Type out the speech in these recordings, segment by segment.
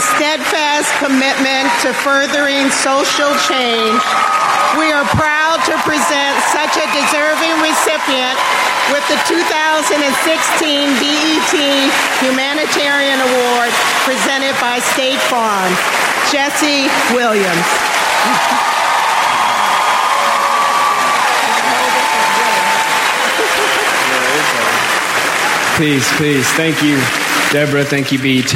steadfast commitment to furthering social change, we are proud to present such a deserving recipient with the 2016 BET Humanitarian Award presented by State Farm, Jesse Williams. Peace, peace. Thank you, Deborah. Thank you, BET.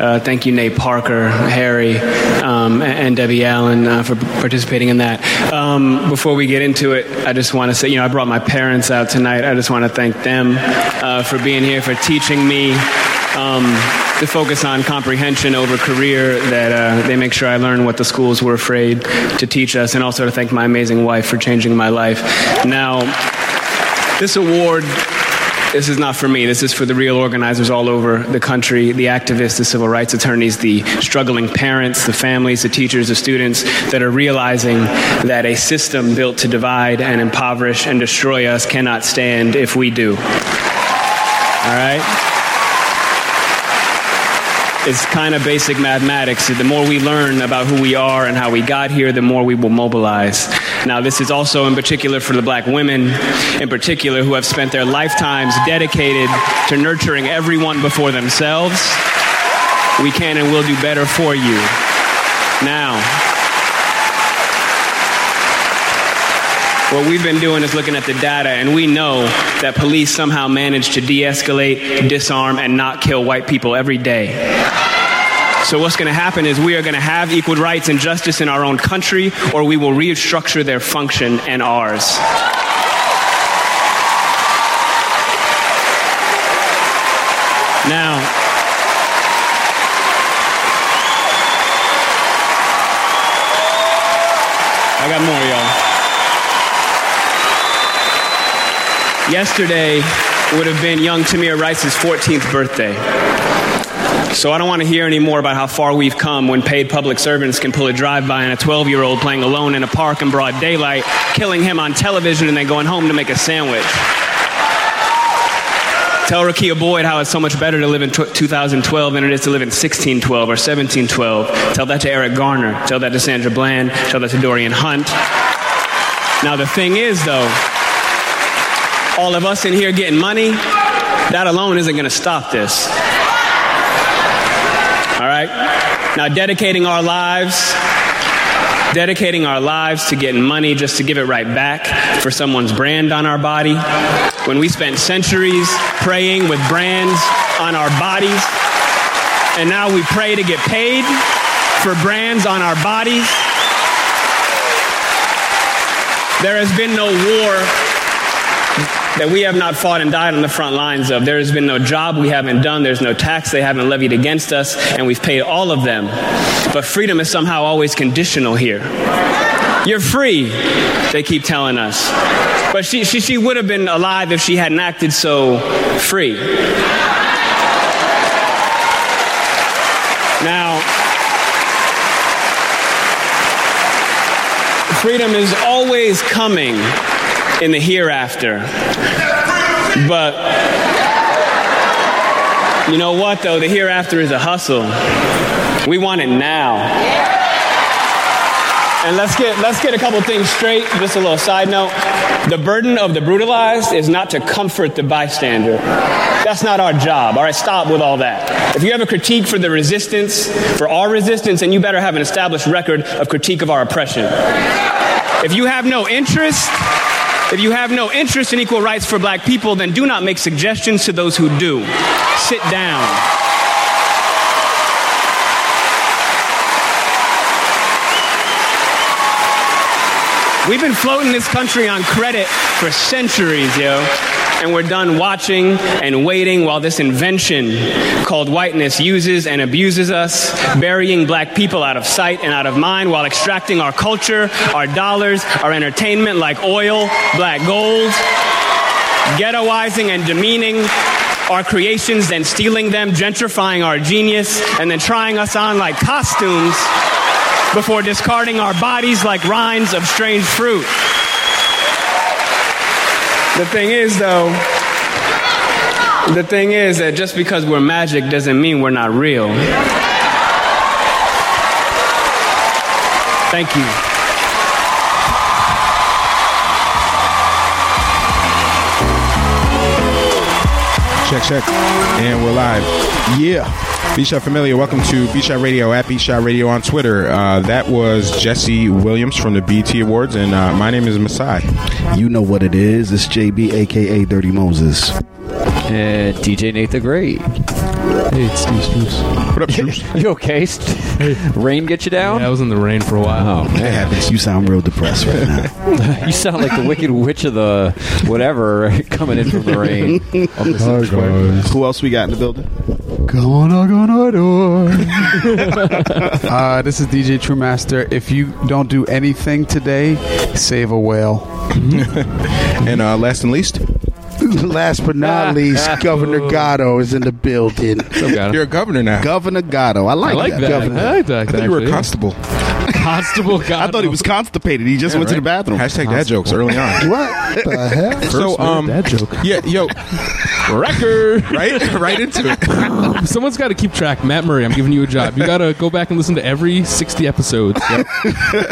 Uh, thank you, Nate Parker, Harry, um, and Debbie Allen uh, for participating in that. Um, before we get into it, I just want to say, you know, I brought my parents out tonight. I just want to thank them uh, for being here, for teaching me um, to focus on comprehension over career, that uh, they make sure I learn what the schools were afraid to teach us, and also to thank my amazing wife for changing my life. Now, this award this is not for me. This is for the real organizers all over the country, the activists, the civil rights attorneys, the struggling parents, the families, the teachers, the students that are realizing that a system built to divide and impoverish and destroy us cannot stand if we do. All right? It's kind of basic mathematics. The more we learn about who we are and how we got here, the more we will mobilize. Now, this is also in particular for the black women, in particular, who have spent their lifetimes dedicated to nurturing everyone before themselves. We can and will do better for you. Now, what we've been doing is looking at the data, and we know that police somehow manage to de escalate, disarm, and not kill white people every day. So, what's going to happen is we are going to have equal rights and justice in our own country, or we will restructure their function and ours. Now, I got more, y'all. Yesterday would have been young Tamir Rice's 14th birthday. So I don't want to hear any more about how far we've come when paid public servants can pull a drive-by on a 12-year-old playing alone in a park in broad daylight, killing him on television and then going home to make a sandwich. Tell Rekia Boyd how it's so much better to live in t- 2012 than it is to live in 1612 or 1712. Tell that to Eric Garner. Tell that to Sandra Bland. Tell that to Darrien Hunt. Now, the thing is, though, all of us in here getting money, that alone isn't going to stop this. All right? Now, dedicating our lives, dedicating our lives to getting money just to give it right back for someone's brand on our body, when we spent centuries praying with brands on our bodies, and now we pray to get paid for brands on our bodies. There has been no war that we have not fought and died on the front lines of. There has been no job we haven't done, there's no tax they haven't levied against us, and we've paid all of them. But freedom is somehow always conditional here. You're free, they keep telling us. But she, she, she would have been alive if she hadn't acted so free. Now, freedom is always coming in the hereafter. But you know what, though? The hereafter is a hustle. We want it now. And let's get let's get a couple things straight. Just a little side note: the burden of the brutalized is not to comfort the bystander. That's not our job. All right, stop with all that. If you have a critique for the resistance, for our resistance, then you better have an established record of critique of our oppression. If you have no interest if you have no interest in equal rights for black people, then do not make suggestions to those who do. Sit down. We've been floating this country on credit for centuries, yo and we're done watching and waiting while this invention called whiteness uses and abuses us, burying black people out of sight and out of mind while extracting our culture, our dollars, our entertainment like oil, black gold, ghettoizing and demeaning our creations, then stealing them, gentrifying our genius, and then trying us on like costumes before discarding our bodies like rinds of strange fruit. The thing is, though, the thing is that just because we're magic doesn't mean we're not real. Thank you. Check, check. And we're live. Yeah. B Shot Familiar, welcome to B Shot Radio at B Shot Radio on Twitter. Uh, that was Jesse Williams from the BET Awards, and uh, my name is Masai. You know what it is. It's JB, aka Dirty Moses. And DJ Nate the Great. Hey, it's Steve Spruce. What up, Shoes? You okay? Rain get you down? Yeah, I was in the rain for a while. Oh It man, happens. You sound real depressed right now. you sound like the Wicked Witch of the whatever coming in from the rain. Who else we got in the building? Come on, knock on our door. uh, this is DJ True Master. If you don't do anything today, save a whale. And uh, last and least, Last but not least, Governor Gatto is in the building. You're a governor now. Governor Gatto. I like, I like that. Governor. I like that. I thought you were a actually. constable. Constable. I thought he was constipated. He just went to the bathroom. Hashtag dad jokes early on. What the heck? so, um, Dad joke. yeah, yo, Record. right, right into it. Someone's got to keep track. Matt Murray, I'm giving you a job. You got to go back and listen to every 60 episodes and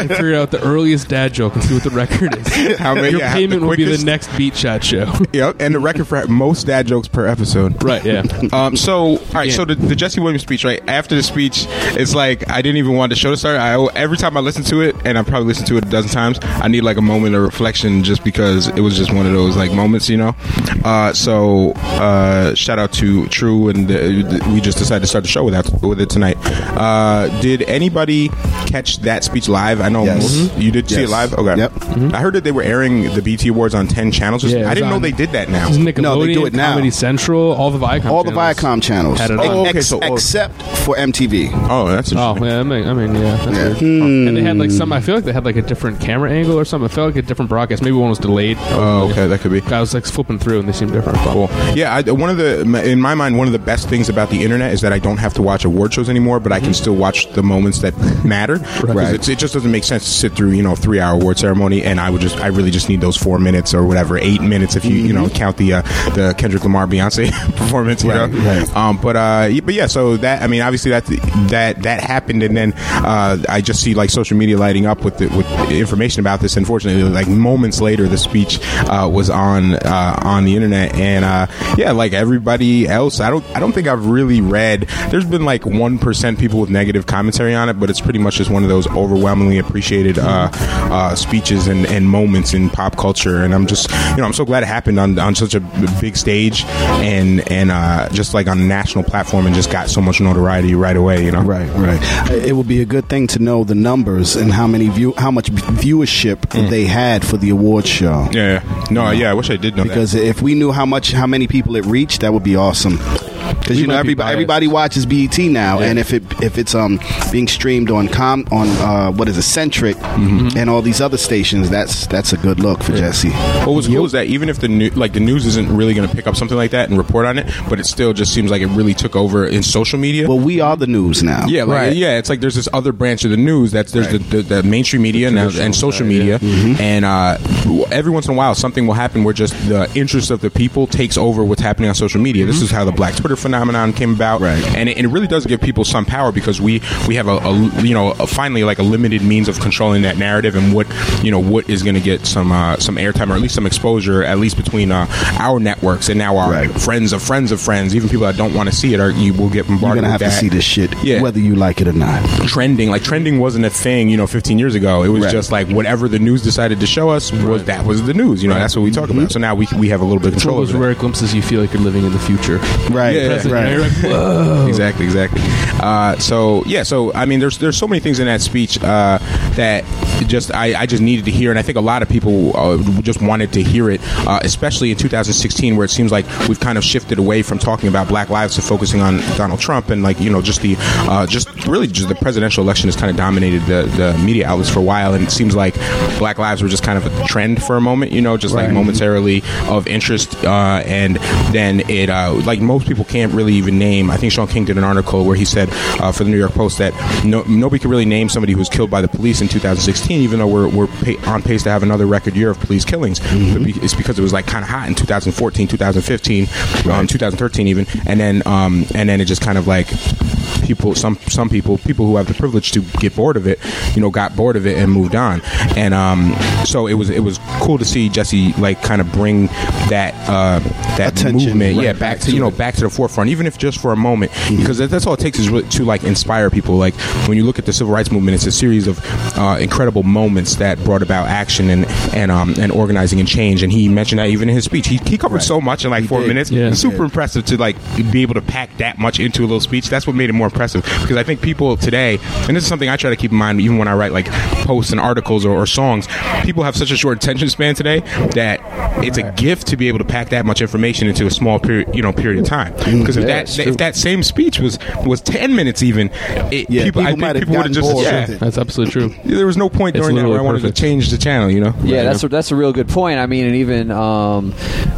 figure out the earliest dad joke and see what the record is. How many? Your yeah, payment the will be the quickest- next Beat Shot show. Yep, and the record for most dad jokes per episode. right, yeah. Um, so, all right, Yeah. so the, the Jesse Williams speech, right? After the speech, it's like I didn't even want the show to start. I every time I listen to it, and I probably listened to it a dozen times, I need like a moment of reflection, just because it was just one of those like moments, you know. Uh, so, uh, shout out to True, and the, we just decided to start the show with that with it tonight. Uh, did anybody catch that speech live? I know Yes. most, you did see it live. Okay, Yep. I heard that they were airing the BET Awards on ten channels. Yeah, I didn't know they did that now. Nickelodeon, No, they do it now. Comedy Central, all the Viacom All the channels. Viacom channels. Had it on. Oh, okay, ex- so- oh. except for MTV. Oh, that's interesting. Oh, yeah, I mean, I mean yeah. That's Yeah. weird. And they had like some, I feel like they had like a different camera angle or something. It felt like a different broadcast. Maybe one was delayed. Oh, okay, that could be. I was like flipping through and they seemed different. But- Cool. Yeah, I, one of the in my mind, one of the best things about the internet is that I don't have to watch award shows anymore, but I can still watch the moments that matter. Right. it's- it just doesn't make sense to sit through you know a three hour award ceremony, and I would just I really just need those four minutes or whatever, eight minutes if you you know count the uh, the Kendrick Lamar Beyonce performance. You Right, know? right. Um, but uh, but yeah, so that I mean, obviously that that that happened, and then uh, I just see like social media lighting up with the, with information about this. Unfortunately, like moments later, the speech uh, was on uh, on the internet, and uh, yeah, like everybody else, I don't I don't think I've really read. There's been like one percent people with negative commentary on it, but it's pretty much just one of those overwhelmingly appreciated uh, uh, speeches and, and moments in pop culture. And I'm just you know I'm so glad it happened on on such a big stage and and uh, just like on a national platform and just got so much notoriety right away. You know, Right, right. It would be a good thing to know the numbers and how many view, how much viewership mm. they had for the award show. Yeah, yeah. No, yeah. I wish I did know Because that. if we knew how much, how many people it reached, that would be awesome. Because you know everybody, everybody watches BET now, and if it if it's um being streamed on com on uh, what is it Centric Mm-hmm. and all these other stations, that's that's a good look for Jesse. What was cool is that even if the new, like the news isn't really going to pick up something like that and report on it, but it still just seems like it really took over in social media. Well, we are the news now. Yeah, like, yeah. It's like there's this other branch of the news that's there's the, the, the mainstream media and, and social media, and uh, every once in a while something will happen where just the interest of the people takes over what's happening on social media. This is how the Black Twitter phenomenon came about, Right. And it, and it really does give people some power because we we have a, a you know a, finally like a limited means of controlling that narrative and what you know what is going to get some uh, some airtime or at least some exposure at least between uh, our networks and now our Right. friends of friends of friends, even people that don't want to see it, are you will get You're gonna with have to see this shit, Yeah. whether you like it or not. trending. Like trending wasn't a thing, you know, 15 years ago. It was Right. just like whatever the news decided to show us was that was the news. You know, that's what we talk about. So now we we have a little bit of control of those rare glimpses you feel like you're living in the future. Right, Yeah, President, right. you're like, "Whoa." Exactly, exactly. Uh, so yeah, so I mean, there's there's so many things in that speech uh, that just I, I just needed to hear, and I think a lot of people uh, just wanted to hear it, uh, especially in 2016, where it seems like we've kind of shifted away from talking about Black lives to focusing on Donald Trump and like you know just the uh, just really just the presidential election has kind of dominated the, the media outlets for a while, and it seems like Black lives were just kind of a trend for a moment, you know, just like momentarily of interest, uh, and then it uh, like most people can't really even name. I think Shaun King did an article where he said uh, for the New York Post that no, nobody could really name somebody who was killed by the police in 2016, even though we're, we're pa- on pace to have another record year of police killings. Be- It's because it was like kind of hot in 2014, 2015, um, 2013 even, and then um, and then it just kind of like people, some some people, people who have the privilege to get bored of it, you know, got bored of it and moved on. And um, so it was it was cool to see Jesse like kind of bring that uh, that Attention, movement, right, yeah, back back to to you know back to the forefront, even if just for a moment, because that's all it takes is really to like inspire people. Like when you look at the civil rights movement, it's a series of uh, incredible moments that brought about action and and um, and organizing and change. And he mentioned that even in his speech, he, he covered so much in like four did. minutes. Yeah. It's super impressive to like be able to pack that much into a little speech. That's what made it more impressive because I think people today, and this is something I try to keep in mind even when I write like posts and articles or, or songs. People have such a short attention span today that it's a gift to be able to pack that much information into a small period, you know, period of time. Because if Yeah, that if that same speech was was ten minutes even, it, Yeah, people, people might think have people would have just bored yeah. it. That's absolutely true. There was no point It's during that where I wanted perfect. to change the channel. You know. Yeah, that's a, that's a real good point. I mean, and even um,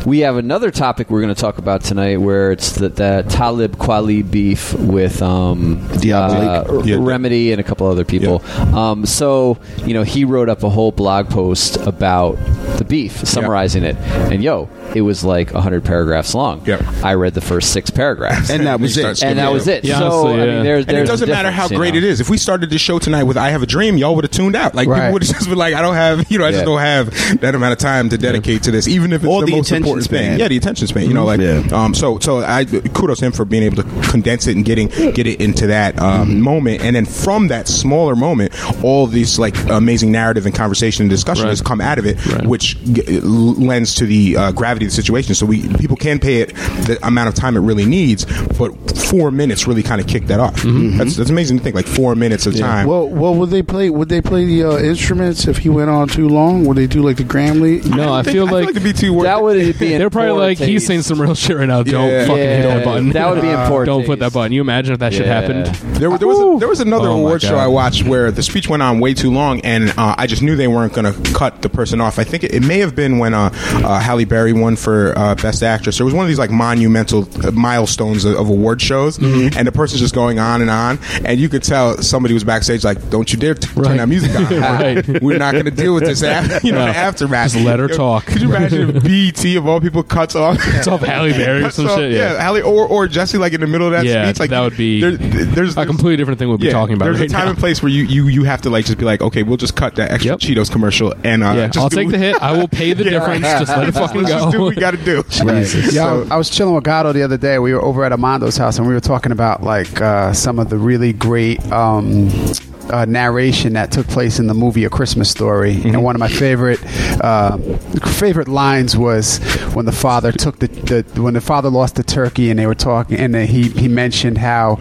we have another topic we're going to talk about tonight, where it's the, the Talib Kweli beef with um, Diablo uh, Yeah. Remedy and a couple other people. Um, so you know, he wrote up a whole blog post about the beef, summarizing it, and yo, it was like hundred paragraphs long. Yep. I read the first six paragraphs, And that was it. and that was it. Yeah, so honestly, I yeah. mean, there's, And it doesn't matter how great it is. If we started this show tonight with "I Have a Dream," y'all would have tuned out. Like Right. people would have just been like, "I don't have, you know, I just Yeah. don't have that amount of time to dedicate to this." Even if it's Or the, the most attention important span. thing. Yeah, the attention span. You know, like Yeah. um. So so I kudos him for being able to condense it and getting get it into that um, moment, and then from that smaller moment, all these like amazing narrative and conversation and discussion Right. has come out of it, Right. which g- lends to the uh, gravity of the situation. So we people can pay it the amount of time it really needs, but four minutes really kind of kicked that off. That's that's amazing to think. Like four minutes of time. Well, well, would they play? Would they play the uh, instruments if he went on too long? Would they do like the Grammy? No, I, think- feel I like, feel like the BT worth That it. would be. they're probably poor like he's saying some real shit right now. Don't Yeah. fucking hit that button. that would be important. Don't put that button. You imagine if that shit Yeah. happened. There, there was a, there was another Oh, award show I watched where the speech went on way too long, and uh, I just knew they weren't going to cut the person off. I think it, it may have been when uh, uh, Halle Berry won for uh, Best Actress. There was one of these like monumental uh, milestones of, of award shows, Mm-hmm. and the person's just going on and on, and you could tell somebody was backstage like, "Don't you dare t- turn that music on! Right. We're not going to deal with this, after, you know, No. aftermath. Just let her talk. Could you imagine if BET of all people cuts off? Off Halle Berry or some off- shit. Yeah. Halle or or Jesse like in the middle of that Yeah, speech. Like that would be there- there's, a completely different thing we'll be talking about There's right a time now. and place where you, you you have to like just be like, okay, we'll just cut that extra Yep. Cheetos commercial and uh, Yeah, I'll take the hit. I will pay the Yeah. difference. Just let it fucking Let's just do what we got to do. Yeah, I was chilling with Gatto the other day. We were over at Amando's house, and we were talking about like uh, some of the really great um, uh, narration that took place in the movie A Christmas Story. And one of my favorite uh, favorite lines was when the father took the, the when the father lost the turkey, and they were talking, and he he mentioned how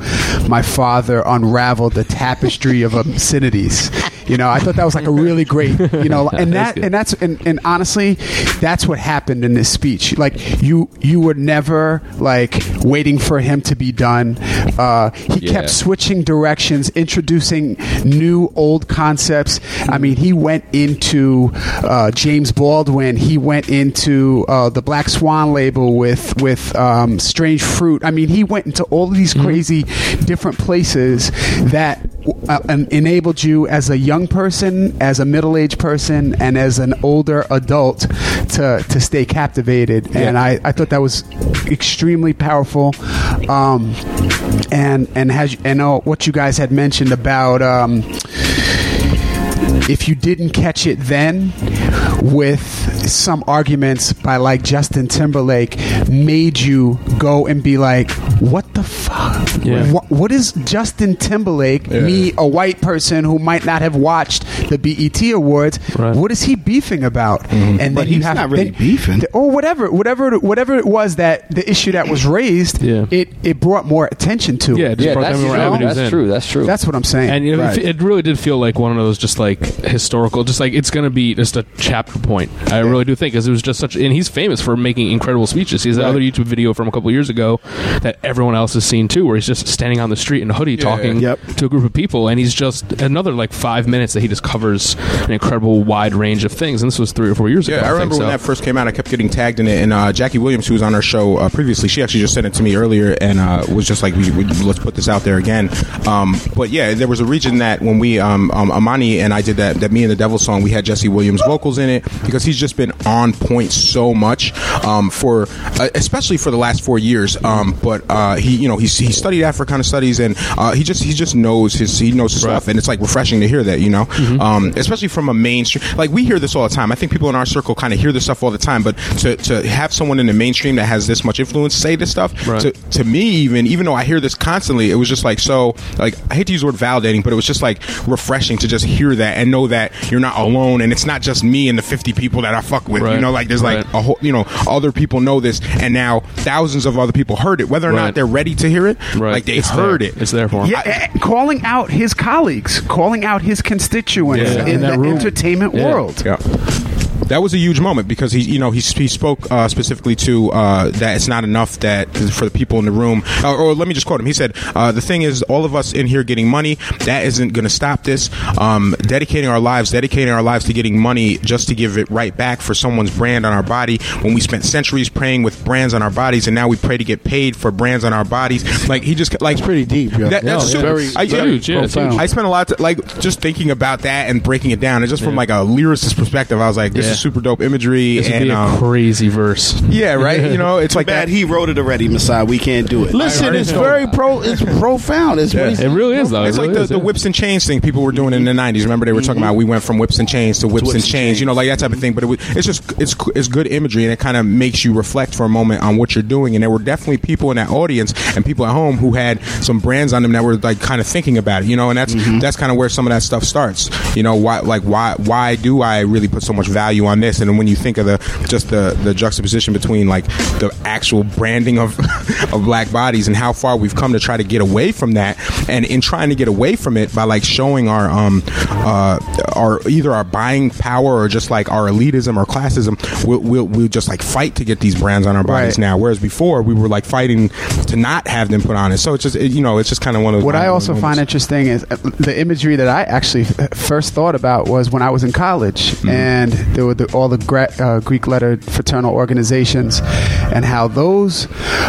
my father unraveled the tapestry of obscenities. You know, I thought that was like a really great, you know, and that and that's and, and honestly, that's what happened in this speech. Like you, you were never like waiting for him to be done. Uh, he Yeah. kept switching directions, introducing new old concepts. I mean, he went into uh, James Baldwin. He went into uh, the Black Swan label with with um, Strange Fruit. I mean, he went into all of these crazy different places that uh, en- enabled you as a young person, as a middle aged person, and as an older adult to to stay captivated. And I, I thought that was extremely powerful. Um, and and has and uh, what you guys had mentioned about. Um, if you didn't catch it then, with some arguments by like Justin Timberlake, made you go and be like, "What the fuck? Yeah. What, what is Justin Timberlake? Me, a white person who might not have watched the BET Awards. Right. What is he beefing about?" Mm-hmm. And then But you he's have not really then- beefing. or whatever, whatever, whatever it was that the issue that was raised. Yeah. It it brought more attention to. Yeah, it. it just Yeah, brought that's, them true. that's in. true. That's true. That's what I'm saying. And you know, Right. it, it really did feel like one of those just like historical, just like it's going to be just a chapter point. I really do think because it was just such, and he's famous for making incredible speeches. He has that other YouTube video from a couple years ago that everyone else has seen too, where he's just standing on the street in a hoodie talking Yep. to a group of people, and he's just another like five minutes that he just covers an incredible wide range of things. And this was three or four years Yeah, ago. I remember think, when so. that first came out. I kept getting tagged in it, and uh, Jackie Williams, who was on our show uh, previously, she actually just sent it to me earlier, and uh, was just like, we, we, "Let's put this out there again." Um, but yeah, there was a region that when we um, um, Amani and I did that, that me and the Devil song, we had Jesse Williams vocals in it because he's just been on point so much um, for, uh, especially for the last four years. Um, but uh, he you know he's he studied Africana studies and uh, he just he just knows his he knows his stuff and it's like refreshing to hear that you know, Mm-hmm. um, especially from a mainstream. Like we hear this all the time. I think people in our circle kind of hear this stuff all the time, but to to have someone in the mainstream that has this much influence say this stuff Right. to to me even even though I hear this constantly, it was just like so like I hate to use the word validating, but it was just like refreshing to just hear that and know that you're not alone and it's not just me and the 50 people that I fuck with. You know, like there's like Right. a whole you know other people know this and now thousands of other people heard it, whether or Right. Not they're ready to hear it. Right. Like they It's heard there. it. It's there for 'em. Yeah, eh, calling out his colleagues, calling out his constituents Yeah. in, In the room. entertainment Yeah. world. Yeah. That was a huge moment because he, you know, he, he spoke uh, specifically to uh, that it's not enough that for the people in the room. Or, or let me just quote him. He said, uh, "The thing is, all of us in here getting money that isn't going to stop this. Um, dedicating our lives, dedicating our lives to getting money just to give it right back for someone's brand on our body. When we spent centuries praying with brands on our bodies, and now we pray to get paid for brands on our bodies. Like he just like It's pretty deep. Yeah. That, that's Yeah, super, very- I, huge, yeah, it's profound. huge. I spent a lot of like just thinking about that and breaking it down, and just from like a lyricist perspective, I was like, "This Yeah. is super dope imagery." This would and be a um, crazy verse. yeah, right. You know, it's like Bad that. he wrote it already, Masai. We can't do it. Listen, it's very pro. It's profound. It's Yeah. It really is, though. It's it like really the, is, the yeah. whips and chains thing people were doing in the '90s. Remember, they were talking about we went from whips and chains to whips, whips and and chains. You know, like that type of thing. But it was, it's just it's it's good imagery, and it kind of makes you reflect for a moment on what you're doing. And there were definitely people in that audience and people at home who had some brands on them that were like kind of thinking about it. You know, and that's that's kind of where some of that stuff starts. You know, why like why why do I really put so much value on this? And when you think of the just the the juxtaposition between like the actual branding of of black bodies and how far we've come to try to get away from that, and in trying to get away from it by like showing our um uh our either our buying power or just like our elitism or classism, we'll we'll, we'll just like fight to get these brands on our bodies Right. now. Whereas before we were like fighting to not have them put on it. So it's just it, you know it's just kind of one of those. What I also moments. find interesting is uh, the imagery that I actually first thought about was when I was in college, Mm-hmm. and there were the, all the gra- uh, Greek letter fraternal organizations, and how those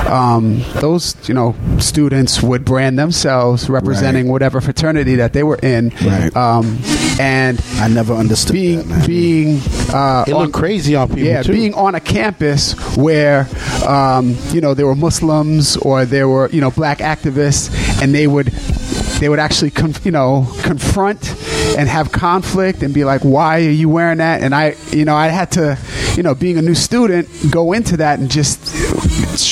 um, those you know students would brand themselves representing Right. whatever fraternity that they were in, Right. um, and I never understood being that, being uh, It on- looked crazy on people yeah, too. being on a campus where um, you know there were Muslims or there were you know black activists, and they would they would actually conf- you know confront and have conflict and be like, why are you wearing that? And I you know I had to you know being a new student go into that and just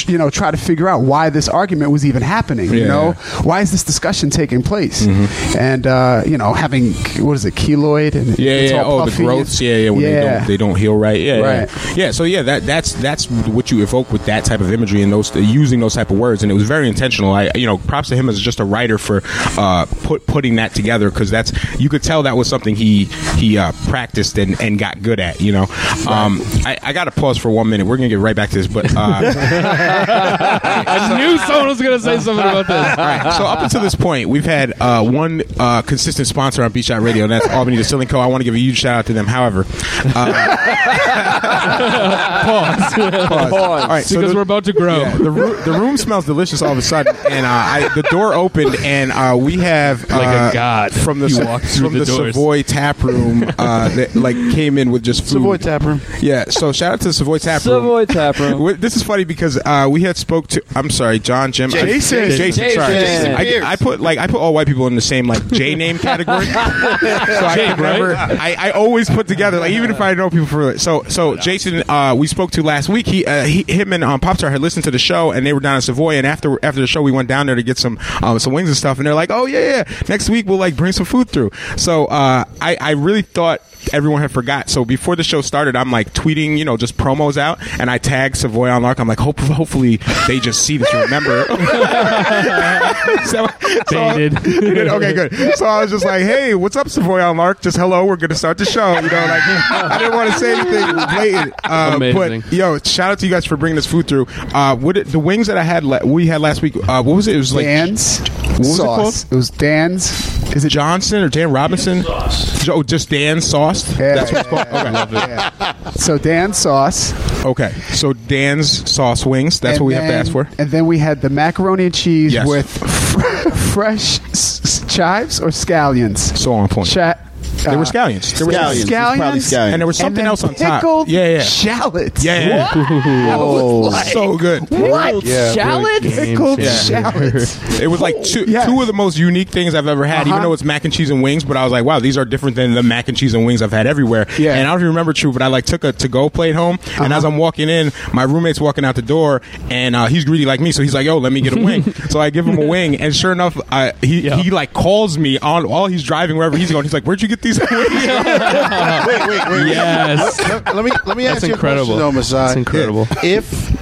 you know try to figure out why this argument was even happening. you Yeah, know why is this discussion taking place? Mm-hmm. And uh, you know having what is it keloid and Yeah, yeah. all Oh, the growths. Yeah, yeah. When they Yeah. don't, they don't heal right. Yeah, Right. yeah. Yeah. So yeah, that that's that's what you evoke with that type of imagery and those using those type of words, and it was very intentional. I, you know, props to him as just a writer for uh, put putting that together because that's you could tell that was something he he uh, practiced and, and got good at. You know, um, I, I got to pause for one minute. We're gonna get right back to this, but. Uh, I knew someone was going to say something about this. All right. So up until this point, we've had uh, one uh, consistent sponsor on Beach Shot Radio, and that's Albany Distilling Co. I want to give a huge shout out to them. However, uh, pause. pause. All right. So because the, we're about to grow. yeah, the, room, the room smells delicious all of a sudden, and uh, I, the door opened, and uh, we have uh, Like a god. from the You walked from the the. Savoy tap room uh, that like came in with just food. Savoy Tap Room. Yeah. So shout out to the Savoy tap room. Savoy Tap Room. This is funny because uh, we had spoke to. I'm sorry, John, Jim, I- Jason. Jason. Sorry, Jason. I, I put like I put all white people in the same like J name category. so I Jake, could never. right? I, I always put together like even if I know people for so so Jason. Uh, we spoke to last week. He, uh, he him and um, Popstar had listened to the show and they were down in Savoy. And after after the show, we went down there to get some um, some wings and stuff. And they're like, oh yeah, yeah. Next week we'll like bring some food through. So uh, I I really thought everyone had forgot. So before the show started, I'm like tweeting, you know, just promos out, and I tag Savoy on Lark. I'm like, hope, hopefully they just see this, remember. so, They did. They did? Okay, good. So I was just like, hey, what's up, Savoy on Lark? Just hello, we're gonna start the show. You know, like I didn't want to say anything blatant. Uh, Amazing. But yo, shout out to you guys for bringing this food through. Uh, what it, the wings that I had la- we had last week? Uh, what was it? It was like Dan's was it sauce. called? It, was Dan's. Is it Johnson or Dan Robinson? Sauce. Oh, just Dan sauce. Yeah, That's what it's called. Okay. So Dan's sauce. Okay, so Dan's sauce wings. That's what we have to ask for. And then we had the macaroni and cheese Yes. with fr- fresh s- s- chives or scallions. So on point. Cha- They were scallions. They were Scallions. It's probably Scallions. scallions. And there was something else on top. pickled Yeah, yeah. Shallots. Yeah, yeah. Oh, so good. What? Yeah, Shallots? Pickled Yeah. shallots. It was like two, Yes. two of the most unique things I've ever had, even Uh-huh. though it's mac and cheese and wings. But I was like, wow, these are different than the mac and cheese and wings I've had everywhere. Yeah. And I don't even remember true, but I like took a to go plate home, and Uh-huh. as I'm walking in, my roommate's walking out the door, and uh, he's greedy like me, so he's like, yo, let me get a wing. so I give him a wing, and sure enough, I, he Yeah. he like calls me on while he's driving wherever he's going. He's like, where'd you get these wings? wait, wait, wait. Yes. Let, let me let me That's ask you a question, though, Masai. That's incredible. If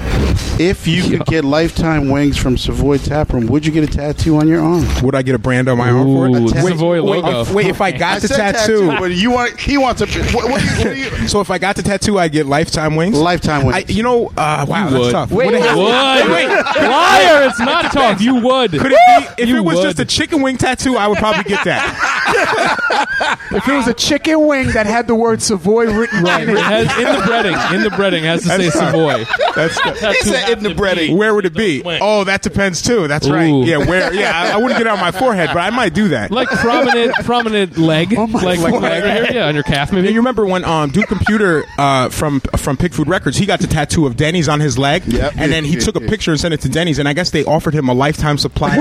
if you could get lifetime wings from Savoy Taproom, would you get a tattoo on your arm? Would I get a brand on my arm for Ooh, it? the Savoy wait, logo. if- wait, if I got the said tattoo, but you want he wants a what, what, do you- what do you, so if I got the tattoo, I get lifetime wings. lifetime wings. I, you know, uh, wow, You that's would. tough. Wait, Would it have- Would. wait, Liar! It's not tough. You would. Could it be if You it was would. just a chicken wing tattoo? I would probably get that. If it was a chicken wing that had the word Savoy written Right. in It it, has, in the breading. In the breading it has to say Savoy. That's Tattoo said in the breading. where would it be? Oh, that depends too. That's right. Yeah, where? Yeah, I, I wouldn't get it on my forehead, but I might do that. Like prominent, prominent leg, Oh my like, like right here, yeah, on your calf, maybe. And you remember when um, Duke Computer uh, from from Pig Food Records, he got the tattoo of Denny's on his leg, Yep. and then he took a picture and sent it to Denny's, and I guess they offered him a lifetime supply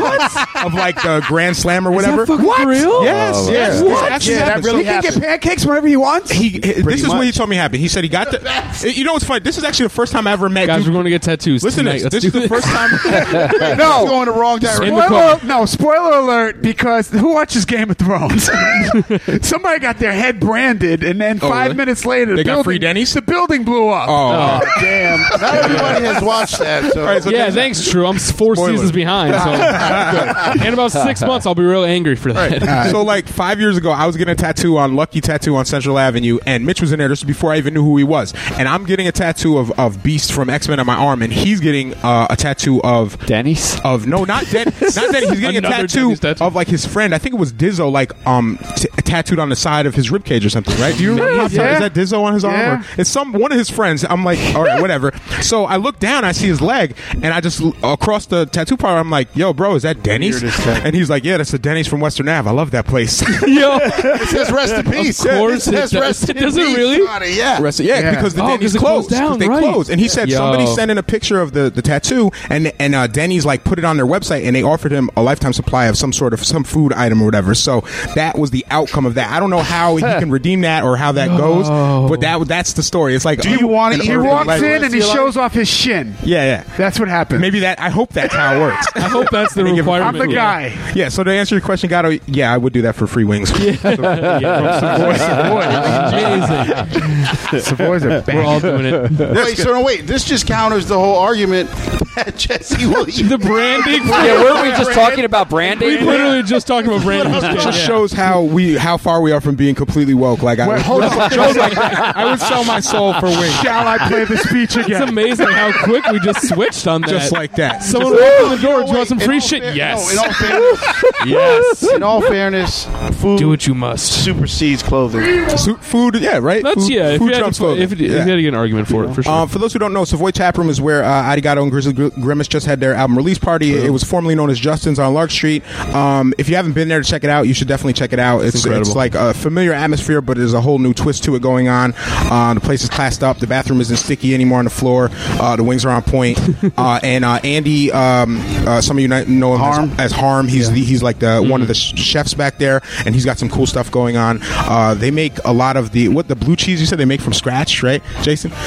of like the Grand Slam or whatever. fucking for real? Yes, Oh, yes. yeah. This actually Yeah, that happened. really So- he can get pancakes whenever he wants. He, this is what much. he told me happened. He said he got the. You know what's funny? This is actually the first time I ever met. Guys, Duke. we're going to get tattoos Listen, tonight. this. Let's This is the first time. no, going the wrong direction. In the Spoiler, no, spoiler alert, because who watches Game of Thrones? Somebody got their head branded, and then oh, five really? minute later, the They got building, free Denny's? The building blew up. Oh, Oh, oh damn! Not everybody has watched that. So. All right, so yeah, thanks, True. I'm four Spoiler. seasons behind. So in about six months, I'll be real angry for that. so like five years ago, I was getting a tattoo on Lucky Tattoo on Central Avenue, and Mitch was in there just before I even knew who he was. And I'm getting a tattoo of, of Beast from X Men on my arm, and he's getting uh, a tattoo of Denny's? of no, not Den, not Denny. He's getting a tattoo, tattoo. of like his friend. I think it was Dizzo, like um t- tattooed on the side of his rib cage or something, right? Do you remember? Yeah. Is that Dizzo on his arm? Yeah. Or it's some one of his friends. I'm like, all right, whatever. So I look down, I see his leg, and I just across the tattoo parlor, I'm like, yo, bro, is that Denny's? And he's like, yeah, that's the Denny's from Western Ave. I love that place. Yo, says rest in peace. Of course it it says does. rest in Does it really? on it, Yeah. Rest- yeah, Yeah. because the Oh, 'cause Denny's it closed closed. 'cause down, they right. closed, and he said Yo. somebody sent in a picture of the, the tattoo, and and uh, Denny's like put it on their website, and they offered him a lifetime supply of some sort of some food item or whatever. So that was the outcome of that. I don't know how he can redeem that or how that goes, but that that's the story. It's like Do you want to an eat He walks in and he shows off his shin. Yeah, yeah. That's what happened. Maybe that. I hope that's how it works. I hope that's the Let me give- requirement. I'm the yeah. guy. yeah. So to answer your question, Gatto, yeah, I would do that for free wings. Amazing. Savoy's a We're all doing it. Wait, so no, wait. This just counters the whole argument that Jesse will eat. The branding. Yeah, weren't we just talking about branding? We branding? literally just talking about branding. It just shows how we how far we are from being completely woke. Like I, Wait, hold on. shows like I would sell my soul for wings, Shall I play the speech again? It's amazing how quick we just switched on that. just like that. Someone walked in the door. Do you want some free shit? fair- yes. No, in all fairness, yes. in all fairness, food Do what you must. Supersedes clothing. Su- food, yeah, right. That's food, yeah. If Food you, had trumps to, clothing. if, you- if Yeah. you had to get an argument for it, for sure. Um, for those who don't know, Savoy Taproom is where uh, Arigato and Grizzly Gr- Grimace just had their album release party. It was formerly known as Justin's on Lark Street. Um, if you haven't been there to check it out, you should definitely check it out. It's, it's, incredible. like a familiar atmosphere, but there's a whole new twist to it going on. Uh, the place is classed up. The bathroom isn't sticky anymore on the floor. Uh, the wings are on point. uh, and uh, Andy, um, uh, some of you might know him Harm. As, as Harm. He's the, he's like the one of the sh- chefs back there, and he's got some cool stuff going on. Uh, they make a lot of the what the blue cheese you said they make from scratch, right, Jason? All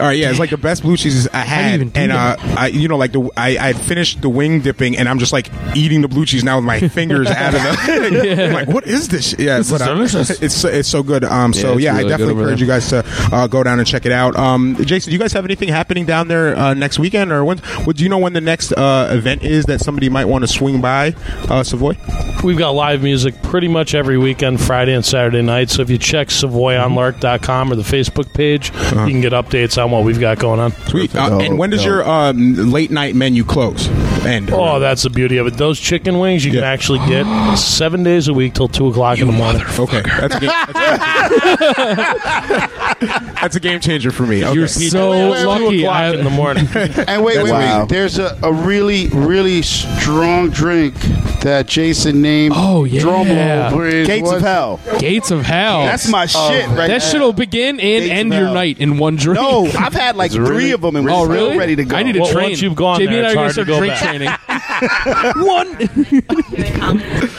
right, yeah, it's like the best blue cheeses I do you had, even do and uh, that? I, you know, like the I I finished the wing dipping, and I'm just like eating the blue cheese now with my fingers out of the. I'm like, what is this? Yeah, This but is uh, delicious. it's so- it's so good. Um, so it's yeah, really I definitely over encourage you guys to uh, go down and check it out. Um, Jason, do you guys have anything happening down there uh, next weekend, or when? Would you know when the next uh, event is that somebody might want to swing by uh, Savoy? We've got live music pretty much every weekend, Friday and Saturday night. So if you check savoyonlark.com or the Facebook page, you can get updates on what we've got going on. Sweet. Uh, and when does your um, late night menu close? End. Oh, that's the beauty of it. Those chicken wings you can Yeah. actually get seven days a week till two o'clock in the morning. okay. That's a game. That's a game. That's a game changer for me. Okay. You're so Wait, wait, wait, lucky. Two o'clock I- in the morning. And wait, wait, Wow. wait. There's a, a really, really strong drink that Jason named. Oh, yeah. Drum roll, please. Gates What- of Hell. Gates of Hell. That's my oh, shit right that there. shit'll begin and Gates of end your Hell. night in one drink. No, I've had like Is really? three of them and Oh, we're really? still ready to go. I need to Well, train. once you've gone JB there, and I it's are going to hard to start go drink training. One.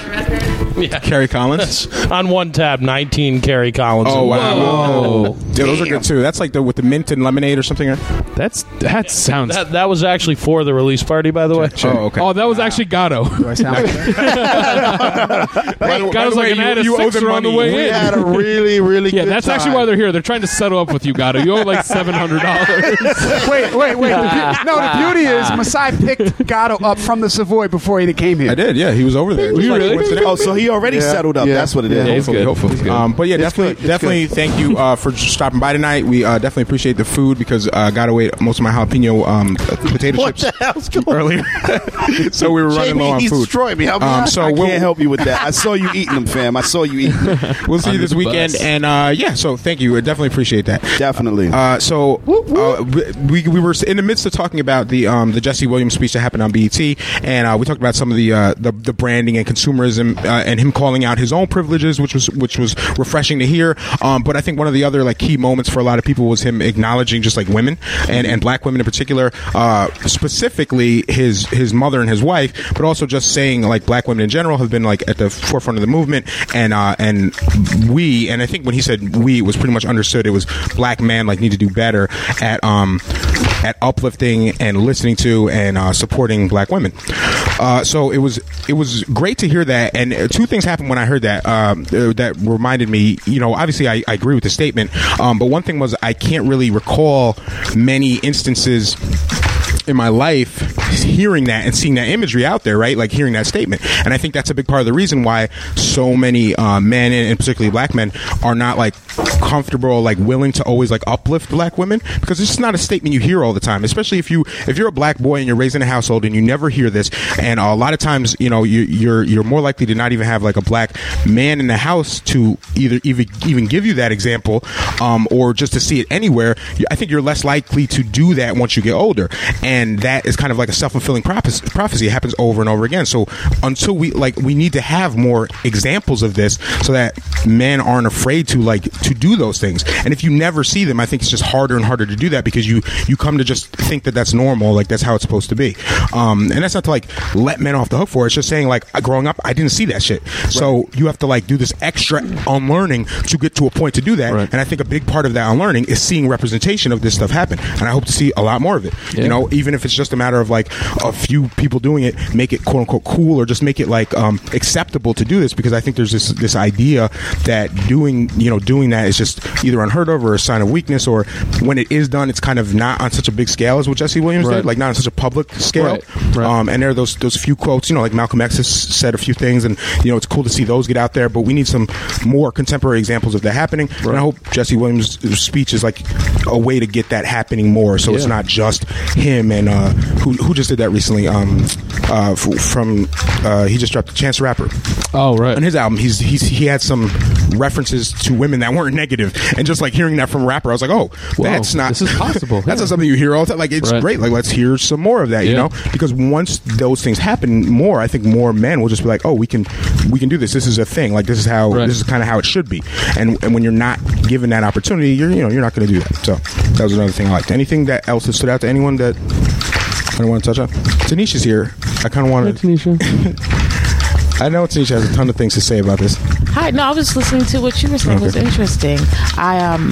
Kerry Collins. On one tab, 19 Kerry Collins. Oh wow! Whoa. Yeah, those are good too. That's like the with the mint and lemonade or something. That's that sounds. That, that was actually for the release party, by the way. Oh okay. Oh, that was actually Gatto. Do I sound like that? By the- by Gatto's the like way, an ad you, you owe them on the money. way We in. had a really, really Yeah, good that's actually time. why they're here. They're trying to settle up with you, Gatto. You owe like seven hundred dollars. wait, wait, wait. The beau- no, the beauty is Masai picked Gatto up from the Savoy before he came here. I did. Yeah, he was over there. It was you like really? Oh, so he already Yeah. settled up. Yeah. That's what it is. Yeah, hopefully, good. hopefully. Good. Um, but yeah, It's definitely, good. It's definitely. Thank you uh, for stopping by tonight. We uh, definitely appreciate the food because I uh, got away most of my jalapeno um, potato What chips the hell's going earlier, so we were running low on he food. destroyed me. Um, so I we'll, can't help you with that. I saw you eating them, fam. I saw you eating them. we'll see you this weekend, bus. and uh, yeah. So thank you. I definitely appreciate that. Definitely. Uh, so uh, we, we were in the midst of talking about the um, the Jesse Williams speech that happened on BET, and uh, we talked about some of the uh, the, the branding and consumerism uh, and him calling out his own privileges, which was which was refreshing to hear. Um, but I think one of the other like key moments for a lot of people was him acknowledging just like women and, and black women in particular, uh, specifically his his mother and his wife, but also just saying like black women in general have been like at the forefront of the movement, and uh, and we and I think when he said we, it was pretty much understood it was black men like need to do better at um at uplifting and listening to and uh, supporting black women. Uh, so it was it was great to hear that. And uh, two things happened when I heard that um, uh, that reminded me. You know, obviously I, I agree with the statement, um, but one thing was I can't really recall many instances in my life hearing that and seeing that imagery out there, right? Like hearing that statement. And I think that's a big part of the reason why so many uh, men, and particularly black men, are not like comfortable, like willing to always like uplift black women because it's just not a statement you hear all the time. Especially if you if you're a black boy and you're raised in a household and you never hear this, and a lot of times, you know, you, you're you're more likely to not even have like a black man in the house to either even even give you that example, um, or just to see it anywhere. I think you're less likely to do that once you get older, and that is kind of like a self fulfilling prophecy. prophecy. It happens over and over again. So until we like, we need to have more examples of this so that men aren't afraid to like to do those things. And if you never see them, I think it's just harder and harder to do that because you you come to just think that that's normal, like that's how it's supposed to be. Um, and that's not to like let men off the hook for it. It's just saying like growing up, I didn't see that shit. So you have to like do this extra unlearning to get to a point to do that. Right. And I think a big part of that unlearning is seeing representation of this stuff happen. And I hope to see a lot more of it. You know, even if it's just a matter of like a few people doing it, make it quote unquote cool or just make it like um, acceptable to do this because I think there's this this idea that doing you know doing that is just either unheard of or a sign of weakness or when it is done, it's kind of not on such a big scale as what Jesse Williams Right. did, like not on such a public scale. Right, right. Um, and there are those those few quotes, you know, like Malcolm X has said a few things, and you know it's cool to see those get out there. But we need some more contemporary examples of that happening. And I hope Jesse Williams' speech is like a way to get that happening more, so it's not just him and uh, who who just did that recently. Um, uh, f- from uh, he just dropped Chance the Rapper Oh right. on his album. He's he's he had some references to women that weren't negative, and just like hearing that from a rapper, I was like, oh, Whoa, that's not this is possible. that's Yeah. not something you hear all the time. Like it's Right. great. Like let's hear some more of that. You know, because once those things happen more, I think more men will just be like, oh, we can we can do this. This is a thing. Like this is how Right. this is kind of how it should be. And and when you're not given that opportunity, you're you know you're not going to do that. So that was another thing I liked. Anything that else that stood out to anyone that I don't want to touch on. Tanisha's here. I kind of want to. I know Tanisha has a ton of things to say about this. Hi, no, I was just listening to what you were saying. It was interesting. I um,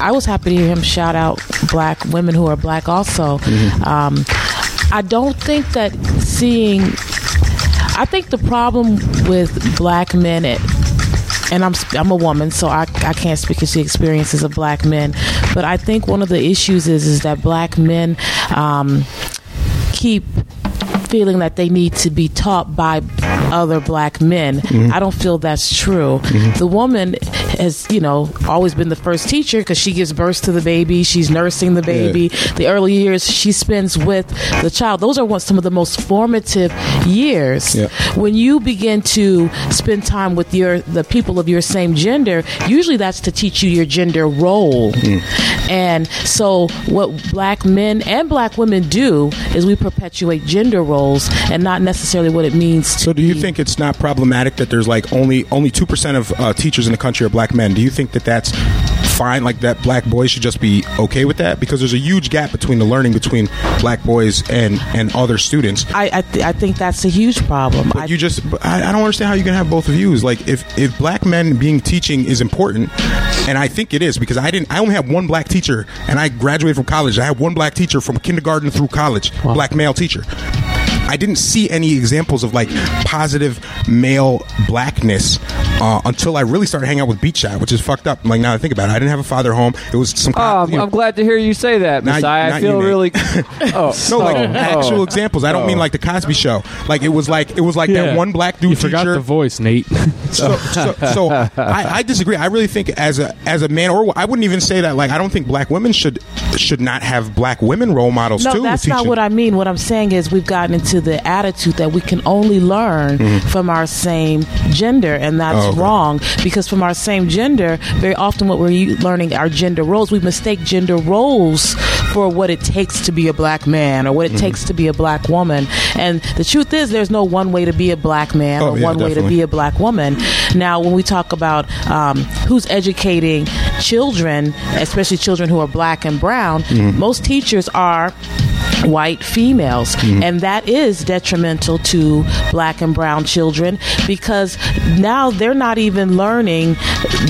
I was happy to hear him shout out black women who are black also. Mm-hmm. Um, I don't think that seeing. I think the problem with black men, it, and I'm I'm a woman, so I, I can't speak to the experiences of black men, but I think one of the issues is is that black men um, keep feeling that they need to be taught by other black men. Mm-hmm. I don't feel that's true. The woman has, you know, always been the first teacher because she gives birth to the baby, she's nursing the baby. The early years she spends with the child. Those are some of the most formative years. Yeah. When you begin to spend time with your the people of your same gender, usually that's to teach you your gender role. And so what black men and black women do is we perpetuate gender roles and not necessarily what it means to So, do you be- think it's not problematic that there's like only only two percent of uh, teachers in the country are black men? Do you think that that's fine? Like that, black boys should just be okay with that because there's a huge gap between the learning between black boys and and other students. I I, th- I think that's a huge problem. I, You just, I, I don't understand how you can have both of views. Like, if if black men being teaching is important, and I think it is because I didn't, I only have one black teacher, and I graduated from college. I had one black teacher from kindergarten through college, black male teacher. I didn't see any examples of like positive male blackness uh, until I really started hanging out with Beat Shot, which is fucked up. Like now that I think about it, I didn't have a father home. It was some. Oh, I'm, you know- I'm glad to hear you say that, Not- Masai. I feel you, really. Oh, no, like oh, actual oh. examples. I don't Oh. mean like the Cosby Show. Like it was like it was like Yeah. that one black dude You teacher. the voice, Nate. so, so, so I, I disagree. I really think as a as a man, or I wouldn't even say that. Like I don't think black women should should not have black women role models no, too. that's not what I mean. What I'm saying is we've gotten into the attitude that we can only learn from our same gender, and that's Mm-hmm. Oh, okay. wrong because from our same gender, very often what we're learning are gender roles. We mistake gender roles for what it takes to be a black man or what Mm-hmm. it takes to be a black woman. And the truth is, there's no one way to be a black man Oh, or yeah, one way to be a black woman. Now, when we talk about um, who's educating children, especially children who are black and brown, Mm-hmm. most teachers are white females Mm-hmm. and that is detrimental to black and brown children because now they're not even learning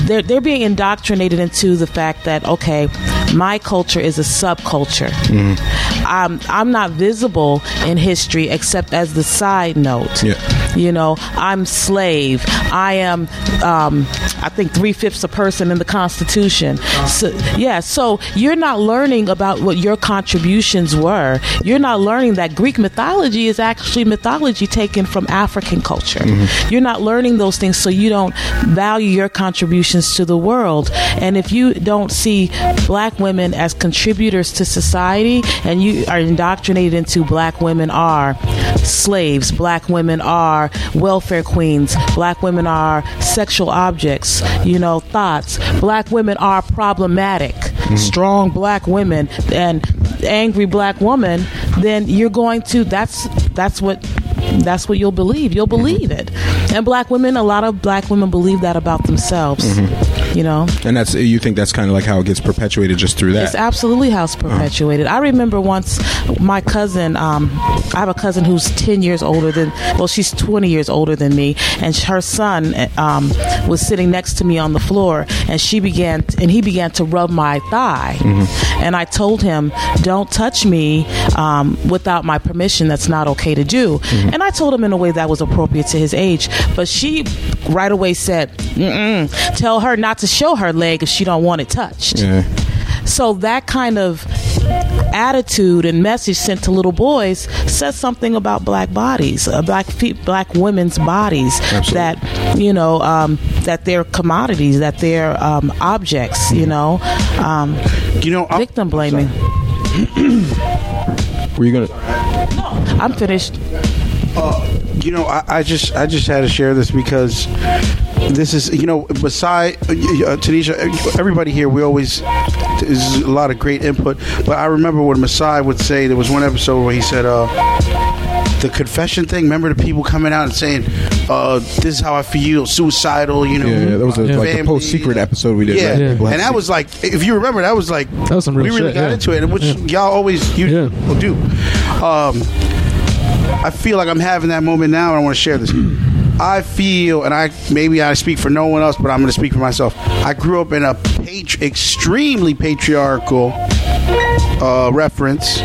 they're, they're being indoctrinated into the fact that okay my culture is a subculture Mm-hmm. um, i'm not visible in history except as the side note Yeah. You know i'm slave. I am um, i think three-fifths a person in the constitution. So, yeah so you're not learning about what your contributions were. You're not learning that greek mythology is actually mythology taken from african culture. You're not learning those things so you don't value your contributions to the world. And if you don't see black women as contributors to society and you are indoctrinated into black women are slaves black women are welfare queens. Black women are sexual objects you know thoughts. Black women are problematic. Mm-hmm. Strong black women and angry black woman then you're going to that's that's what that's what you'll believe. You'll mm-hmm. believe it. And black women a lot of black women believe that about themselves mm-hmm. You know and that's you think that's kind of like how it gets perpetuated just through that. it's absolutely how it's perpetuated. I remember once my cousin, um, I have a cousin who's 10 years older than, well, she's 20 years older than me, and her son um, was sitting next to me on the floor, and she began, and he began to rub my thigh. And I told him, don't touch me um, without my permission. That's not okay to do. And I told him in a way that was appropriate to his age. But she right away said, Mm-mm, tell her not to show her leg if she don't want it touched. yeah. So that kind of attitude and message sent to little boys says something about black bodies, uh, black fe- black women's bodies. Absolutely. That you know um, that they're commodities, that they're um, objects. You know, um, You know, I'm, victim blaming. Were you gonna? I'm finished. You know, I, I just I just had to share this because this is you know beside uh, Tanisha, everybody here we always there's a lot of great input, but I remember when Masai would say there was one episode where he said uh the confession thing. Remember the people coming out and saying, uh, "This is how I feel, suicidal." You know, Yeah, yeah, that was a, like the post secret episode we did. Yeah, right? Yeah. And that was like, if you remember, that was like That was some real we really shit, got yeah. into it, which y'all always you Yeah. do. Um, I feel like I'm having that moment now, and I want to share this. I feel, and I maybe I speak for no one else, but I'm going to speak for myself. I grew up in a patri- extremely patriarchal uh, reference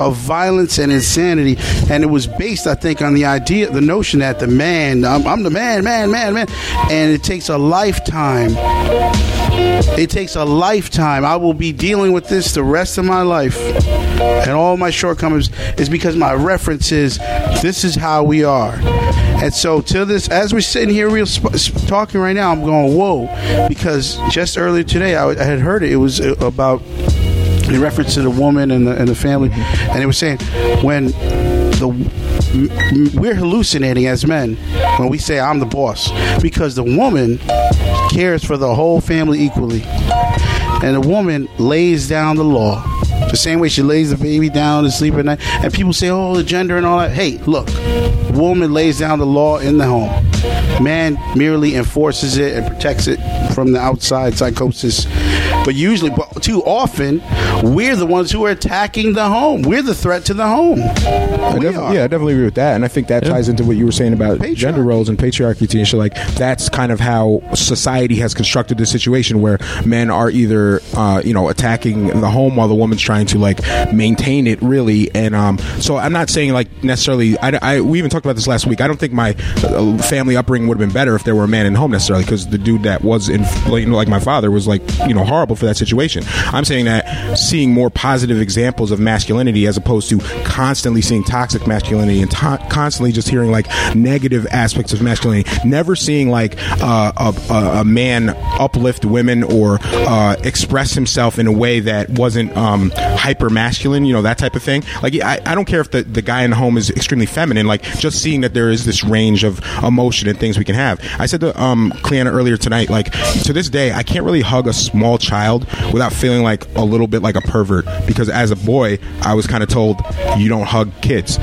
of violence and insanity, and it was based, I think, on the idea, the notion that the man, I'm, I'm the man, man, man, man, and it takes a lifetime It takes a lifetime. I will be dealing with this the rest of my life. And all my shortcomings is because my reference is this is how we are. And so, to this, as we're sitting here, real sp- talking right now, I'm going, whoa, because just earlier today, I, I had heard it. It was uh, about in reference to the woman and the, and the family, and it was saying when the we're hallucinating as men when we say I'm the boss because the woman cares for the whole family equally, and the woman lays down the law. The same way she lays the baby down to sleep at night, and people say, "Oh, the gender and all that." Hey, look, woman lays down the law in the home. Man merely enforces it and protects it from the outside psychosis. But usually, but too often, we're the ones who are attacking the home. We're the threat to the home. I We are. yeah, I definitely agree with that, and I think that ties into what you were saying about gender roles and patriarchy and shit. Like that's kind of how society has constructed this situation where men are either, uh, you know, attacking the home while the woman's trying to like maintain it, really. And um, so I'm not saying like necessarily. I, I- we even talked about this last week. I don't think my uh, family upbringing would have been better if there were a man in home necessarily, because the dude that was in, like my father was like you know horrible for that situation. I'm saying that seeing more positive examples of masculinity as opposed to constantly seeing toxic masculinity and to- constantly just hearing like negative aspects of masculinity. Never seeing like uh, a, a, a man uplift women or uh, express himself in a way that wasn't um, hyper masculine. You know that type of thing. Like I, I don't care if the, the guy in the home is extremely feminine. Like just seeing that there is this range of emotion and things we can have. I said to um, Cleanna earlier tonight, like to this day, I can't really hug a small child without feeling like a little bit like a pervert because as a boy, I was kind of told you don't hug kids.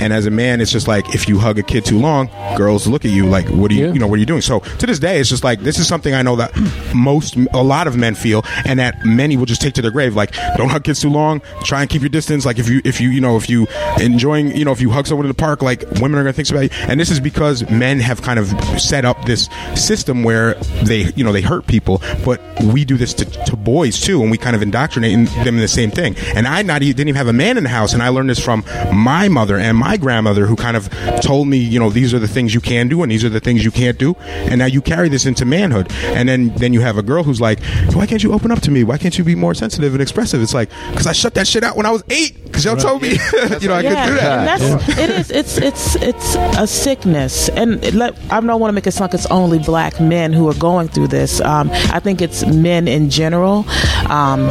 And as a man, it's just like if you hug a kid too long, girls look at you like, "What are you, you know, what are you doing?" So to this day, it's just like this is something I know that most, a lot of men feel, and that many will just take to their grave. Like, don't hug kids too long. Try and keep your distance. Like if you, if you, you know, if you enjoying, you know, if you hug someone in the park, like women are gonna think about you. And this is because men have kind of set up this system where they, you know, they hurt people, but we do this to, to boys too, and we kind of indoctrinate them in the same thing. And I not didn't even have a man in the house, and I learned this from my mother and my grandmother, who kind of told me, you know, these are the things you can do, and these are the things you can't do. And now you carry this into manhood, and then then you have a girl who's like, why can't you open up to me? Why can't you be more sensitive and expressive? It's like because I shut that shit out when I was eight, because y'all told me, you know, I couldn't do that. And that's it is it's it's it's a sickness, and it let, I don't want to make it sound like it's only black men who are going through this. Um, I think it's men in general, um,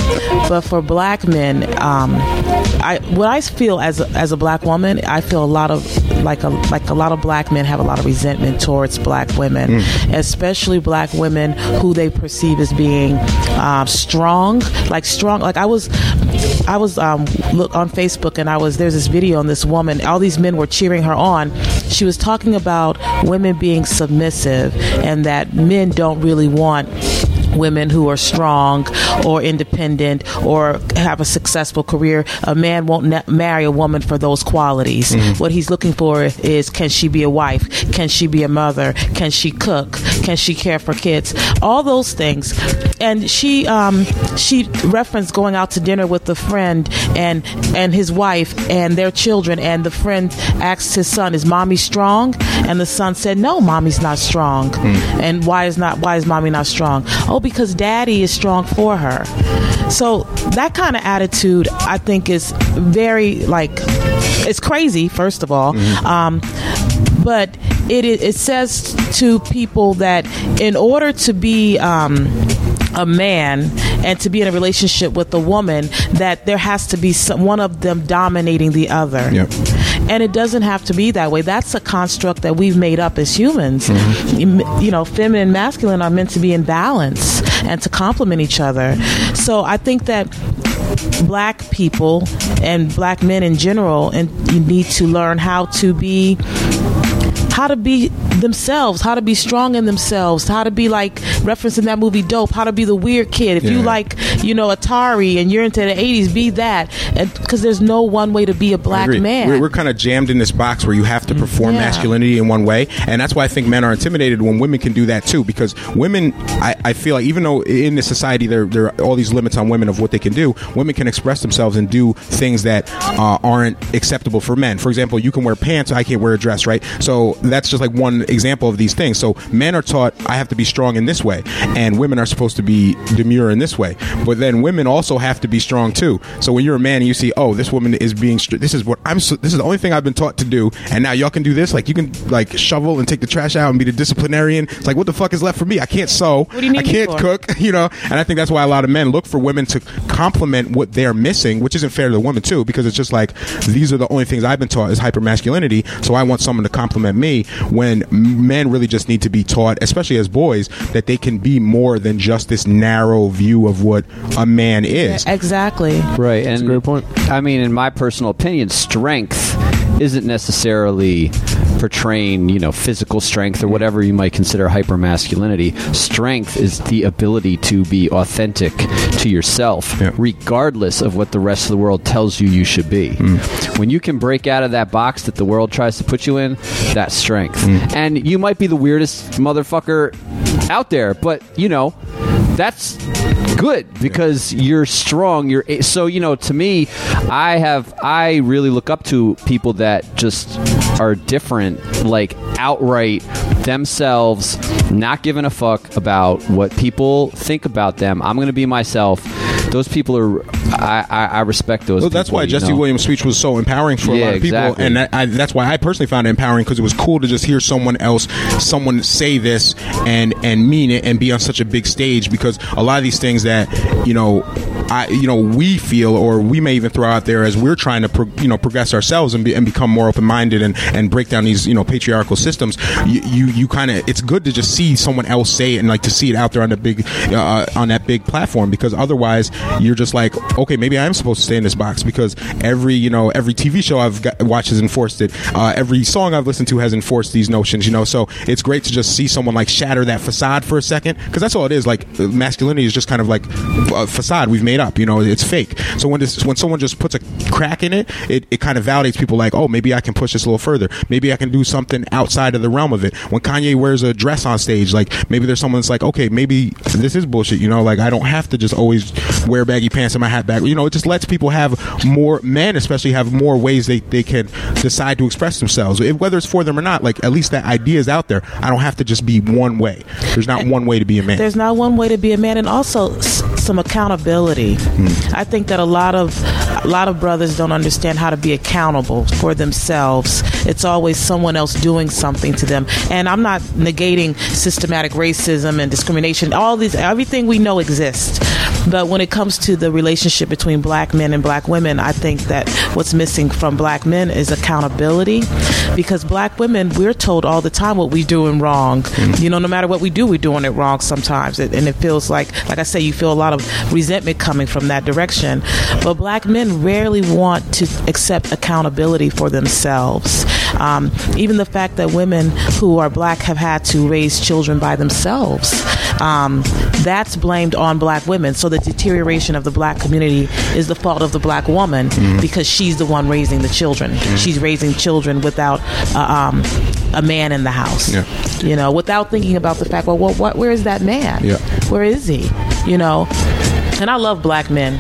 but for black men, um, I what I feel as a, as a black woman, I feel a lot of like a like a lot of black men have a lot of resentment towards black women, especially black women who they perceive as being um, strong, like strong. Like I was, I was um, look on Facebook and I was there's this video on this woman. All these men were cheering her on. She was talking about women being submissive and that men don't really want women who are strong or independent or have a successful career. A man won't na- marry a woman for those qualities. Mhm. What he's looking for is can she be a wife? Can she be a mother? Can she cook? Can she care for kids? All those things. And she um, she referenced going out to dinner with a friend and and his wife and their children. And the friend asked his son, "Is mommy strong?" And the son said, "No, mommy's not strong." And why is not why is mommy not strong? Oh, because daddy is strong for her. So that kind of attitude, I think, is very like it's crazy. First of all, um, but it it says to people that in order to be um, a man and to be in a relationship with a woman, that there has to be some, one of them dominating the other. And it doesn't have to be that way. That's a construct that we've made up as humans. Mm-hmm. You you know, feminine and masculine are meant to be in balance and to complement each other. So I think that black people and black men in general and you need to learn how to be how to be themselves, how to be strong in themselves, how to be like referencing that movie Dope, how to be the weird kid. If you like, you know, Atari and you're into the 80s, be that. Because there's no one way to be a black man. We're, we're kind of jammed in this box where you have to perform Yeah. masculinity in one way, and that's why I think men are intimidated when women can do that too. Because women, I, I feel like even though in this society there there are all these limits on women of what they can do, women can express themselves and do things that uh, aren't acceptable for men. For example, you can wear pants, I can't wear a dress, right? So that's just like one example of these things. So men are taught I have to be strong in this way, and women are supposed to be demure in this way. But then women also have to be strong too. So when you're a man and you see, oh, this woman is being, str- this is what I'm, so, this is the only thing I've been taught to do, and now y'all can do this. Like you can like shovel and take the trash out and be the disciplinarian. It's like what the fuck is left for me? I can't sew. What do you need I can't cook. You know, and I think that's why a lot of men look for women to complement what they're missing, which isn't fair to the women too, because it's just like these are the only things I've been taught is hyper masculinity. So I want someone to compliment me. When men really just need to be taught, especially as boys, that they can be more than just this narrow view of what a man is. Exactly. Right, and a great point. I mean, in my personal opinion, strength isn't necessarily portraying, you know, physical strength or whatever you might consider hyper masculinity. Strength is the ability to be authentic to yourself, Yeah. regardless of what the rest of the world tells you you should be. Mm. When you can break out of that box that the world tries to put you in, that's strength. Mm. And you might be the weirdest motherfucker out there, but you know, that's good because you're strong. You're so you know to me i have i really look up to people that just are different like outright themselves not giving a fuck about what people think about them. I'm gonna be myself those people are i i, I respect those Well, that's people, why Jesse know? Williams' speech was so empowering for a lot of people, exactly. and that, I, that's why I personally found it empowering because it was cool to just hear someone else, someone say this and and mean it and be on such a big stage because a lot of these things that you know. I, you know, we feel, or we may even throw out there as we're trying to, pro, you know, progress ourselves and, be, and become more open-minded and, and break down these, you know, patriarchal systems. You, you, you kind of, it's good to just see someone else say it and like to see it out there on the big, uh, on that big platform because otherwise you're just like, okay, maybe I am supposed to stay in this box because every, you know, every TV show I've got, watched has enforced it. Uh, every song I've listened to has enforced these notions, you know. So it's great to just see someone like shatter that facade for a second because that's all it is. Like masculinity is just kind of like a facade we've made up, you know. It's fake. So when this, when someone just puts a crack in it, it, it kind of validates people like, oh, maybe I can push this a little further. Maybe I can do something outside of the realm of it. When Kanye wears a dress on stage, like maybe there's someone that's like, okay, maybe this is bullshit, you know. Like I don't have to just always wear baggy pants and my hat back. You know, it just lets people have more men, especially have more ways they, they can decide to express themselves, If- whether it's for them or not. Like at least that idea is out there. I don't have to just be one way. There's not one way to be a man. There's not one way to be a man, and also some accountability. Hmm. I think that a lot of a lot of brothers don't understand how to be accountable for themselves. It's always someone else doing something to them, and I'm not negating systematic racism and discrimination. All these, everything we know exists, but when it comes to the relationship between black men and black women, I think that what's missing from black men is accountability, because black women we're told all the time what we're doing wrong. Hmm. You know, no matter what we do, we're doing it wrong sometimes, It- and it feels like, like I say, you feel a lot of resentment coming from that direction. But black men rarely want to accept accountability for themselves. Um, even the fact that women who are black have had to raise children by themselves. Um, that's blamed on black women. So the deterioration of the black community is the fault of the black woman because she's the one raising the children. She's raising children without uh, um, a man in the house. Yeah. You know, without thinking about the fact, well, what, what, where is that man? Yeah. Where is he? You know, and I love black men.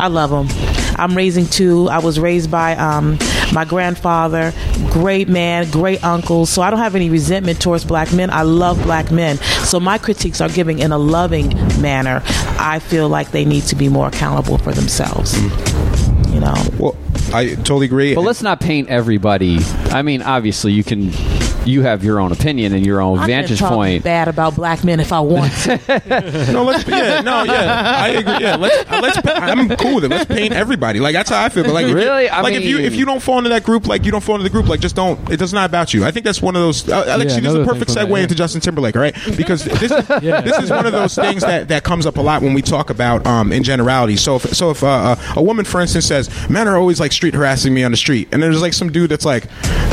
I love them. I'm raising two. I was raised by um, my grandfather, great man, great uncle. So I don't have any resentment towards black men. I love black men. So my critiques are given in a loving manner. I feel like they need to be more accountable for themselves. You know. well, I totally agree. But let's not paint everybody. I mean, obviously, you can. You have your own opinion and your own I can vantage talk point. bad about black men if I want to. no, let's yeah, no, yeah, I agree. Yeah, let's uh, let's. I'm cool with it. Let's paint everybody. Like that's how I feel. But like, if you- Really? I like if you if you don't fall into that group, like you don't fall into the group, like just don't. It does not about you. I think that's one of those. Uh, actually, this is another a perfect for that, segue yeah. into Justin Timberlake, all right? Because this is this is one of those things that that comes up a lot when we talk about um in generality. So if so if uh, uh, a woman, for instance, says men are always like street harassing me on the street, and there's like some dude that's like,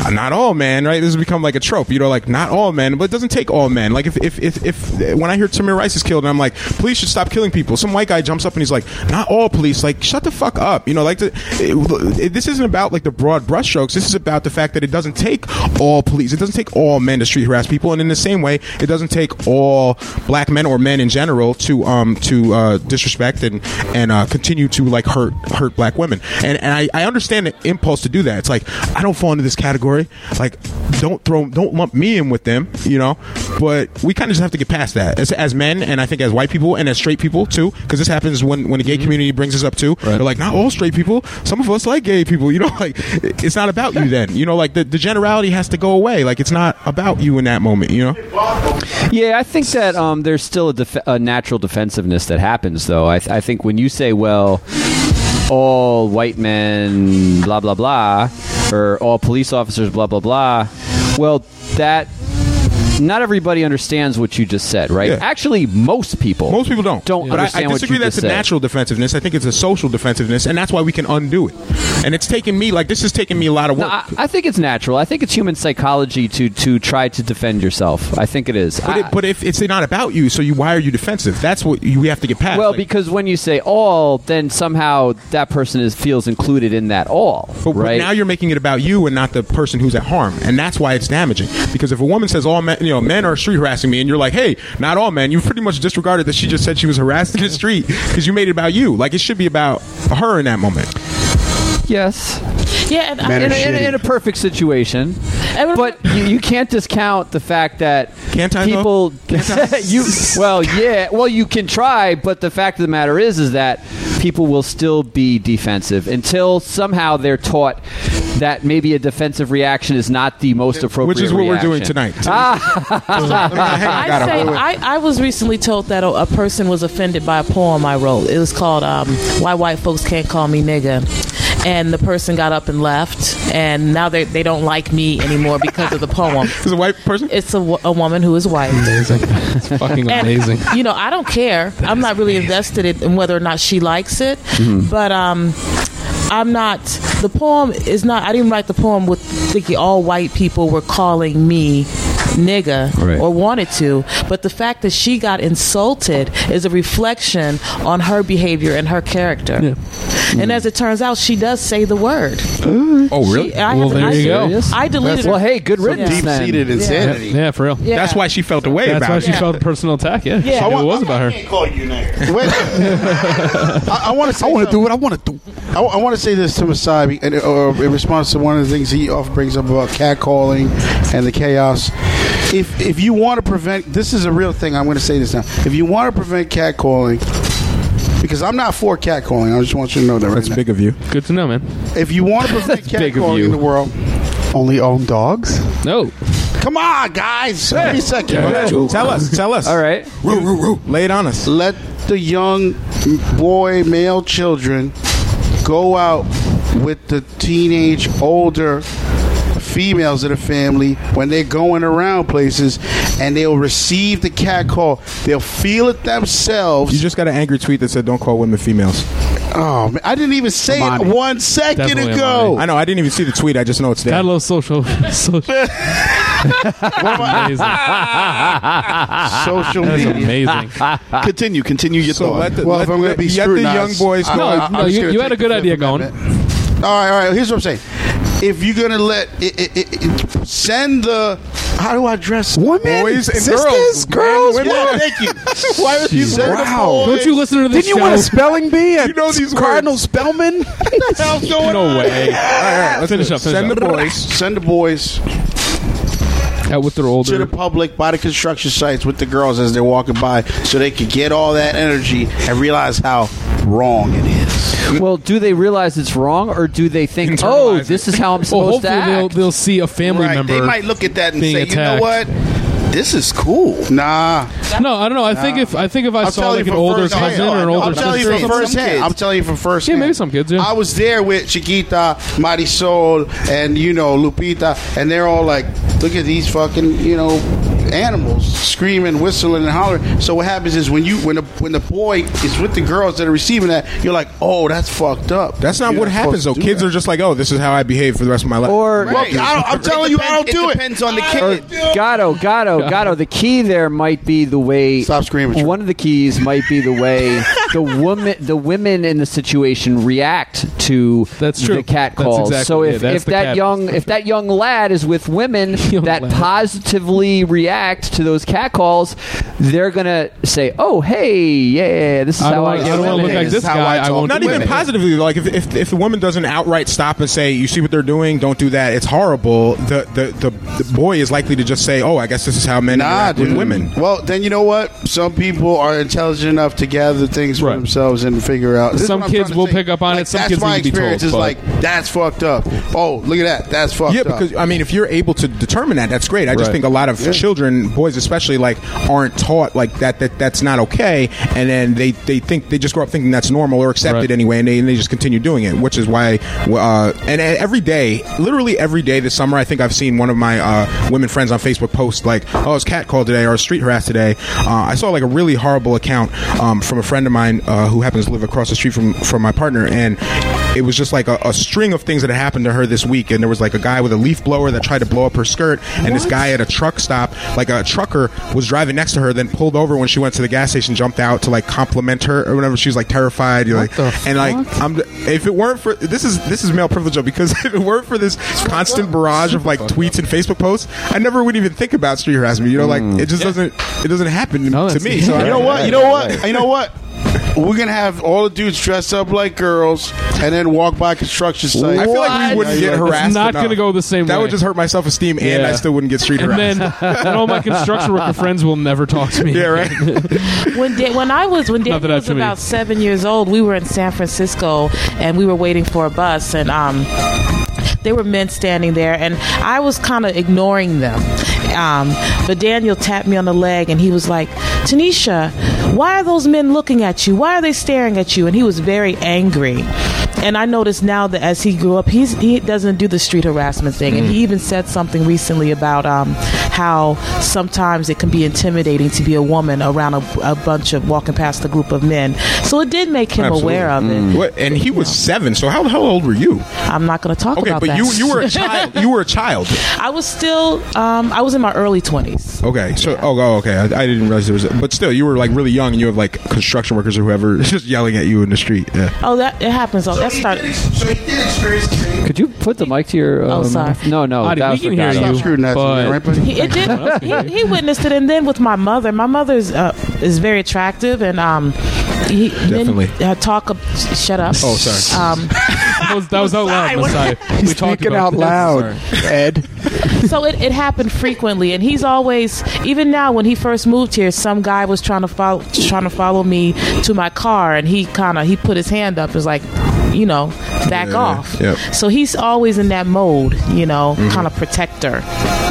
"Uh, not all men, right? This has become like a trope, you know, like not all men, but it doesn't take all men. Like if if if, if when I hear Tamir Rice is killed, and I'm like, police should stop killing people. Some white guy jumps up and he's like, not all police. Like shut the fuck up, you know. Like the, it- it- this isn't about like the broad brushstrokes. This is about the fact that it doesn't take all police. It doesn't take all men to street harass people, and in the same way, it doesn't take all black men or men in general to um to uh, disrespect and and uh, continue to like hurt hurt black women. And and I, I understand the impulse to do that. It's like I don't fall into this category. Like don't throw, don't lump me in with them, you know. But we kind of just have to get past that as, as men, and I think as white people and as straight people too, because this happens when when the gay community brings us up too. They're like, not all straight people. Some of us like gay people, you know. Like, it's not about you then, you know. Like the, the generality has to go away. Like it's not about you in that moment, you know. Yeah, I think that um, there's still a, def- a natural defensiveness that happens, though. I, th- I think when you say, well, all white men, blah, blah, blah, or all police officers, blah, blah, blah, well, that. Not everybody understands what you just said, right? Yeah. Actually, most people Most people don't. don't but I, understand I what disagree. That's a said. natural defensiveness. I think it's a social defensiveness, and that's why we can undo it. And it's taken me like this has taken me a lot of No, work. I, I think it's natural. I think it's human psychology to to try to defend yourself. I think it is. but, I- it, but if it's not about you, so you why are you defensive? That's what you, we have to get past. well, Like, because when you say all, then somehow that person is feels included in that all, But, but now you're making it about you and not the person who's at harm, and that's why it's damaging. Because if a woman says all men, you know, men are street harassing me, and you're like, hey, not all men, you pretty much disregarded that she just said she was harassed in the street because you made it about you. Like it should be about her in that moment. yes, Yeah, and I, in a, in, a, in a perfect situation. But you, you can't discount the fact that Can't I, people you well yeah well you can try but the fact of the matter is is that people will still be defensive until somehow they're taught that maybe a defensive reaction is not the most appropriate Which is what we're doing reaction. tonight. Ah, I, say, I, I was recently told that a, a person was offended by a poem I wrote. It was called um, "Why White Folks Can't Call Me Nigga," and the person got up and left, and now they they don't like me anymore because of the poem. Is a white person? It's a, a woman who is white. Amazing. It's fucking And, amazing. You know, I don't care. I'm not really invested in, in whether or not she likes it, but um, I'm not. The poem is not. I didn't write the poem with thinking all white people were calling me nigga Right. or wanted to, but the fact that she got insulted is a reflection on her behavior and her character. And as it turns out, she does say the word. oh, really? She- I Well, have- there I- you go. I deleted. well hey good riddance Deep-seated insanity. Yeah, for real. Yeah. That's why she felt the way That's why it. she Yeah. felt a personal attack. Yeah, Yeah. She knew it was about her. can't call you nigger. Wait, I, I want to. I want to do what I want to do. I, want to say this to Masai and, uh, in response to one of the things he often brings up about catcalling and the chaos. If if you want to prevent, this is a real thing. I'm going to say this now. If you want to prevent catcalling, because I'm not for catcalling, I just want you to know that right That's now. big of you. Good to know, man. If you want to prevent big of catcalling you. in the world, Only own dogs. No. come on, guys. Give me a second. Tell us. Tell us. all right Lay it on us. let the young boy, male children go out with the teenage, older females of the family when they're going around places and they'll receive the cat call. They'll feel it themselves. You just got an angry tweet that said, "Don't call women females." oh, man, I didn't even say Amani. it one second Definitely ago. I know. I didn't even see the tweet. I just know it's there. Got a little social. social. amazing. Social That's media. amazing. Continue. Continue your So thought. let the, Well, let, if I'm going to be let the young boys I- No, I'm no, you- you had a good idea going. All right, all right. Here's what I'm saying. If you're gonna let it, it, it, it- send the, how do I dress Women, boys and sisters, girls, girls. man, Yeah, women. thank you. Why would you send Wow. boys? Don't you listen to this Didn't you want a spelling bee at You know these Cardinal words. Spellman? What the hell's going No on? way. All right, all right, let's Finish up, finish Send up. the boys. Send the boys Out with their older to the public by the construction sites with the girls as they're walking by, so they could get all that energy and realize how wrong it is. well do they realize it's wrong or do they think oh, Internalize oh it. this is how I'm Well, supposed to hopefully they'll they'll see a family right? member. They might look at that and being say, "You know what? This is cool." Nah, No, I don't know. I think if I think if I I'm saw like an older first hand. cousin or an older I'm telling sister, you or from first hand. I'm telling you from first Yeah, hand. maybe some kids, yeah. I was there with Chiquita, Marisol, and you know Lupita, and they're all like, "Look at these fucking you know animals screaming, whistling, and hollering." So what happens is when you when the when the boy is with the girls that are receiving that, you're like, "Oh, that's fucked up." That's not You're what happens, though. supposed to do Kids that. are just like, "Oh, this is how I behave for the rest of my life." or Well, I don't, I'm telling you, I don't do it. Depends on the or Gatto, Gatto, Gatto. The key there might be the way. Stop screaming, Troy. One of the keys might be the way the woman, the women in the situation react to That's true. the cat That's calls. exactly- so yeah, if, that's if the that cat. young if that young lad is with women Young that lad. positively react to those cat calls, they're gonna say, "Oh, hey, yeah, this is I how don't I get I don't wanna women." look like This this is how guy. I I won't Not do even it. positively. Like if, if if the woman doesn't outright stop and say, "You see what they're doing? Don't do that. It's horrible." The the the, the boy is likely to just say, "Oh, I guess this is how men Nah, interact with women." Well, then you know what? Some people are intelligent enough to gather things for Right. themselves and figure out. This Some kids will say. pick up on Like, it. Some that's kids my need to be told, experience is but- like that's fucked up. Oh, look at that. That's fucked Yeah, up. because I mean, if you're able to determine that, that's great. I just Right. think a lot of children, boys especially, like aren't taught like that that that's not okay, and then they they think they just grow up thinking that's normal or accepted Right. anyway, and they, and they just continue doing it, which is why. Uh, and every day, literally every day this summer, I think I've seen one of my uh, women friends on Facebook post like, "Oh, it's cat called today or street harassed today." Uh, I saw like a really horrible account um, from a friend of mine uh, who happens to live across the street from from my partner, and it was just like a, a string of things that happened to her this week. And there was like a guy with a leaf blower that tried to blow up her skirt, and this guy at a truck stop, like a trucker, was driving next to her, then pulled over when she went to the gas station, jumped out to like compliment her or whatever. She was like terrified, you're like, and like I'm. If it weren't for this is this is male privilege though, because if it weren't for this constant barrage of like tweets and Facebook posts, I never would even think about street harassment. You know, like it just mm. doesn't it doesn't happen No, to me. So I you know what? You know what? You know what? We're gonna have all the dudes dressed up like girls and then walk by construction sites. I feel like we wouldn't get harassed. It's not enough. gonna go the same That way. would just hurt my self esteem, and Yeah. I still wouldn't get street and harassed. then and all my construction worker friends will never talk to me. yeah, right. when da- when I was when Not that Daniel I was have too many. about seven years old, we were in San Francisco and we were waiting for a bus, and um, there were men standing there, and I was kind of ignoring them. Um, but Daniel tapped me on the leg, and he was like, "Tanisha, why are those men looking at you? Why are they staring at you?" And he was very angry. And I noticed now that as he grew up, he's, he doesn't do the street harassment thing. And he even said something recently about um, how sometimes it can be intimidating to be a woman around a, a bunch of walking past a group of men. So it did make him Absolutely. aware of it. What, and he was seven. So how how old were you? I'm not going to talk Okay, about that. Okay, but you you were a child. You were a child. I was still, um, I was in my early 20s. Okay, so oh, oh okay, I, I didn't realize there was. But still, you were like really young, and you have like construction workers or whoever just yelling at you in the street. Yeah. Oh, that it happens. Oh, that started. So he did experience the same. Could you put the mic to your? Um, Oh, sorry. No, no, Adi, that we was can for hear you. Stop screwing that me, but- right, buddy? He, it did. He, he witnessed it, and then with my mother. My mother's uh, is very attractive, and um, he Definitely. Then, uh, talk. Up, shut up. Oh, sorry. Um, That was, that was out loud, Masai. He's we talked speaking about out this. loud, Ed. so it, it happened frequently, and he's always even now when he first moved here, some guy was trying to follow trying to follow me to my car, and he kind of he put his hand up, was like, you know, back Yeah, off. yep. So he's always in that mode, you know, Mm-hmm. kind of protector.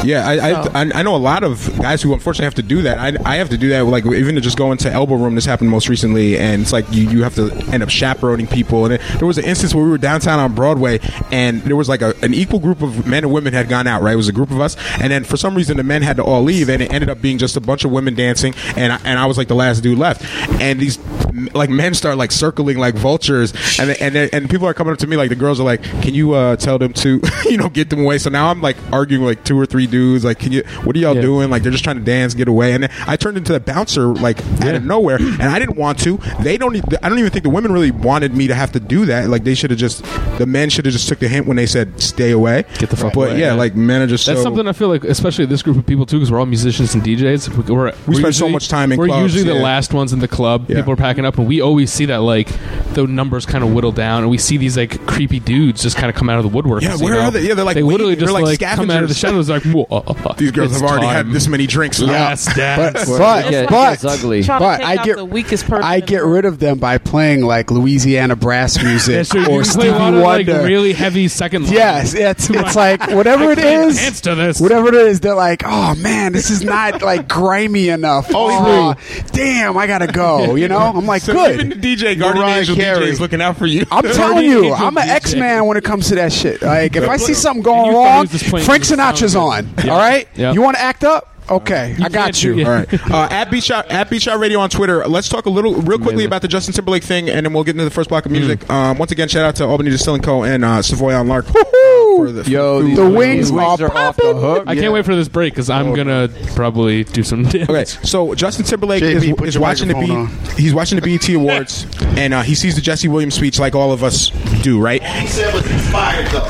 Yeah, I, So- I, I I know a lot of guys who unfortunately have to do that. I, I have to do that, like even to just go into elbow room. This happened most recently, and it's like you, you have to end up chaperoning people. And it, there was an instance where we were downtown on Broadway, and there was like a, an equal group of men and women had gone out. Right, it was a group of us, and then for some reason the men had to all leave, and it ended up being just a bunch of women dancing, and I, and I was like the last dude left, and these like men start like circling like vultures, and and and people are coming up to me like the girls are like, can you uh, tell them to you know get them away? So now I'm like arguing with like two or three dudes, like, can you? What are y'all Yeah. doing? Like they're just trying to dance, get away, and then I turned into the bouncer like out of nowhere, and I didn't want to. They don't. I don't even think the women really wanted me to have to do that. Like they should have just the men should have just took the hint when they said stay away. Get the fuck But away, yeah, yeah. like men are just That's so, something I feel like, especially this group of people too, because we're all musicians and DJs. We're, we're We spend so usually- much time in We're clubs, usually the yeah. last ones in the club. Yeah. People are packing up, and we always see that like the numbers kind of whittle down, and we see these like creepy dudes just kind of come out of the woodwork. Yeah, you where know? are they? Yeah, they're like they literally waiting. just They're like like, come out of the scavengers. shadows, like Whoa, uh, uh, These girls it's have already time. had this many drinks. Last dance. Fuck it, But- it's ugly. Trying But to take I out get- the weakest person. I in get the rid of them by playing like Louisiana brass music Yeah, sure, you or can play Stevie a lot of like really heavy second. line. Yes, it's it's like whatever it is. to this. Whatever it is, they're like, oh man, this is not like grimy enough. Oh, damn, I gotta go. You know, I'm like, So good. even the DJ, Guardian Mariah Angel Carey. DJ is looking out for you. I'm telling you, I'm an DJ. X man when it comes to that shit. Like, if I see something going you thought he wrong, was just playing Frank the sound Sinatra's on. All right, Yeah. you want to act up? Okay, I got you. All right. Uh, at Beach Shot at Beach Shot Radio on Twitter. Let's talk a little, real quickly Amazing. about the Justin Timberlake thing, and then we'll get into the first block of music. Um, once again, shout out to Albany Distilling Co. and uh, Savoy on Lark. For the, Yo, these The wings, wings wings are are off the hook. I can't wait for this break because I'm gonna probably do some damage. Okay, so Justin Timberlake JB, is, is watching the B, microphone he's watching the BET Awards, and uh, he sees the Jesse Williams speech like all of us do, right? He said was inspired though.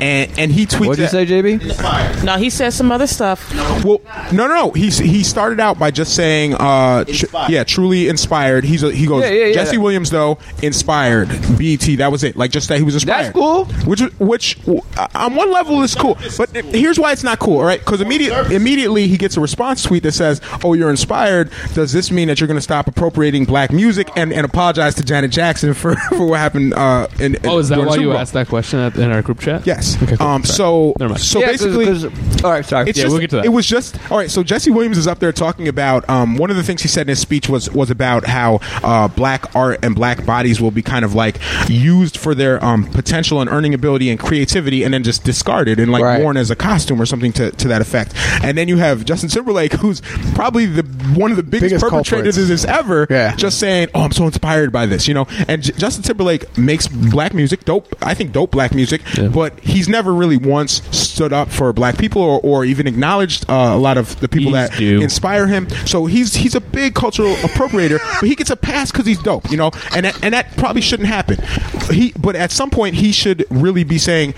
And and he tweets. What did you say, JB? Inspired. No, he said some other stuff. Well, no, no, no. He's he started out by just saying, uh, tr- yeah, truly inspired. He's a, he goes, Yeah, yeah, yeah. Jesse Williams though inspired. BT. that was it. Like just that he was inspired. That's cool. Which which uh, on one level is cool, but here's why it's not cool. All right, because immediate, immediately he gets a response tweet that says, "Oh, you're inspired. Does this mean that you're going to stop appropriating black music and, and apologize to Janet Jackson for, for what happened?" Uh, in, Oh, is that during the why Super you Bowl?" asked that question at, in our group chat? Yes. Okay. Cool. Um. Sorry. So Never mind. so Yeah, 'cause- basically. 'cause- all right, sorry. It's Yeah, just, we'll get to that. It was just all right. So Jesse Williams is up there talking about um, one of the things he said in his speech was was about how uh, black art and black bodies will be kind of like used for their um, potential and earning ability and creativity, and then just discarded and like Right. worn as a costume or something to, to that effect. And then you have Justin Timberlake, who's probably the one of the biggest, Biggest perpetrators culprits. of this ever, Yeah. just saying, "Oh, I'm so inspired by this," you know. And J- Justin Timberlake makes black music, dope. I think dope black music, but he's never really once stood up for black people or, or even acknowledged uh, a lot of the people He's that due. inspire him. So he's he's a big cultural appropriator, but he gets a pass because he's dope, you know. And that, and that probably shouldn't happen. He, but at some point, he should really be saying,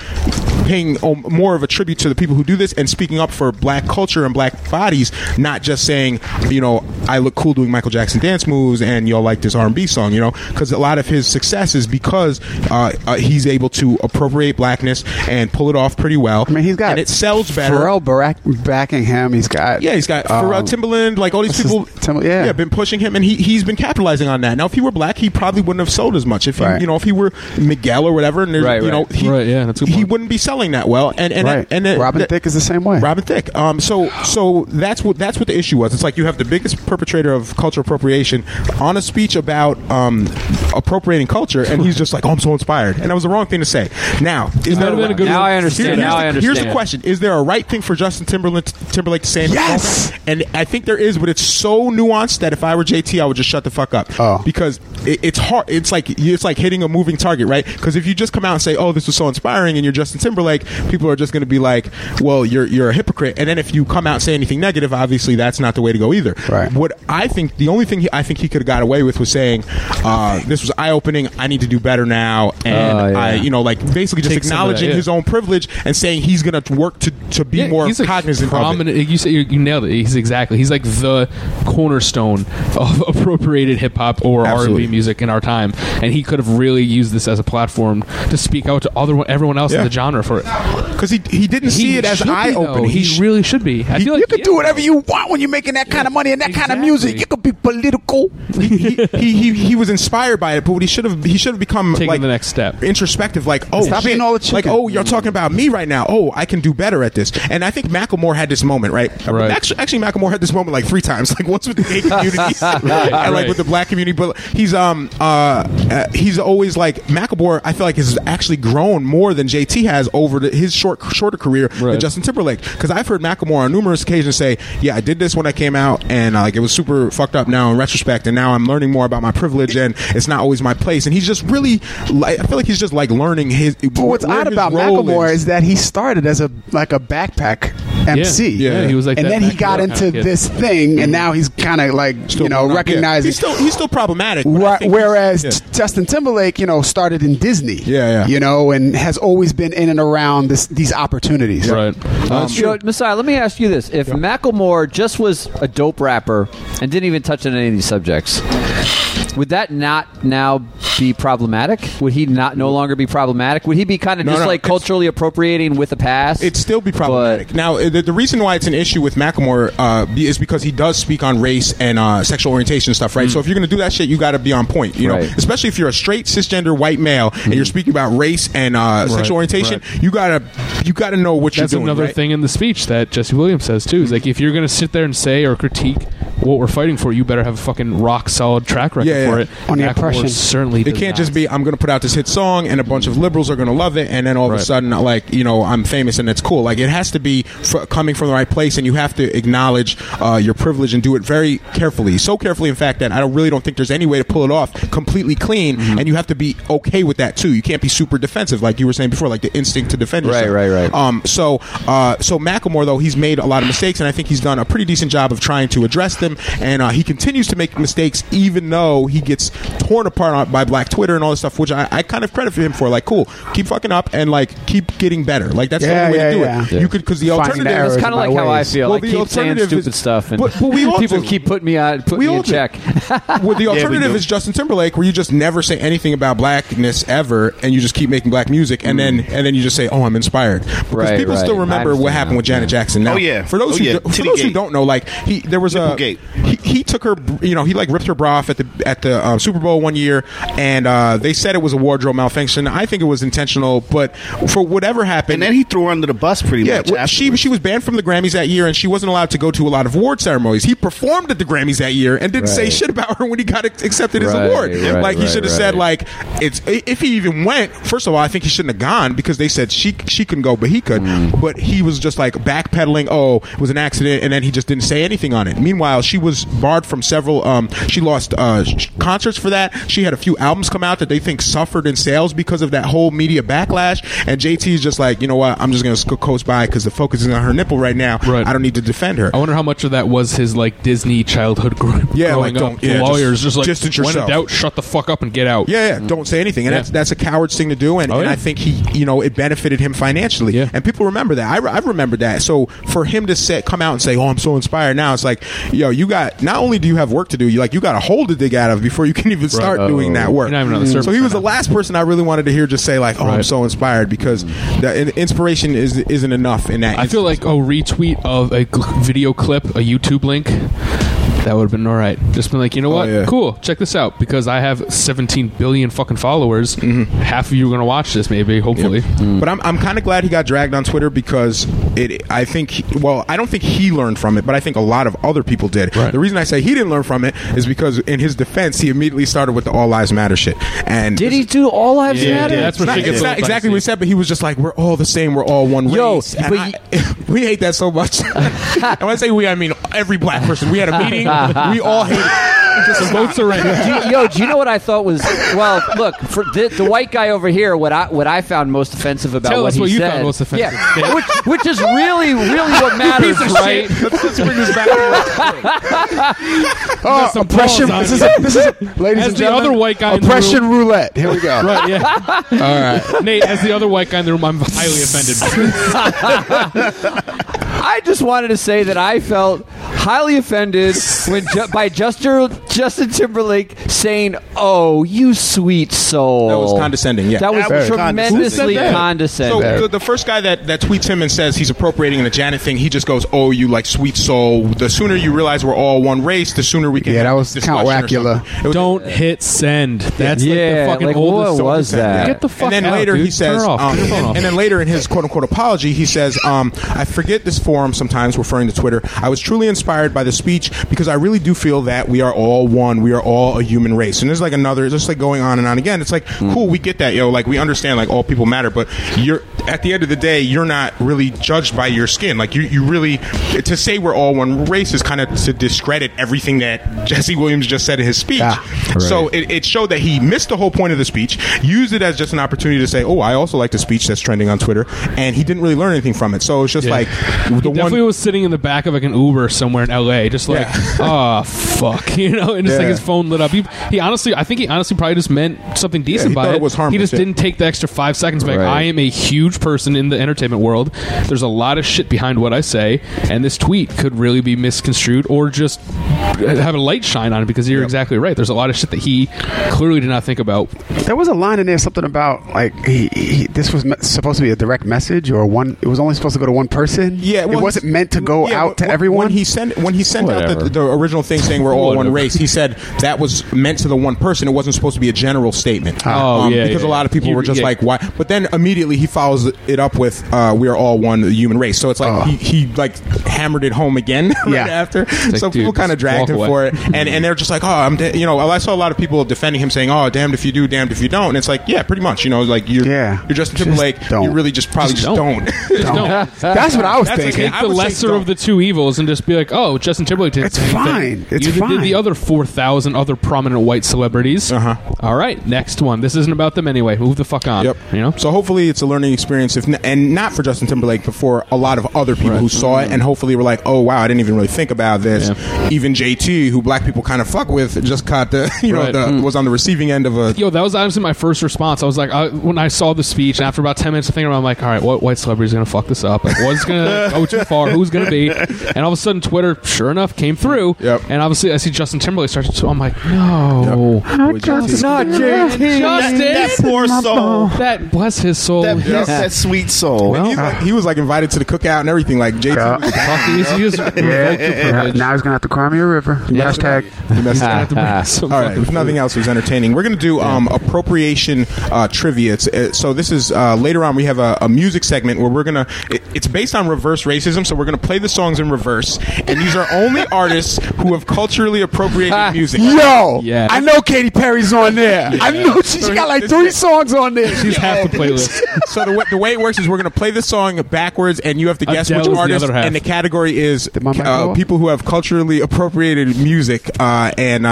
paying um, more of a tribute to the people who do this and speaking up for black culture and black bodies, not just saying, you know, I look cool doing Michael Jackson dance moves and y'all like this R and B song, you know, because a lot of his success is because uh, uh, he's able to appropriate blackness and pull it off pretty well. I mean, he's got and it sells better. Pharrell Barack backing him. He's got Yeah, he's got um, Pharrell Timbaland, like all these people. Tim- yeah. been pushing him, and he he's been capitalizing on that. Now, if he were black, he probably wouldn't have sold as much. If he, Right. you know, if he were Miguel or whatever, and Right, you know, right. he, Right, yeah, that's he wouldn't be selling that well. And and right. and that- Robin that- Thicke is the same way. Robin Thicke. Um, so so that's what that's what the issue was. It's like you have the biggest perpetrator of cultural appropriation on a speech about um, appropriating culture, and he's just like, "Oh, I'm so inspired," and that was the wrong thing to say. Now, is that there been a good Now one. I understand. here's Now the, I Here's the question: Is there a right thing for Justin Timberlake, Timberlake to say? In this Yes! and I think there is, but it's so nuanced that if I were JT, I would just shut the fuck up. Oh. because it, it's hard. It's like it's like hitting a moving target, right? Because if you just come out and say, "Oh, this was so inspiring," and you're Justin Timberlake, people are just going to be like, "Well, you're you're a hypocrite." And then if you come out and say anything negative, obviously that's not the way to go either. Right. What I think the only thing he, I think he could have got away with was saying, uh, "This was eye opening. I need to do better now," and Oh, yeah. I, you know, like basically just Take some of that, acknowledging yeah. his own privilege and saying he's going to work to to be Yeah, more he's a cognizant of it. prominent. You say you, you nailed it. He's exactly. He's like the cornerstone of appropriated hip hop or R and B music in our time, and he could have really used this as a platform to speak out to other everyone else Yeah. in the genre for it. because he he didn't see it as eye opening. He, sh- really should be. I feel like you can yeah. do whatever you want when you're making that kind of money and that kind of music. You could be political. he, he, he he was inspired by it, but he should have he should have become Taking like the next step. introspective. Like, oh, Stop shit. eating all the chicken. like, oh, you're talking about me right now. Oh, I can do better at this. And I think Macklemore had this moment, right? Right. Actually, actually, Macklemore had this moment like three times. Like once with the gay community, and like right. with the black community. But he's um uh, uh he's always like Macklemore. I feel like has actually grown more than JT has over the, his short shorter career than Justin Timberlake. Because I've heard Macklemore on numerous occasions say, "Yeah, I did this when I came out, and uh, like it was super fucked up now in retrospect, and now I'm learning more about my privilege, and it's not always my place." And he's just really, like, I feel like he's just like learning his. But what's odd about role Macklemore is. that he started as a like a backpack MC. Yeah, yeah, he was like and then he got into kind of kid. this thing, and now he's kind of like you know blown up. Yeah. recognizing. He's still he's still problematic. but I think whereas he's- t- Justin Timberlake, you know, started in Disney. Yeah, yeah. You know, and has always been in and around this, these opportunities. Right. Um, Yo, Masai, let me ask you this: If Macklemore just was a dope rapper and didn't even touch on any of these subjects, would that not now be problematic? Would he not no longer be problematic? Would he be kind of No, just no, like it's- culturally appropriating with a pass? It'd still be problematic. But- now, the, the reason why it's an issue with Macklemore uh, be- is because he does speak on race and uh, sexual orientation stuff, right? So if you're going to do that shit, you got to be on point, you know. Right. Especially if you're a straight cisgender white male and you're speaking about race and uh, sexual orientation, right. you gotta you gotta know what That's you're doing. That's another right? thing in the speech that Jesse Williams says too. Is like if you're going to sit there and say or critique what we're fighting for, you better have a fucking rock solid track record Yeah, yeah. for it. On the Macklemore oppression. certainly. It can't not. just be I'm going to put out this hit song and a bunch of liberals are going to love it, and then all of a sudden, like you know, I'm famous and it's cool. Like it has to be f- coming from the right place, and you have to acknowledge uh, your privilege and do it very carefully. So carefully, in fact, that I don't really don't think there's any way to pull it off completely clean, Mm-hmm. and you have to be okay with that too. You can't be super defensive, like you were saying before, like the instinct to defend Right, yourself. right, right. Um, so, uh, so Macklemore though he's made a lot of mistakes, and I think he's done a pretty decent job of trying to address them. And uh, he continues to make mistakes, even though he gets torn apart on- by Black Twitter and all this stuff, which I, I kind of credit for him for. Like, cool, keep fucking up and like keep getting better. Like that's the only way yeah, to do yeah. it. Yeah. You could because the Finding the alternative errors It's in kind of my like how I ways. feel. Well, I the keep saying alternative stupid is- stuff, and but- but we all people do. keep putting me on, putting We me all in do. check. well, the alternative do. is Justin Timberlake, where you just never say anything about blackness ever, and you just keep making black music, and then and then you just say, "Oh, I'm inspired," because Mm. Right, people right. still I remember what understand happened now. with Janet Jackson. Now, Oh, yeah. for those Oh, who yeah. do- for those who Tittygate. don't know, like he there was a Nipplegate. he, he took her, you know, he like ripped her bra off at the at the uh, Super Bowl one year, and uh, they said it was a wardrobe malfunction. I think it was intentional, but for whatever happened, And then he threw her under the bus pretty yeah, much. well, she she was banned from the Grammys that year, and she wasn't allowed to go to a lot of award ceremonies. He performed at the Grammys that year and didn't say shit about her when he got accepted his Right, award. right, like he should have right. said like it's if he even went. First of all, I think he shouldn't have gone because they said she she couldn't go, but he could. Mm. But he was just like backpedaling. Oh, it was an accident, and then he just didn't say anything on it. Meanwhile, she was barred from several. Um, she lost uh, concerts for that. She had a few albums come out that they think suffered in sales because of that whole media backlash. And JT is just like, you know what? I'm just going to coast by because the focus is on her nipple right now. Right. I don't need to defend her. I wonder how much of that was his like Disney childhood group. Yeah, growing like, up. yeah, lawyers just just, like distance when in doubt, shut the fuck up and get out. Yeah, yeah. Don't say anything, and Yeah. that's that's a coward's thing to do, and, Oh, and yeah. I think he, you know, it benefited him financially, Yeah. and people remember that. I, re- I remember that. So for him to say, come out and say, "Oh, I'm so inspired," now it's like, yo, you got not only do you have work to do, you like you got a hole to dig out of before you can even start Oh. doing that work. You're not even on the surface so he was the last person I really wanted to hear just say like, "Oh, I'm so inspired," because the inspiration is isn't enough in that. I feel like a retweet of a video clip, a YouTube link. That would have been all right. Just been like, you know oh, what? yeah. Cool. Check this out because I have 17 billion fucking followers. Mm-hmm. Half of you are going to watch this, maybe. Hopefully. Mm. But I'm, I'm kind of glad he got dragged on Twitter because it. I think. he- well, I don't think he learned from it, but I think a lot of other people did. Right. The reason I say he didn't learn from it is because, in his defense, he immediately started with the All Lives Matter shit. And Did he do all lives Yeah, matter? yeah, that's It's what not, shit gets it's a not exactly what he said, but he was just like, "We're all the same. We're all one Yo, race." And but I- we hate that so much. and when I say we, I mean every black person. We had a meeting. we all hate it. The votes are right. Do you- yo, do you know what I thought was? Well, look for the, the white guy over here. What I what I found most offensive about Tell what us he what you said. found most offensive. Yeah, which, which is really really what matters, piece of right? Let's bring this back. Oh, some oppression! This is, a, this is, a, ladies As and the gentlemen, other white guy in the oppression roulette. Here we go. right, yeah. all right. Nate, as the other white guy in the room, I'm highly offended. I just wanted to say that I felt highly offended when ju- by Justin Justin Timberlake saying, "Oh, you sweet soul." That was condescending, yeah. that was That was tremendously Who said that? So the, the first guy that, that tweets him and says he's appropriating the Janet thing, he just goes, "Oh, you like sweet soul." The sooner you realize we're all one race, the sooner we can. Yeah, that was this Count discussion Wacula. was- Don't hit send. That's Yeah, like the fucking like, oldest. what was that? Get the fuck and then out, later dude. he says, Turn it off. um, Turn your phone and, and then later in his quote unquote apology, he says, um, "I forget this forum sometimes, referring to Twitter. I was truly inspired by the speech because I really do feel that we are all one. We are all a human race." And there's like another, it's just like going on and on again. It's like, Hmm. cool, we get that, yo. Like we understand, like all people matter, but you're at the end of the day, you're not really judged by your skin. Like you, you really to say we're all one race is kind of to discredit everything that Jesse Williams just said in his speech. Yeah. So it, it showed that he missed the whole point of the speech, used it as just an opportunity to say, "Oh, I also like the speech that's trending on Twitter," and he didn't really learn anything from it. So it's just Yeah. like the definitely one. was sitting in the back of like an Uber somewhere in L.A. Just like, oh fuck, you know, and just like Yeah. his phone lit up. He, he honestly, I think he honestly probably just meant something decent he by thought it. it was harmless, He just yeah. didn't take the extra five seconds. Like, Right. I am a huge person in the entertainment world. There's a lot of shit behind what I say, and this tweet could really be misconstrued or just have a light shine on it because you're exactly right. There's a lot of shit that he clearly did not think about. There was a line in there, something about like he, he, this was me- supposed to be a direct message, or one. It was only supposed to go to one person. Yeah, well, it wasn't meant to go yeah, out to when- everyone. When he sent sent when he sent out the, the original thing saying we're all one race, he said that was meant to the one person. It wasn't supposed to be a general statement. Oh, yeah, because yeah, a lot of people yeah. were just Yeah. like, "Why?" But then immediately he follows it up with, uh, "We are all one human race." So it's like he, he like hammered it home again right Yeah. after. like, so dude, people kind of dragged walk him away. for it, and and they're just like, "Oh, I'm," de-, you know. I saw a lot of people defending him, saying, "Oh, damned if you do, damned if you don't." And it's like, yeah, pretty much. You know, like you're Yeah. you're Justin Just Timberlake. don't. You really just probably just, Just don't. don't. Don't. That's what I was That's thinking. Take I the would say lesser don't. of the two evils and just be like, oh, Justin Timberlake did It's the same thing. fine. It's you did fine. the other 4,000 other prominent white celebrities. Uh-huh. All right, next one. This isn't about them anyway. Move the fuck on. Yep. You know? So hopefully it's a learning experience, if n- and not for Justin Timberlake, but for a lot of other people who saw it, and hopefully were like, "Oh wow, I didn't even really think about this." Even JT, who black people kind of fuck with, just caught the you know Right. the, was on the receiving end of a. Yo, that was honestly my first response. I was like, I, when I saw the speech, and after about ten minutes of thinking, about it, I'm like, all right, what white celebrity is going to fuck this up? Like, what's going to go too far? Who's going to be? And all of a sudden, Twitter, sure enough, came through. Yep. And obviously, I see Justin Timberlake start to. I'm like, no, Boy, JT. Not JT. Justin. that poor soul. That bless his soul. That, Yes. that sweet soul. And he's like, he was like invited to the cookout and everything. Like JT, Yeah. was Fuck, he's, he's Yeah, revoked your yeah. privilege. Now he's gonna have to cry me a river. Hashtag. he messed up. Have to bring some All right. If nothing food. else was entertaining, we're going to do um, appropriation uh, trivia. It's, uh, so this is uh, later on. We have a, a music segment where we're gonna. It, it's based on reverse racism. So we're going to play the songs in reverse, and these are only artists who have culturally appropriated music. Yo, Yeah. I know Katy Perry's on there. I know she, she got like three songs on there. She's half the playlist. so the way, the way it works is we're going to play the song backwards, and you have to guess Adele's which artist. other half. and the category is my mic go uh, people who have culturally appropriated music. Uh, and uh,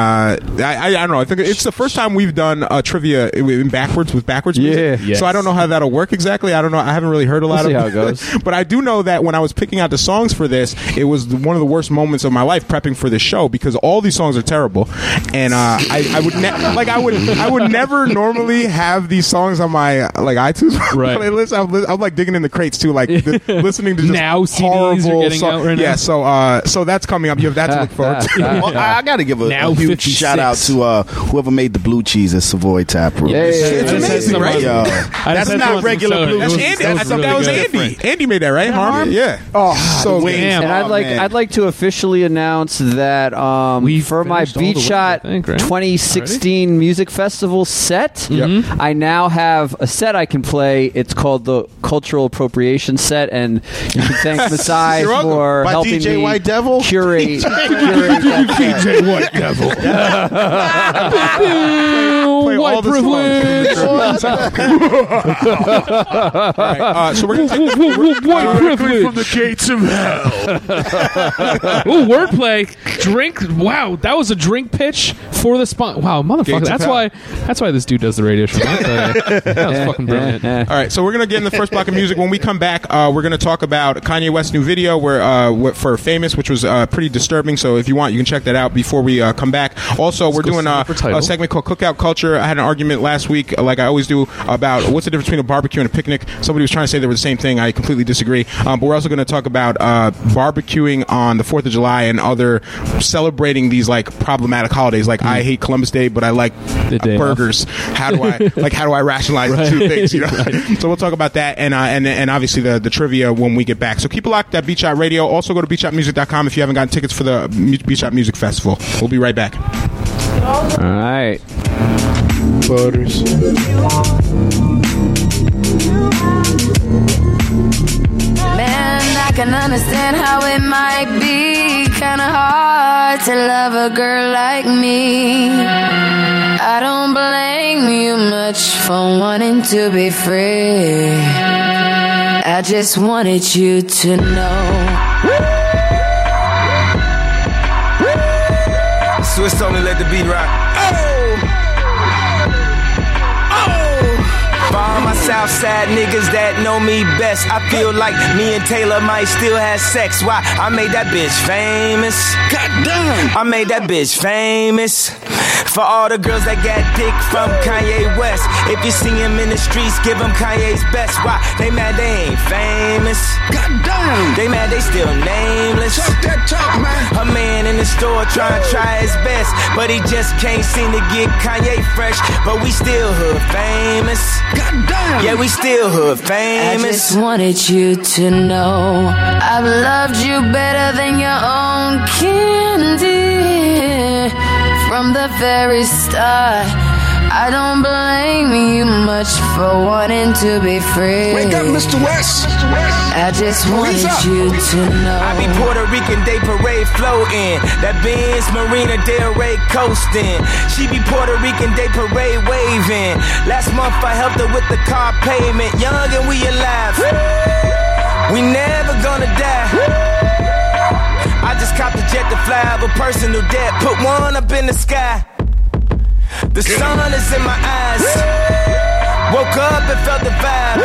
I, I, I don't know. I think it's the first time we've done uh, trivia in backwards with backwards music. Yeah. So I don't know how that'll work exactly. I don't know. I haven't really heard a lot We'll of see how it goes. but I do know that when I was picking out the songs for this, it was one of the worst moments of my life prepping for this show because all these songs are terrible, and uh, I, I would ne- like I would I would never normally have these songs on my like iTunes Right. playlist. I'm, li- I'm like digging in the crates too, like th- listening to just Now CDs are horrible getting song- out right now. Yeah, so uh, so that's coming up. You have that to look forward to. Well, I, I got to give a, Now a huge 56. shout out to uh, whoever made the blue cheese at Savoy Tap Room. Hey. It's I just had amazing, right? Yo, that's not regular blue Southern. That's cheese. Andy. I That's thought that was really Andy. Andy made that, right? Harm? Yeah. Oh, so the wings. Damn. And I'd Oh, like man. I'd like to officially announce that um, We for my finished all the Beat Shot think, right? 2016 Music Festival set, Yep. I now have a set I can play. It's called the Cultural Appropriation Set, and you can thank Masai You're welcome. for By helping DJ me White Devil? curate. curate that set. White Devil. Play all White the songs. privilege. All right, uh, so we're gonna take White privilege. from the gates of hell. Ooh, wordplay. Drink. Wow, that was a drink pitch for the spot. Wow, motherfucker. Gates of That's hell. why. That's why this dude does the radio show. That, that was fucking brilliant. All right, so we're gonna get in the first block of music. When we come back, uh, we're gonna talk about Kanye West's new video, where uh, wh- for "Famous," which was uh, pretty disturbing. So if you want, you can check that out before we uh, come back. Also, we're go doing uh, for title. a segment called Cookout Culture. I had an argument last week, uh, like I always do, about what's the difference between a barbecue and a picnic. Somebody was trying to say they were the same thing. I completely disagree. Um, but we're also going to talk about uh, barbecuing on the Fourth of July and other celebrating these like problematic holidays. Like I hate Columbus Day, but I like The day off. burgers. How do I like? How do I rationalize the two things? You know. So we'll talk about that and uh, and and obviously the the trivia when we get back. So keep it locked at Beat Shot Radio. Also go to beatshotmusic.com if you haven't gotten tickets for the Mu- Beat Shot Music Festival. We'll be right back. All right. Butters. Understand how it might be kinda hard to love a girl like me. I don't blame you much for wanting to be free. I just wanted you to know. Swiss me let the beat rock. Southside niggas that know me best, I feel like me and Taylor might still have sex. Why? I made that bitch famous. God damn! I made that bitch famous. For all the girls that got dick from Kanye West. If you see him in the streets, give him Kanye's best. Why? They mad they ain't famous. God damn! They mad they still nameless. Talk that talk, man. A man in the store trying to try his best, but he just can't seem to get Kanye fresh. But we still hood famous. Goddamn. Yeah, we still hood I famous. just wanted you to know I've loved you better than your own candy from the very start. I don't blame you much for wanting to be free. Wake up, Mr. West. Mr. West. I just wanted you to know. I be Puerto Rican Day Parade floating. That Benz Marina Del Rey coasting. She be Puerto Rican Day Parade waving. Last month I helped her with the car payment. Young and we alive. We never gonna die. I just copped a jet to fly over personal debt. Put one up in the sky. The sun is in my eyes. Woke up and felt the vibe.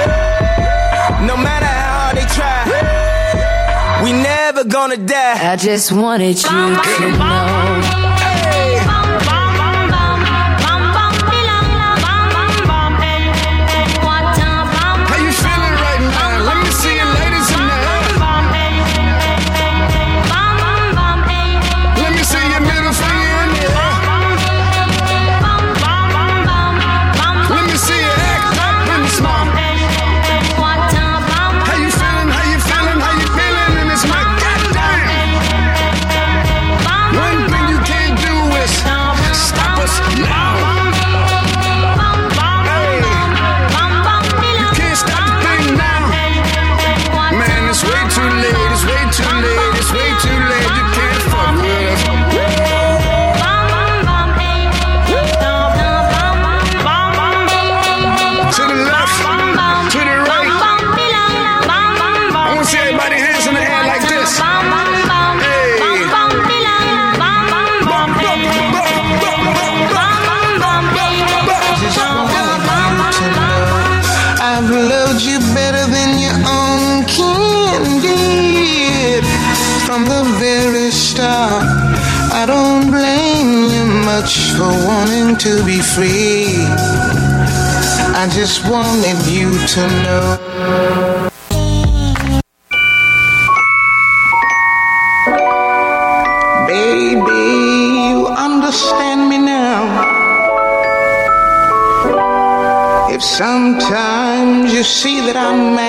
No matter we never gonna die. I just wanted you to know. To be free. I just wanted you to know. Baby, you understand me now. If sometimes you see that I'm mad,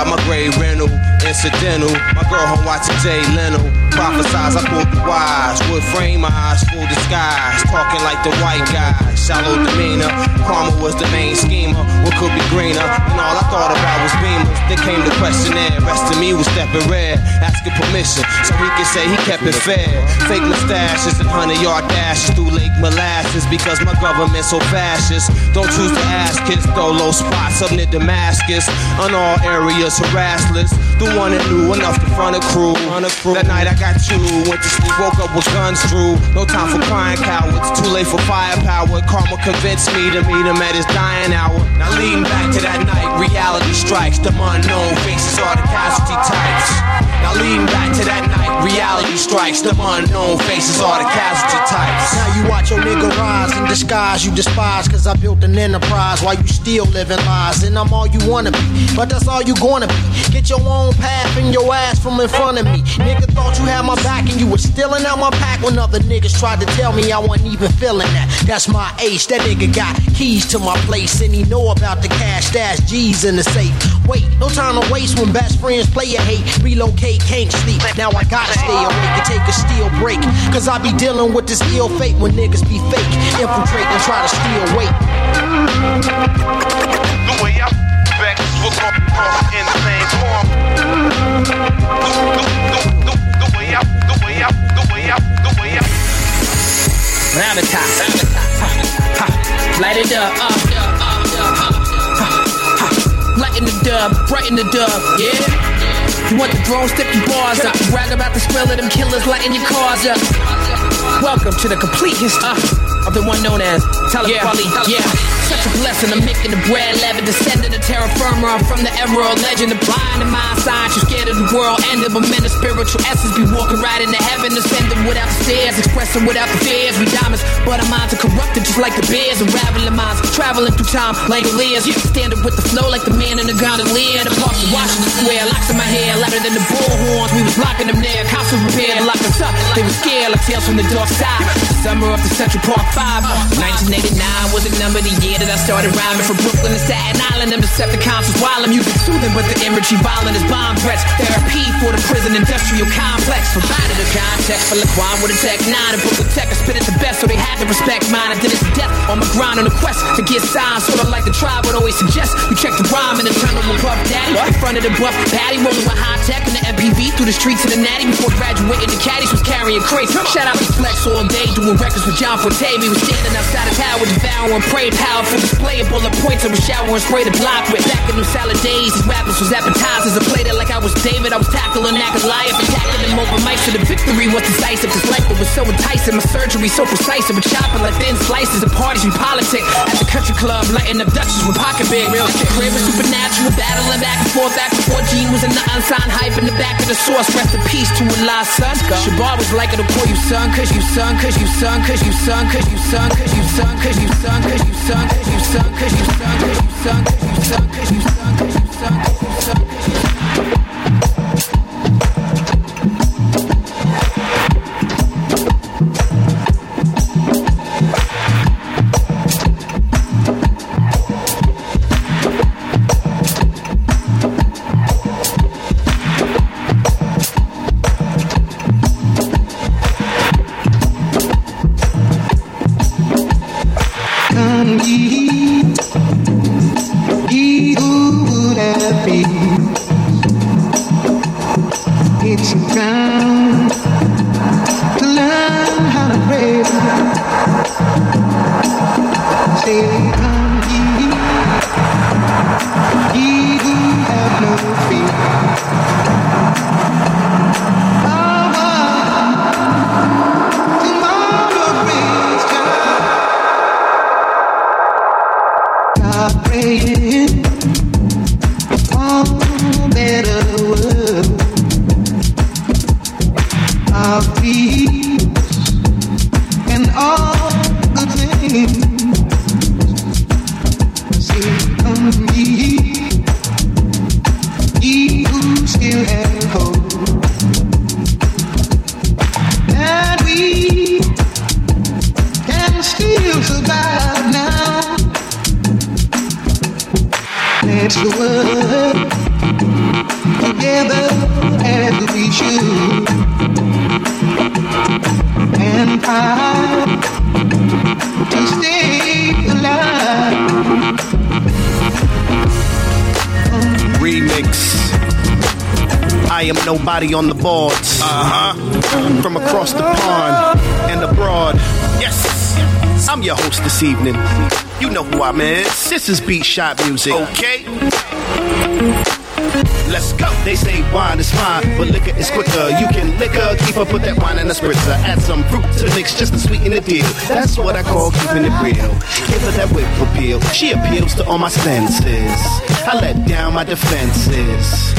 DEA my grade rental. Incidental, my girl home watching Jay Leno. Prophesize, I pulled the wise. Wood frame my eyes, full disguise. Talking like the white guy. Shallow demeanor. Karma was the main schemer. What could be greener? And all I thought about was beamers. Then came the questionnaire. Rest of me was stepping red. Asking permission so he could say he kept it fair. Fake mustaches and hundred yard dashes through Lake Molasses because my government so fascist. Don't choose to ask kids, throw low spots up near Damascus. On all areas, harassless. The one that knew enough to front a crew. That night I got you. Went to sleep, woke up with guns drew. No time for crying cowards. Too late for firepower. Karma convinced me to meet him at his dying hour. Now leading back to that night, reality strikes. The unknown faces are the casualty types. Now leading back to that night, reality strikes. The unknown faces are the casualty types. Now you watch your nigga rise in disguise, you despise, cause I built an enterprise while you still living lies. And I'm all you wanna be, but that's all you gonna be. Get your own path and your ass from in front of me. Nigga thought you had my back and you was stealing out my pack when other niggas tried to tell me I wasn't even feeling that. That's my ace, that nigga got keys to my place and he know about the cash stash G's in the safe. Wait, no time to waste when best friends play your hate. Relocate, can't sleep. Now I gotta stay awake and take a steel break. Cause I be dealing with this ill fate when niggas be fake. Infiltrate and try to steal weight. The way I vex will come across in the same form. The, way I, the way I, the way I, the way I. Round the top. Light it up. Uh. Ha, ha. Lighten the dub, brighten the dub, yeah. You want the drone, step your bars up. Brag about the spell of them killers lighting your cars up. Welcome to the complete history of the one known as Talib Kweli. Yeah. Such a blessing, I'm making the bread leaven, descendant of terra firma. I'm from the emerald legend, the blind in my science. You scared of the world, end of a of spiritual essence. Be walking right into heaven, ascending without the stairs, expressing without the fears. We diamonds, but our minds are corrupted just like the bears. Unraveling minds, traveling through time like Elias. Standing with the flow like the man in the gondolier. The parks of Washington Square, locks in my hair, louder than the bullhorns. We was locking them there, cops were prepared to lock us up. They were scared, like tales from the dark side. Summer of the Central Park 5. 1989 was the number the year that I started rhyming. From Brooklyn to Staten Island, them Decepticons was wild. Music soothing, but the imagery violent as bomb threats. Therapy for the prison industrial complex. Provided a context for Laquan with a tech nine. And Brooklyn Tech, I spit it the best, so they had to respect mine. I did it to death on my grind on a quest to get signed. Sort of like the tribe would always suggest. You check the rhyme in the tunnel with Puff Daddy. In front of the buff patty, rolling with Hi-Tek and the MPV through the streets of the natty. Before graduating, the caddies was carrying crates. Shout out to Flex all day, doing records with John Forte. We was standing outside the tower, devouring prey, powerful display of bullet points. I was and spray the block with. Back in them salad days, these rappers was appetizers. I played it like I was David. I was tackling that Goliath, attacking them over mics. So the victory was decisive. This life was so enticing, my surgery so precise. I was chopping like thin slices of parties we politic. At the country club, lighting up Dutchess with pocket big. Real shit, was supernatural, battling back and forth. Back before Gene was in the unsigned hype in the back of the source. Rest in peace to a lost son. Shabar was like it'll you son, cause you son, cause you son, cause you son, cause you son, cause you son, cause you son, cause you son, cause you son, cause you son, cause you son, cause you son, cause you son, cause you son, cause you son, cause I on the boards. Uh huh. From across the pond and abroad. Yes. I'm your host this evening. You know who I'm is. This is Beat Shot Music. Okay. Let's go. They say wine is fine, but liquor is quicker. You can liquor, keep up with that wine and a spritzer. Add some fruit to mix just to sweeten the deal. That's what I call keeping it real. Give her that whip appeal. She appeals to all my senses. I let down my defenses.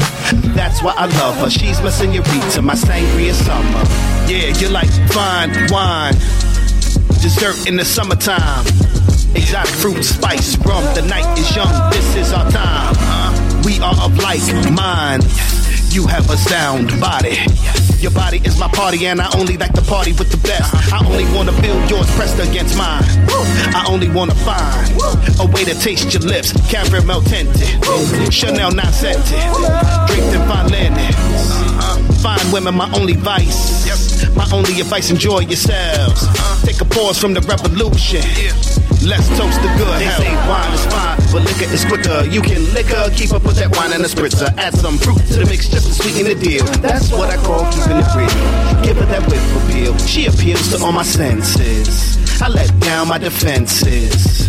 That's why I love her. She's my senorita, my sangria summer. Yeah, you're like fine wine, dessert in the summertime. Exotic fruit, spice, rum. The night is young. This is our time. We are of like mind. You have a sound body. Your body is my party, and I only like to party with the best. I only wanna feel yours pressed against mine. I only wanna find a way to taste your lips. Caramel tinted, Chanel non scented, draped in fine linen. Fine women, my only vice. My only advice, enjoy yourselves. Take a pause from the revolution. Let's toast the good. They say wine is fine, but liquor is quicker. You can liquor, keep up with that wine and a spritzer. Add some fruit to the mix just to sweeten the deal. That's what I call keeping it real. Give her that whip appeal. She appeals to all my senses. I let down my defenses.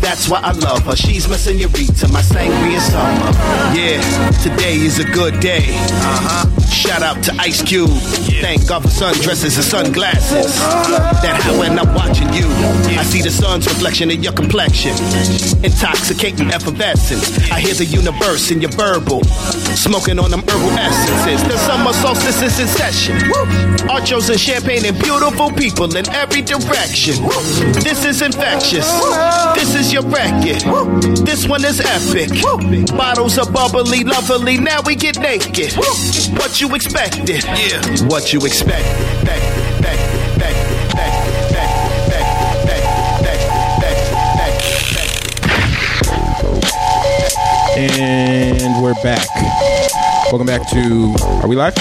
That's why I love her. She's my senorita, my sangria summer. Yeah, today is a good day. Uh huh. Shout out to Ice Cube. Thank God for sundresses and sunglasses. That how when I'm watching you, I see the sun's reflection in your complexion. Intoxicating effervescence. I hear the universe in your verbal. Smoking on them herbal essences. The summer solstice is in session. Archos and champagne and beautiful people in every direction. This is infectious. This is your record. This one is epic. Bottles are bubbly, lovely. Now we get naked. What you you expected. Yeah. What you expected. Back, back, back, back. And we're back. Welcome back to. Are we live?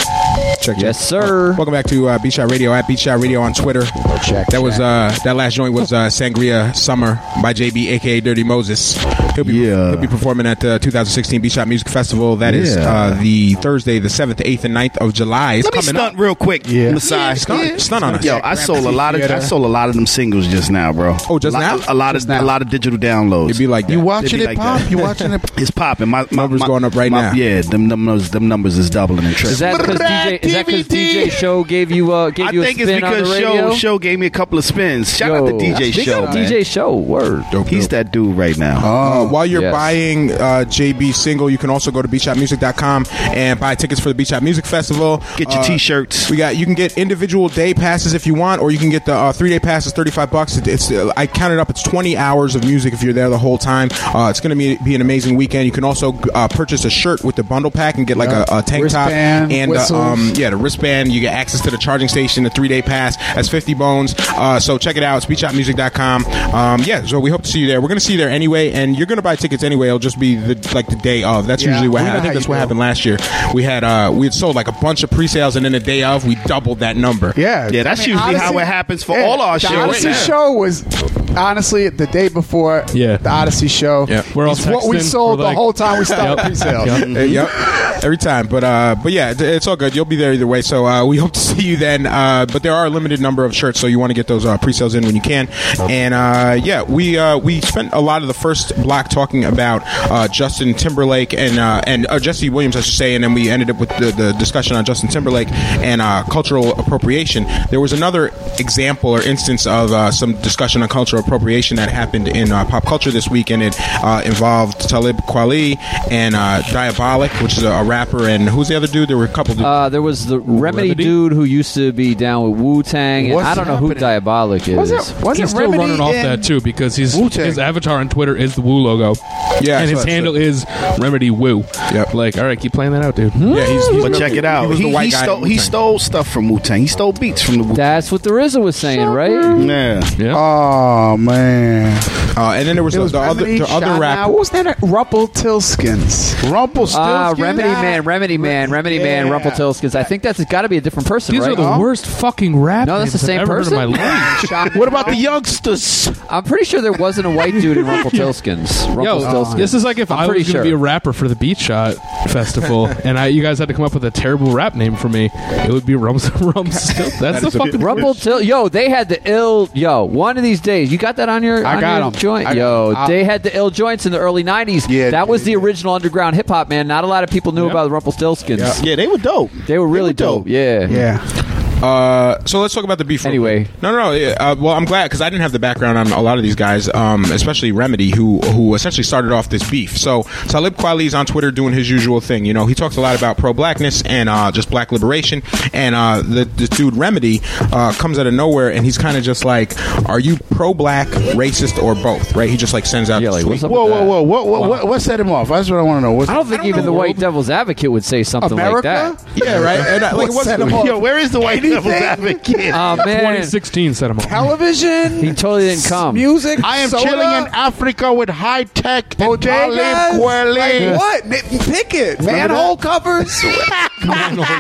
Check. Yes, sir. Welcome back to uh, Beat Shot Radio at Beat Shot Radio on Twitter. check. That was uh, that last joint was uh, Sangria Summer by JB, aka Dirty Moses. He'll be he'll be performing at the 2016 Beat Shot Music Festival. That is Yeah. uh, the Thursday, the seventh, eighth, and 9th of July. It's Let me stunt up. real quick, Yeah. Messiah. Yeah, stunt- stunt on us. Yo, I sold a lot of I sold a lot of them singles just now, bro. Oh, just a lot, now? A lot of a lot of digital downloads. It'd be like You that. watching It'd it like pop? that. You watching it? It's popping. My, my Numbers my- going up right my- now. Yeah, them numbers them numbers is doubling and tripling. Is that because DJ? Is that because DJ Show gave you uh, gave I you a think it's spin on because the Show radio? Show gave me a couple of spins. Shout Yo, out to DJ speaking Show, of man. DJ Show, word. He's that dude right now. Uh, while you're Yes. buying uh, JB single, you can also go to beatshotmusic.com and buy tickets for the Beat Shot Music Festival. Get your Uh, t-shirts. We got you can get individual day passes if you want, or you can get the uh, three day passes, thirty five bucks. It, it's uh, I counted up. It's twenty hours of music if you're there the whole time. Uh, it's going to be, be an amazing weekend. You can also uh, purchase a shirt with the bundle pack and get like Yeah. a, a tank Wristband, top and uh, whistles. um, yeah, the wristband. You get access to the charging station, the three day pass. That's 50 bones. Uh, so check it out. It's beatshotmusic.com. Um, yeah, so we hope to see you there. We're going to see you there anyway, and you're going to buy tickets anyway. It'll just be the, like the day of. That's Yeah, usually what we know happened. I think that's what do. happened last year. We had uh, we had sold like a bunch of pre sales, and then the day of, we doubled that number. Yeah, Yeah, that's I mean, usually how it happens for yeah, all our shows. Odyssey now. show was honestly the day before Yeah. the Odyssey show. Yeah. We're all is what we texting. sold We're the like- whole time we started Yep. pre-sale. Yep. Uh, yep. Every time, but uh, but yeah, it- it's all good. You'll be there either way. So uh, we hope to see you then. Uh, but there are a limited number of shirts, so you want to get those uh, pre-sales in when you can. And uh, yeah, we uh, we spent a lot of the first block talking about uh, Justin Timberlake and uh, and uh, Jesse Williams, I should say, and then we ended up with the, the discussion on Justin Timberlake and uh, cultural appropriation. There was another example or instance of uh, some discussion on cultural appropriation that happened in uh, pop culture this week, and it uh, involved Talib Kweli and uh, Diabolic, which is a, a rapper, and who's the other dude? There were a couple. Dudes. Uh, there was the Remedy, Remedy? dude who used to be down with Wu Tang, and I don't know who? Diabolic is. Was it was He's it still Remedy running off that too because he's Wu-Tang. his avatar on Twitter is the Wu logo. Yeah, and I his saw- handle is Remedy Wu. Yep. Like, all right, keep playing that out, dude. yeah, he's, he's But check it out. He, He, white he guy stole he stole stuff from Wu Tang. He stole beats from the Wu Tang. That's what the RZA was saying, right? Yeah. Yeah. Oh man, Uh, and then there was, it the, was the other Remedy, the other Shana- rapper. What was that? Rumpelstiltskins. Rumpelstiltskin. Ah, Remedy Man, Remedy Man, Remedy Man, Yeah. Rumpelstiltskins. I think that's got to be a different person, These right? are the worst fucking rap. No, that's the same I've ever heard in my person? What about the youngsters? I'm pretty sure there wasn't a white dude in Rumpelstiltskins. Yo, Rumpelstiltskin. this is like if I'm I pretty was going sure. to be a rapper for the Beat Shot Festival, and I, you guys had to come up with a terrible rap name for me. It would be Rums Rumstil. That's the fucking Rumpeltil. Yo, they had the ill. Yo, one of these days, you got that on your, I on got your 'em. joint. I got Yo, 'em. I'll- they had the ill joints in the early '90s. Yeah, that was they the original underground hip hop, man. Not a lot of people knew Yep. about the Rumpelstiltskins. Yeah, they were dope. They were really were dope. dope. Yeah. Yeah. Uh, so let's talk about the beef. Anyway, no, no, no. Uh, well, I'm glad because I didn't have the background on a lot of these guys, um, especially Remedy, who who essentially started off this beef. So Talib Kweli is on Twitter doing his usual thing. You know, he talks a lot about pro blackness and uh, just black liberation. And uh, the this dude Remedy uh, comes out of nowhere and he's kind of just like, "Are you pro black, racist, or both?" Right? He just like sends out. Yeah, like, Whoa, whoa, whoa! What, what, what, what set him off? That's what I want to know. What's, I don't think even the white devil's advocate would say something like that. Yeah, right. And, uh, like, what's the Yo, where is the white devil's advocate? Oh man, 2016 set him off. Television. He totally didn't come. Music. I am soda, chilling in Africa with high tech and bodegas. Kweli. Like what? N- Pick it. Manhole covers.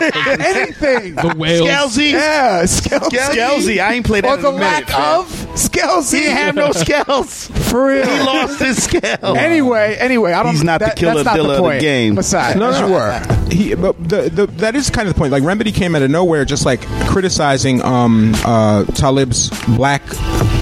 Anything. The whales. Scalzi. Yeah, Scalzi. Scalzi. I ain't played that Or in the a minute, lack fam. of Scalzi. He didn't have no scales. For real. He lost his scale. Anyway, anyway, I don't. He's not the that, killer that's not dealer the of the point. game. Besides, No, as no, you were. He, but the, the, that is kind of the point. Like Remedy came out of nowhere, just like criticizing um, uh, Talib's black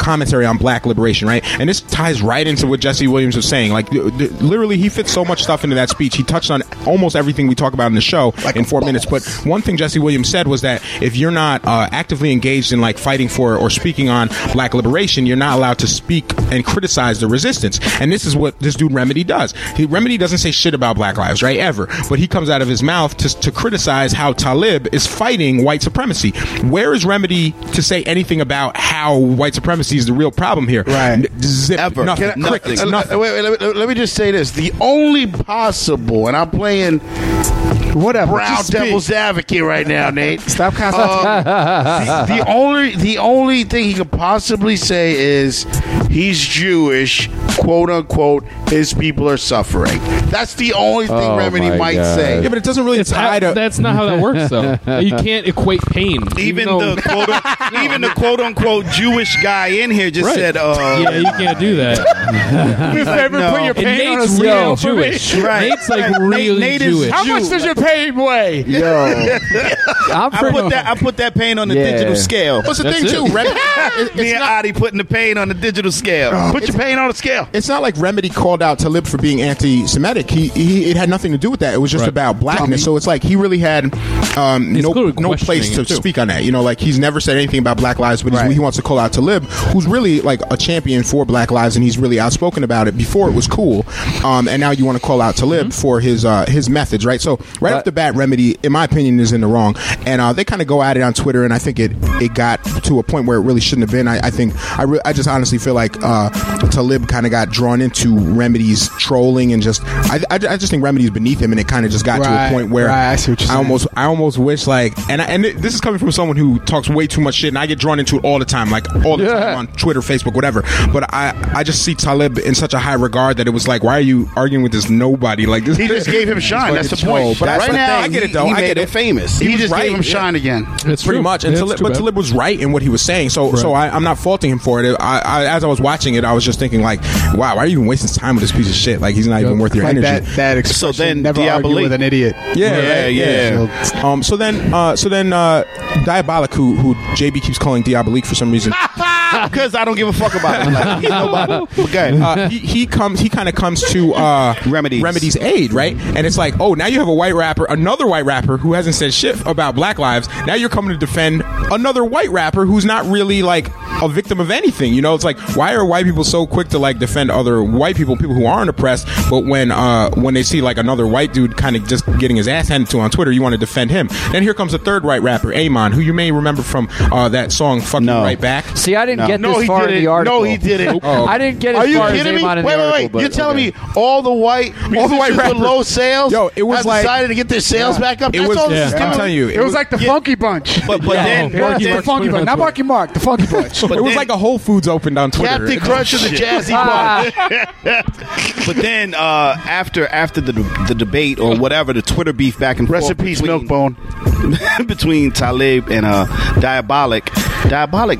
commentary on black liberation, right? And this ties right into what Jesse Williams was saying. Like, th- th- literally, he fits so much stuff into that speech. He touched on almost everything we talk about in the show in four minutes. But one thing Jesse Williams said was that if you're not uh, actively engaged in like fighting for or speaking on black liberation, you're not allowed to speak and criticize the resistance. And this is what this dude Remedy does. He, Remedy doesn't say shit about black lives, right? Ever. But he comes out of his mouth to, to criticize how Talib is fighting white supremacy. Where is Remedy to say anything about how white supremacy is the real problem here? Right. Zip, Ever. Nothing. Can I- Crickets. uh, nothing. Wait, wait, let, me, let me just say this: the only possible, and I'm playing whatever Brown just speak. Devil's advocate right now, Nate. Stop Um, the, the only the only thing he could possibly say is he's Jewish, quote unquote. His people are suffering. That's the only thing Oh Remedy might God. say. Yeah, but it doesn't really It's tie how- to. that's not how that works, though. you can't equate pain. Even though- the quote, even the quote unquote Jewish guy in here just Right. said, uh, yeah, you can't do that. He's like, no. and Nate's real Jewish. Right. Nate's like Nate- really Nate is Jewish. How much does your pain weigh? Yo, I put that I put that pain on the Yeah. digital scale. What's the That's thing it. too? Remedy, it- Me and not, Adi putting the pain on the digital scale. Put your pain on the scale. it's not like Remedy called out Talib for being anti-Semitic. He, he it had nothing to do with that. It was just Right. about blackness. So it's like he really had um, He's no clearly no place to it, too. speak on that. You know, like he's never said anything about Black lives, but he's, he wants to call out Talib, who's really like a champion for Black lives, and he's really outspoken about it. Before it was cool, um, and now you want to call out Talib Mm-hmm. for his uh, his methods, right? So right off the bat, Remedy, in my opinion, is in the wrong, and uh, they kind of go at it on Twitter, and I think it it got to a point where it really shouldn't have been. I, I think I re- I just honestly feel like uh, Talib kind of got drawn into Remedy's trolling and just I, I, I just think Remedy's beneath him, and it kind of just got to a point where right, I see what you're saying. almost I almost wish like and I, and this is coming from someone who talks way too much shit, and I get drawn into it all the time, like all the time on Twitter, Facebook, whatever. But I I just see Talib in such a high regard that it was like, why are you arguing with this nobody? Like this, He just gave him shine. That's the point. But right the now, thing. I get it though. He I get it. famous. He, was just right, gave him yeah. shine again. It's pretty true. much. And Yeah, Talib, but bad. Talib was right in what he was saying. So so I, I'm not faulting him for it. I, I, as I was watching it, I was just thinking like, wow, why are you even wasting time with this piece of shit? Like he's not even worth your like energy. that, that expression, then never argue Diabolique. with an idiot. Yeah, Yeah, yeah. Um. So then, uh, so then, uh, Diabolic, who who JB keeps calling Diabolique for some reason. Because I don't give a fuck about him. Like, he's nobody. Okay. uh, he, he comes he kind of comes to uh, Remedies. Remedy's aid, right? And it's like, oh, now you have a white rapper, another white rapper who hasn't said shit about Black lives. Now you're coming to defend another white rapper who's not really like a victim of anything. You know, it's like why are white people so quick to like defend other white people, people who aren't oppressed, but when uh, when they see like another white dude kind of just getting his ass handed to on Twitter, you want to defend him. Then here comes a third white rapper, Amon, who you may remember from uh, that song "Fucking Right Back." See, I didn't No. get No, this he far in didn't. the article. No, he didn't. Oh. I didn't get Are as you far as kidding me? Amon in Wait, the wait, article. wait. but You're telling okay. me all the white All the white musicians with rappers. low sales Yo, it was like- decided to get their sales back up? It That's was. all this yeah. I'm telling you, It was like the Funky Bunch. But, but then, Yeah, the Funky Bunch, not Marky Mark, the Funky Bunch. but it was like a Whole Foods opened on Twitter. Captain Crunch and the Jazzy Bunch. but then uh, after after the the debate or whatever, the Twitter beef back and Rest forth in peace, between- Milkbone. between Talib and uh, Diabolic, Diabolic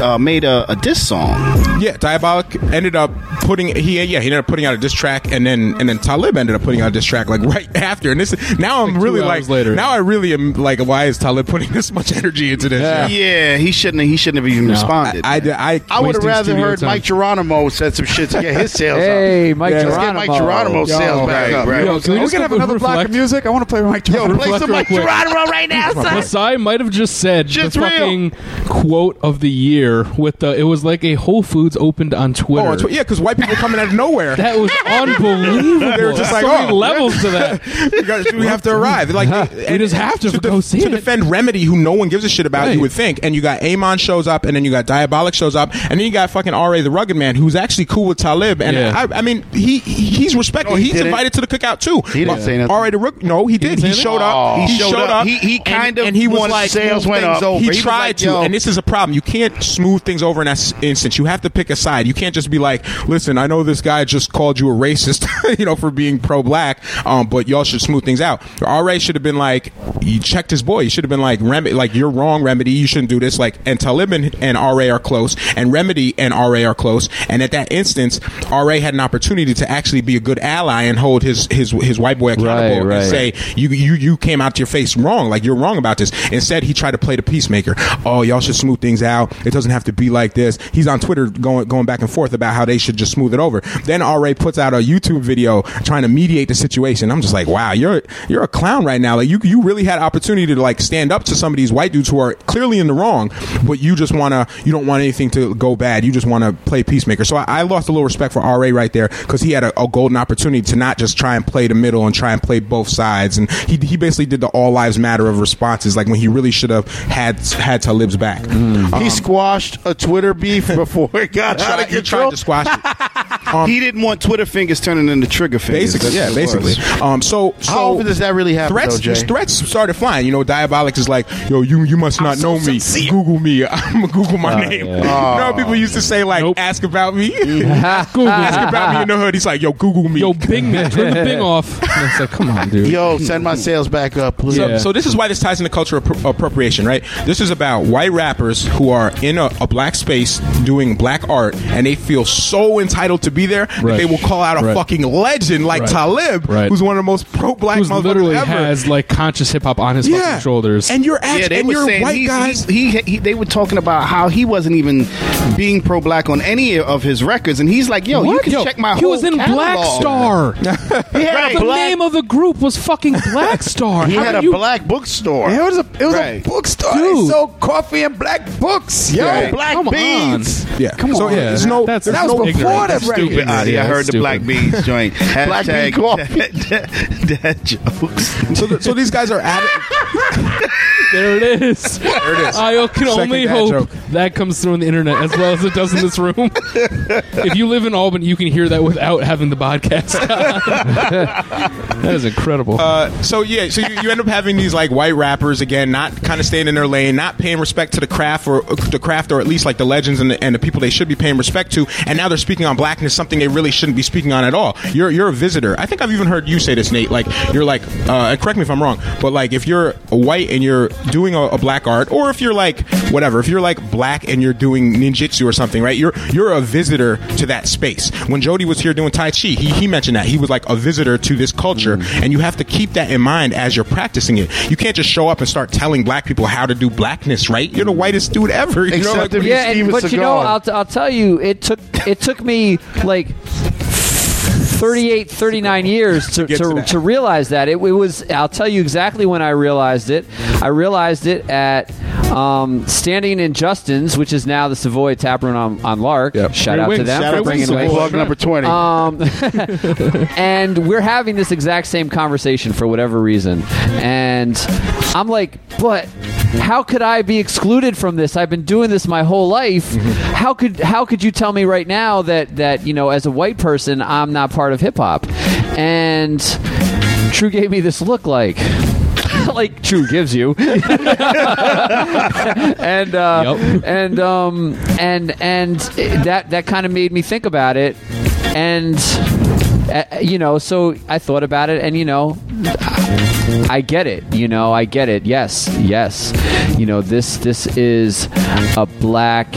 uh, made a, a diss song Yeah, Diabolic ended up putting he yeah he ended up putting out a diss track and then and then Talib ended up putting out a diss track like right after and this now I'm Like really like later. now I really am like why is Talib putting this much energy into this? Yeah, yeah he shouldn't. He shouldn't have even No, responded. I- I- I I would have rather heard time. Mike Geronimo said some shit to get his sales Hey, up. Mike Let's get Mike Geronimo. Geronimo's Yo, sales back right, up. right. Yo, can we Are we just gonna have go- another block of music? I want to play Mike Yo, Geronimo. play some real Mike quick. Geronimo right now, son. Masai might have just said Shit's the real. fucking quote of the year with the. It was like a Whole Foods opened on Twitter. Oh, it's, yeah, because white people coming out of nowhere. That was unbelievable. They were just like, so many oh, levels to that. we, got, we have to arrive. Like We just have to go see to it. defend Remedy, who no one gives a shit about. Right. You would think, and you got Amon shows up, and then you got Diabolic shows up, and then you got fucking Ra the Rugged Man, who's actually cool with Talib. And Yeah. I, I mean, he he's respected. No, he he's didn't. invited to the cookout too. He didn't say nothing. Ra the Rugged, no, he did. didn't He, showed anything? up. Oh. he He showed showed up. up. He- he and- kind of and he was like sales went up. He He tried to, and this is a problem. You can't smooth things over in that instance. You have to pick a side. You can't just be like, listen, I know this guy just called you a racist, you know, for being pro-black, um, but y'all should smooth things out. Ra should have been like, you checked his boy. You should have been like, Remedy, like you're wrong, Remedy. You shouldn't do this. Like, and Talib and, and Ra are close, and Remedy and Ra are close. And at that instance, Ra had an opportunity to actually be a good ally and hold his his his white boy accountable Right, right. and say, you you you came out to your face wrong. Like you're wrong about this. Instead, he tried to play the peacemaker. Oh, y'all should smooth things out. It doesn't have to be like this. He's on Twitter going going back and forth about how they should just smooth it over. Then Ra puts out a YouTube video trying to mediate the situation. I'm just like, wow, you're you're a clown right now. Like you you really had opportunity to like stand up to some of these white dudes who are clearly in the wrong, but you just wanna you don't want anything to go bad. You just want to play peacemaker. So I, I lost a little respect for Ra right there because he had a, a golden opportunity to not just try and play the middle and try and play both sides. And he he basically did the all lives matter of responses, like when he really should have had had Talib's back. he Um, squashed a Twitter beef before it got out of he control. tried to squash it. he didn't want Twitter fingers turning into trigger fingers. Basically, yeah, That's what it basically. Um, so, so How often does that really happen, Threats, though, Jay? threats started flying. You know, Diabolic is like, yo, you you must not know me. Google me. I'm gonna Google my Oh, name. yeah. You know, people used to say like, ask about me. Google ask about me in the hood. He's like, yo, Google me. Yo, Bing, man, turn the Bing off. And it's like, come on, dude. Yo, send my sales back up, please. So, so this is why this ties into cultural appro- appropriation, right? This is about white rappers who are in a, a black space doing black art, and they feel so entitled to be there that Right. they will call out a Right. fucking legend like Right. Talib, Right. who's one of the most pro-black Who's motherfuckers literally ever. has like conscious hip hop on his Yeah. fucking shoulders. and you're yeah, they and you're saying white he, guys. He, he, he, they were talking about how he wasn't even being pro black on any of his records, and he's like, "Yo, you can Yo, check my he whole was in catalog. Black Star. He had the black. name of the group was fucking Black Star. he How had a you- black bookstore. It was a it was Right. a bookstore. Dude. They sold coffee and black books. Yo, Yo, black Come beans. yeah, Come so yeah, there's no, That's- there's that was no before ignorant. that record. stupid. Adi, Yeah, I heard the black beans joint. Black bean coffee. dad, dad, dad jokes. So, th- so these guys are at There it is. There it is. I can Second only hope joke. that comes through on the internet as well as it does in this room. if you live in Albany, you can hear that without having the podcast. that is incredible. Uh, so yeah, so you, you end up having these like white rappers again, not kind of staying in their lane, not paying respect to the craft or the craft, or at least like the legends and the, and the people they should be paying respect to, and now they're speaking on blackness, something they really shouldn't be speaking on at all. You're you're a visitor. I think I've even heard you say this, Nate. Like you're like, uh, and correct me if I'm wrong, but like if you're white and you're doing a, a black art, or if you're like whatever, if you're like black and you're doing ninjutsu or something, right? You're you're a visitor to that space. When Jody was here doing Tai Chi, he he mentioned that he was like a visitor to this culture, and you have to keep that in mind as you're practicing it. You can't just show up and start telling black people how to do blackness, right? You're the whitest dude ever. You know, Except like, yeah, and, but you know. I'll, t- I'll tell you, it took it took me like 38, 39 years to, to to, to realize that. It, it was, I'll tell you exactly when I realized it. I realized it at um, Standing in Justin's, which is now the Savoy Taproom on, on Lark. Shout Great out to wings. them Shout for out to bringing Savoy. wings. Plug number twenty. Um, and we're having this exact same conversation for whatever reason. And I'm like, but how could I be excluded from this? I've been doing this my whole life. How could how could you tell me right now that that you know as a white person I'm not part of hip hop? And True gave me this look like like True gives you. and uh, and um and and that that kind of made me think about it and Uh, you know, so I thought about it, and you know, I get it. You know, I get it. Yes, yes. You know, this this is a black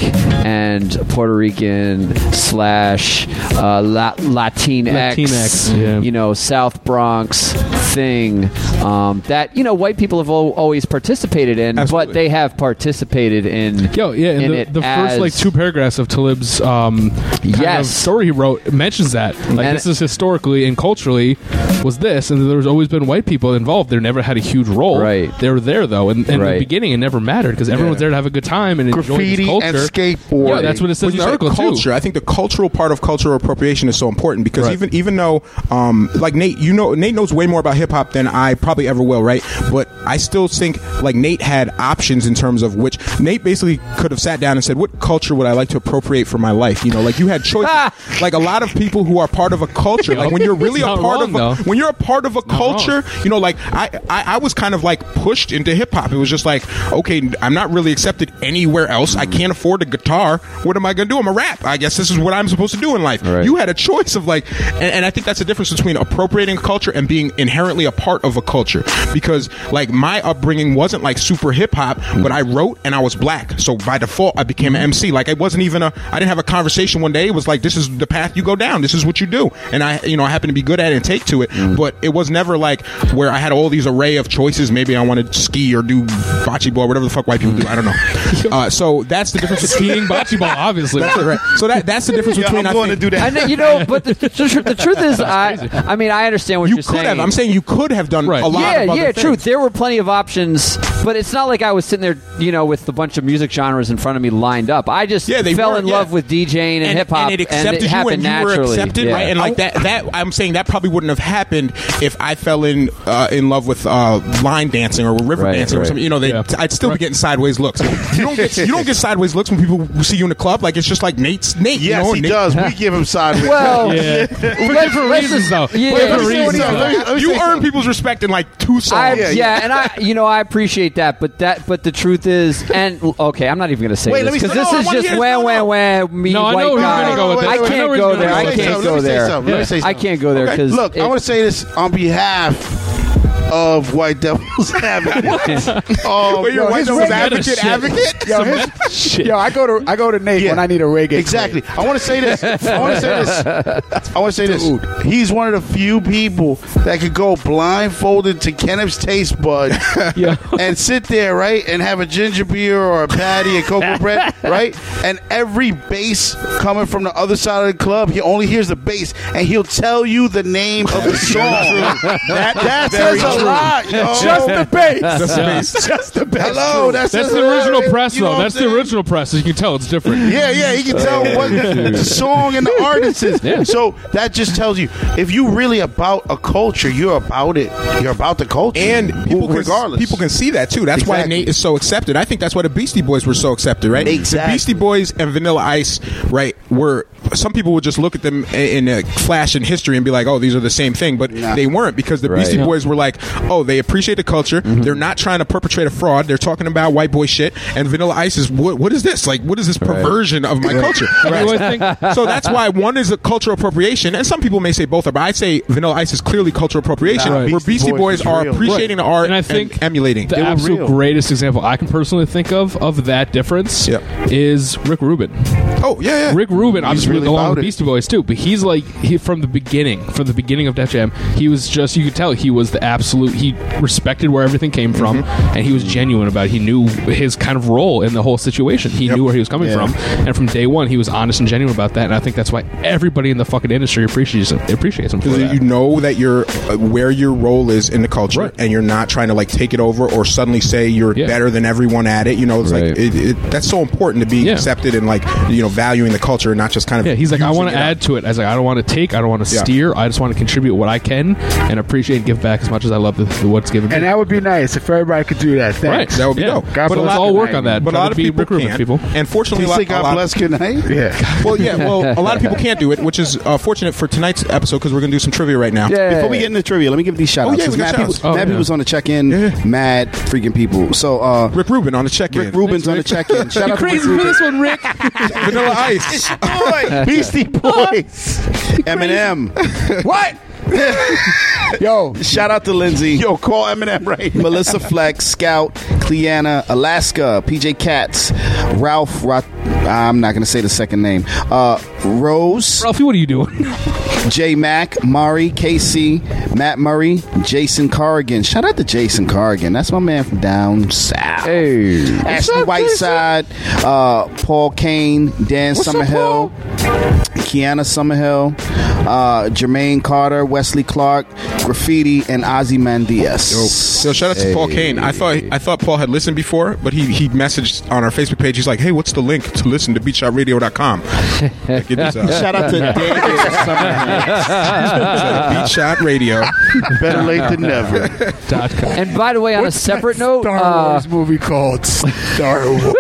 and Puerto Rican slash uh, La- Latinx, Latinx, yeah. you know, South Bronx thing um, that you know white people have al- always participated in, but they have participated in. Yo, yeah, in the, it the first like two paragraphs of Talib's um, Yes. of story he wrote mentions that like And- this is historically and culturally was this, and there's always been white people involved. They never had a huge role. Right, they were there though, and, and in Right. the beginning it never mattered because everyone was there to have a good time and enjoy Graffiti this culture. and skateboarding. Yeah, that's what it says When in you the say article culture, too. I think the cultural part of cultural appropriation is so important because Right. even even though um, like Nate, you know Nate knows way more about hip hop than I probably ever will, right? But I still think like Nate had options in terms of which Nate basically could have sat down and said, "What culture would I like to appropriate for my life?" You know, like you had choices. like a lot of people who are part of a culture, like when you're really a part wrong, of a, though. when you're a part of a culture, you know, like I, I I was kind of like pushed into hip hop. It was just like, okay, I'm not really accepted anywhere else. I can't afford a guitar. What am I going to do? I'm a rap. I guess this is what I'm supposed to do in life. You had a choice of like, and, and I think that's the difference between appropriating a culture and being inherently a part of a culture. Because like my upbringing wasn't like super hip hop, hmm. but I wrote and I was black, so by default I became an MC. Like it wasn't even a. I didn't have a conversation one day. It was like this is the path you go down. This is what you do, and I you know I happen to be good at it and take to it. But it was never like where I had all these array of choices. Maybe I wanted to ski or do bocce ball, whatever the fuck white people do. I don't know. Uh, so that's the difference. Between. Skiing, bocce ball, obviously. That's it, right. So that that's the difference between. I think, I know, you know, but the, the, tr- the truth is, I, I mean, I understand what You are could saying. have. I'm saying you could have done a lot. Yeah, of other yeah, things. true. There were plenty of options, but it's not like I was sitting there, you know, with a bunch of music genres in front of me lined up. I just Yeah, they fell were, in yeah. love with DJing and, hip hop, and it accepted you, happened and you naturally. were accepted, Yeah. right? And like that, that I'm saying that probably wouldn't have happened if I fell in uh, in love with uh, line dancing or river Right, dancing or something. You know, they, Yeah. I'd still be getting sideways looks. You don't get you don't get sideways looks when people see you in the club. Like it's just like Nate's Nate. Yes, you know, he Nate- does. We give him sideways. Well, Yeah. let's- different reasons, though. Yeah, For different let's- reasons, Let me- though. let me you earn something. people's respect in like two songs. I, Yeah, yeah, yeah. and I, you know, I appreciate that, but that, but the truth is, and okay, I'm not even going to say Wait, this because this no, is just hear- wah no, wah wah me I white know where you're guy. gonna go with I this. I know can't go you're there. I go Let me say can't something. go Let me say there. Something. Let me say I can't go there Okay, because look, I want to say this on behalf of White Devils Advocate. Oh, Wait, you're Yo, white his devil's advocate, advocate. Yo, his, yo, I go to I go to Nate Yeah. when I need a reggae. Exactly. I want to say this. I want to say this. I want to say this. He's one of the few people that could go blindfolded to Kenneth's taste bud and sit there, right, and have a ginger beer or a patty and cocoa bread, right, and every bass coming from the other side of the club, he only hears the bass, and he'll tell you the name of the song. that that says a lot. Yo. Just the bass. Just the bass. Just the bass. Hello, that's, That's just- the original press, you know though. what That's I'm the saying? original press. As you can tell, it's different. Yeah, yeah, you can tell what the song and the artist is. Yeah. So that just tells you if you really about a culture, you're about it. You're about the culture, And people can, regardless. people can see that too. That's why Exactly. Nate is so accepted. I think that's why the Beastie Boys were so accepted, right? Exactly. The Beastie Boys and Vanilla Ice, right, were some people would just look at them in a flash in history and be like, "Oh, these are the same thing," but they weren't because the Right. Beastie Yeah. Boys were like, "Oh, they appreciate the culture. Mm-hmm. They're not trying to perpetrate a fraud. They're talking about white boy shit." And Vanilla Ice is, "What? What is this? Like, what is this perversion of my culture?" Right. Well, I think- so that's why one is a cultural appropriation, and some people may say both are, but I'd say Vanilla Ice is clearly cultural appropriation, Nah, where Beastie Beastie Boys Boys are real. appreciating the art and I think emulating. the absolute real. greatest example I can personally think of of that difference is Rick Rubin. Oh yeah, yeah. Rick Rubin, obviously really along about with it. Beastie Boys too, but he's like he from the beginning, from the beginning of Def Jam, he was just you could tell he was the absolute. He respected where everything came from, Mm-hmm. and he was genuine about. it. He knew his kind of role in the whole situation. He knew where he was coming Yeah. from, and from day one, he was honest and genuine about that. And I think that's why everybody in the fucking industry appreciates him. Appreciates him Because you know that you're uh, where your role is in the culture, Right. and you're not trying to like take it over or suddenly say you're Yeah. better than everyone at it. You know, it's Right. like it, it, that's so important to be Yeah. accepted and like you know valuing the culture and not just kind of Yeah, he's like, I want to it up. add to it. I was like, I don't want to take, I don't want to steer. I just want to contribute what I can and appreciate and give back as much as I love love the, the what's given. And that would be nice if everybody could do that. Thanks. That would be dope. God But a bless lot- good work night, on that. But a lot of people Rick can't. people. And fortunately, Please a say lot, a God lot- bless good night. Yeah. Well, yeah. Well, a lot of people can't do it, which is uh, fortunate for tonight's episode because we're going to do some trivia right now. Yeah. Before we get into trivia, let me give these shout Oh, outs. yeah, we got mad people, Oh, mad yeah. people's on the check in. Mad freaking people. So, uh, Rick Rubin on the check in. Rick Rubin's on the check in. Shout out to crazy for this one, Rick? Vanilla Ice. Boy, Beastie Boys, Eminem. What? Yo, Shout out to Lindsay. Yo, call Eminem right. now. Melissa Flex, Scout, Cleanna, Alaska, PJ Katz, Ralph. Rot- I'm not going to say the second name. Uh, Rose, Ralphie, what are you doing? J Mac, Mari, KC, Matt Murray, Jason Corrigan. Shout out to Jason Corrigan. That's my man from down south. Hey. Ashley Whiteside, uh, Paul Kane, Dan Summerhill, Kiana Summerhill, uh, Jermaine Carter, Wesley Clark, Graffiti, and Ozzy Mandias. So shout out to Paul Kane. I thought I thought Paul had listened before, but he he messaged on our Facebook page. He's like, "Hey, what's the link to listen to BeatShotRadio.com?" Like, it is, uh, Shout out to David Summerhill. Beat Shot Radio. Better late than never. Dot com. And by the way, on a separate note, Star uh, Wars movie called Star Wars.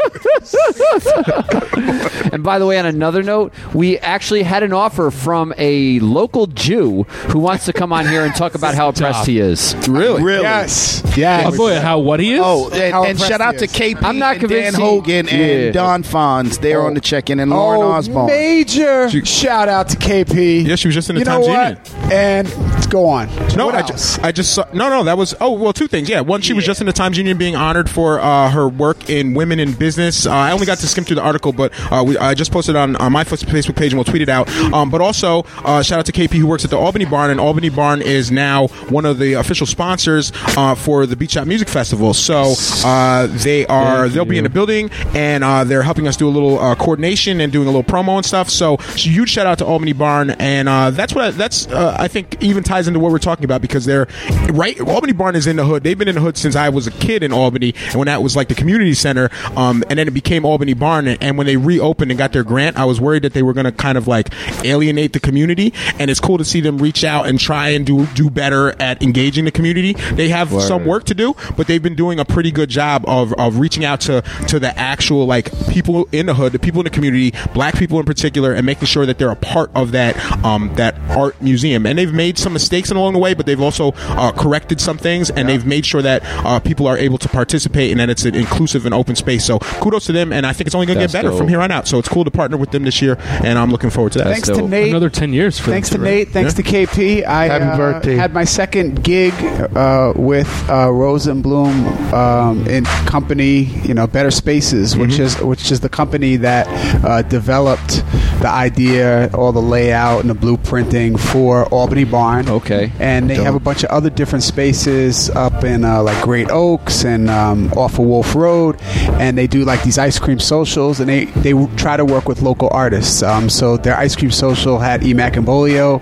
and by the way, on another note, we actually had an offer from a local Jew who wants to come on here and talk about how oppressed he is. Really? Really? Yes. Yes. Oh boy, how what he is? Oh, and, How and impressed shout out he to is. KP I'm not and convinced Dan he- Hogan Yeah. and Don Fonz. They're on the check-in and Lauren oh, Osborne. major shout out to KP. Yeah, she was just in the you know Times what? Union. And go on. No, what I else? just, I just saw. No, no, that was. Oh, well, two things. Yeah, one, she was just in the Times Union being honored for uh, her work in women in business. Uh, I only got to skim through the article, but uh, we, I just posted on, on my Facebook page and we'll tweet it out. Um, but also, uh, shout out to KP who works at the Albany Barn, and Albany Barn is now one of the official sponsors uh, for the Beat Shot Music Festival. So uh, they are they'll be in the building and uh, they're helping us do a little uh, coordination and doing a little promo and stuff. So huge shout out to Albany Barn, and uh, that's what I, that's uh, I think even ties into what we're talking about because they're right. Albany Barn is in the hood. They've been in the hood since I was a kid in Albany, and when that was like the community center, um, and then it became Albany Barn. And, and when they reopened and got their grant, I was worried that they were going to kind of like alienate the community. And it's cool to see them reach out and try and do do better at engaging the community. They have some work to do, but they've been doing a pretty good job of, of reaching out to to the actual like people in the hood, the people in the community, black people in particular, and making sure that they're a part of that um, that art museum. And they've made some mistakes along the way, but they've also uh, corrected some things, and they've made sure that uh, people are able to participate and that it's an inclusive and open space. So kudos to them, and I think it's only going to get That's better from here on out. So it's cool to partner with them this year, and I'm looking forward to that. Thanks to Nate. Another ten years for Thanks to them, right? Nate. Thanks to KP. I Happy uh, birthday. had my second gig uh, with uh, Rosenblum um, in company, you know, Better Spaces, which Mm-hmm. is which is the company that uh, developed the idea, all the layout and the blueprinting for Albany Barn. Okay. and they have a bunch of other different spaces up in uh, like Great Oaks and um, off of Wolf Road, and they do like these ice cream socials, and they they try to work with local artists. Um, so their ice cream social had Emac and Bolio,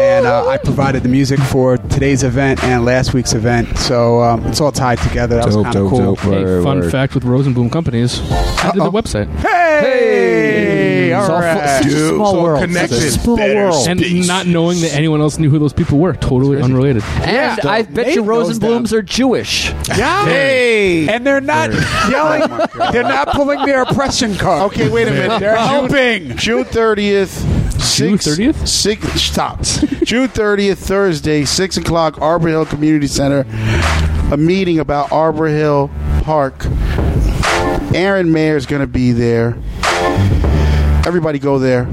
and uh, I provided the music for today's event and last week's event. So um, it's all tied together. That was kind of cool. dope. Hey, fun word. fact with Rosenblum Companies, I did the website. Hey, It's all all fu- right. such a small so world. connected. Such a small world. And not knowing that anyone else knew who those people were, totally unrelated. And I bet you Rosenblums are Jewish. Yeah. Hey. And they're not yelling. they're not pulling their oppression card. Okay, wait a minute. They're helping. June thirtieth. June 30th? Six. Stop. June thirtieth, Thursday, six o'clock, Arbor Hill Community Center. A meeting about Arbor Hill Park. Aaron Mayer is going to be there. Everybody go there.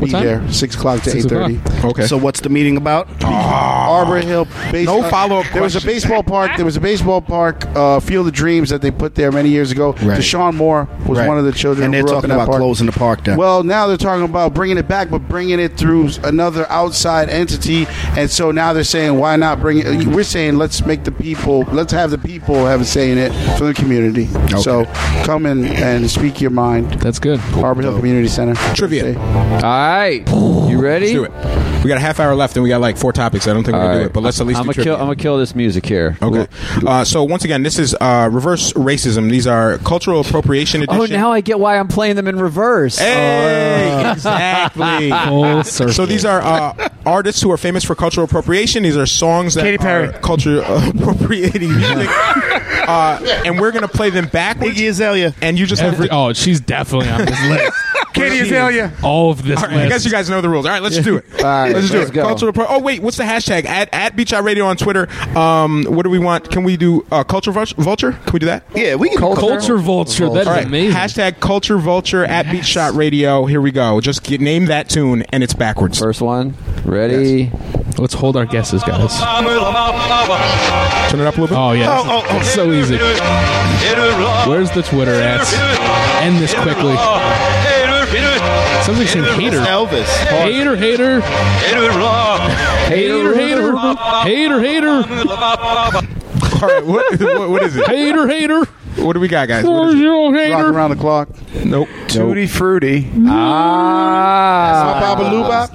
Be time? there. Six o'clock to eight thirty. Six thirty. Okay. So what's the meeting about? Ah. Arbor Hill. Base- No follow-up There was a questions. baseball park. There was a baseball park, uh, Field of Dreams, that they put there many years ago. Right. Deshaun Moore was Right. one of the children. And who they're grew up talking in that about park. closing the park down. Well, now they're talking about bringing it back, but bringing it through another outside entity. And so now they're saying, why not bring it? Uh, we're saying, let's make the people, let's have the people have a say in it for the community. So come in and speak your mind. That's good. Arbor Hill Community Center. Trivia. All right, you ready? Let's do it. We got a half hour left, and we got like four topics. I don't think we're gonna do it, but let's at least I'm do gonna kill. trivia. I'm gonna kill this music here. Okay. Uh, so once again, this is uh, reverse racism. These are cultural appropriation edition. Oh, now I get why I'm playing them in reverse. Hey, exactly. Full circle. So these are uh, artists who are famous for cultural appropriation. These are songs that Katy Perry. are culture appropriating music. uh, and we're going to play them backwards. Iggy Azalea. And you just have Every, to. oh, she's definitely on this list. Katie Azalea. All of this All right. I guess you guys know the rules. All right, let's do it. All right, let's do let's it. go. Cultural. Pro- oh wait, what's the hashtag? At at Beat Shot Radio on Twitter. Um, what do we want? Can we do uh, culture vul- vulture? Can we do that? Yeah, we can Culture vulture. That is All right. amazing. Hashtag culture vulture at Beat Shot Radio. Here we go. Just get, name that tune, and it's backwards. First one. Ready? Let's hold our guesses, guys. Turn it up a little bit. Oh yeah, Oh, oh, oh. it's so easy. Where's the Twitter at? End this quickly. Sounds like saying hater. Elvis. Hater, hater. Hater, hater. Hater, hater. All right. What, what, what is it? Hater, hater. What do we got, guys? What is it? Rock around the clock. Nope. Tutti Frutti. Ah. Baba Loobop.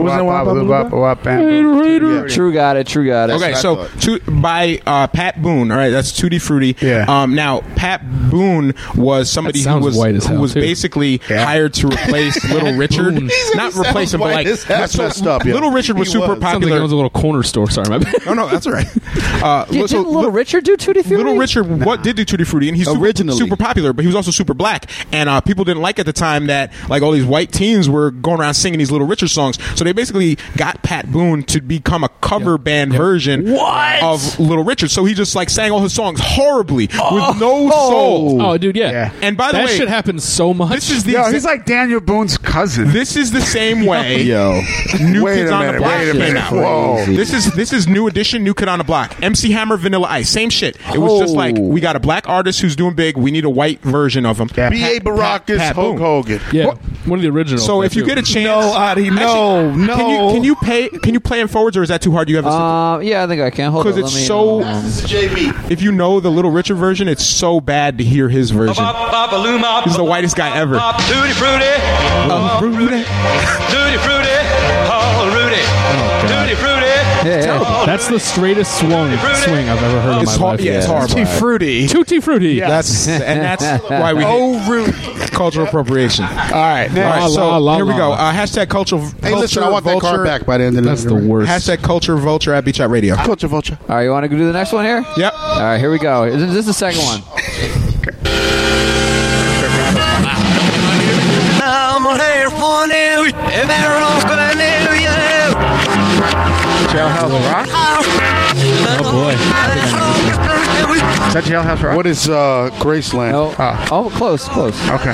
What was that one? Wap, Baba wap, Loobop? wap, bam, Hater, boom. hater. True got it. True got it. Okay, what I so thought. to, by uh, Pat Boone. All right, that's Tutti Frutti. Yeah. Um, now Pat Boone was somebody That who sounds was white as who hell, was too. basically Yeah. hired to replace Little Richard. Boone. Not He replace him, but sounds like white as hell. That's messed up, yeah. Little Richard was He super was. Sounds like popular. it was a little corner store. Sorry, my bad. no, no, that's all right. Uh, Did, so did Little Richard do Tutti Frutti? Little Richard what did do Tutti Frutti, and he's super, Originally. super popular, but he was also super black, and uh, people didn't like at the time that like all these white teens were going around singing these Little Richard songs. So they basically got Pat Boone to become a cover band version of Little Richard. So he just like sang all his songs horribly with oh. no soul. Oh, dude, yeah. Yeah. And by the that way, that shit happens so much. this is the Yo, exa- he's like Daniel Boone's cousin. this is the same way. Yo. New Wait Kids a on the Block wait a minute. Whoa. This is this is new edition, new kid on the block. MC Hammer, Vanilla Ice, same shit. It was just like Oh. we got a black artist who's doing big. We need a white version of him. Yeah. B.A. Baracus, Pat Hulk Boone. Hogan. yeah, What- one of the originals. So if you too. get a chance, No, Adi, no, no. Can you can you pay can you play in forwards or is that too hard? You have a Uh, yeah, I think I can. Hold on. because it's let me, so. uh, JB. If you know the Little Richard version, it's so bad to hear his version. He's the whitest guy ever. Tutti frutti, Oh, Rudy. tutti frutti, oh Rudy, tutti frutti. yeah, That's the straightest swung swing I've ever heard in It's my hard. life. Yeah, it's horrible. Tutti Frutti. Tutti frutti. That's and that's why we Oh, hate Rudy. cultural appropriation. All right, all right. La, So la, la, here we la. go. Uh, hashtag cultural. Hey, listen, I want that vulture. car back by the end of the That's the worst. Hashtag culture vulture at Beat Shot Radio. Culture Vulture. All right, you want to do the next one here? Yep. All right, here we go. Is this is the second one. I'm here for you, and everyone's gonna know you. Jailhouse Rock? Oh boy. Is that Jailhouse Rock? What is uh, Graceland? No. Oh, close, close. Okay.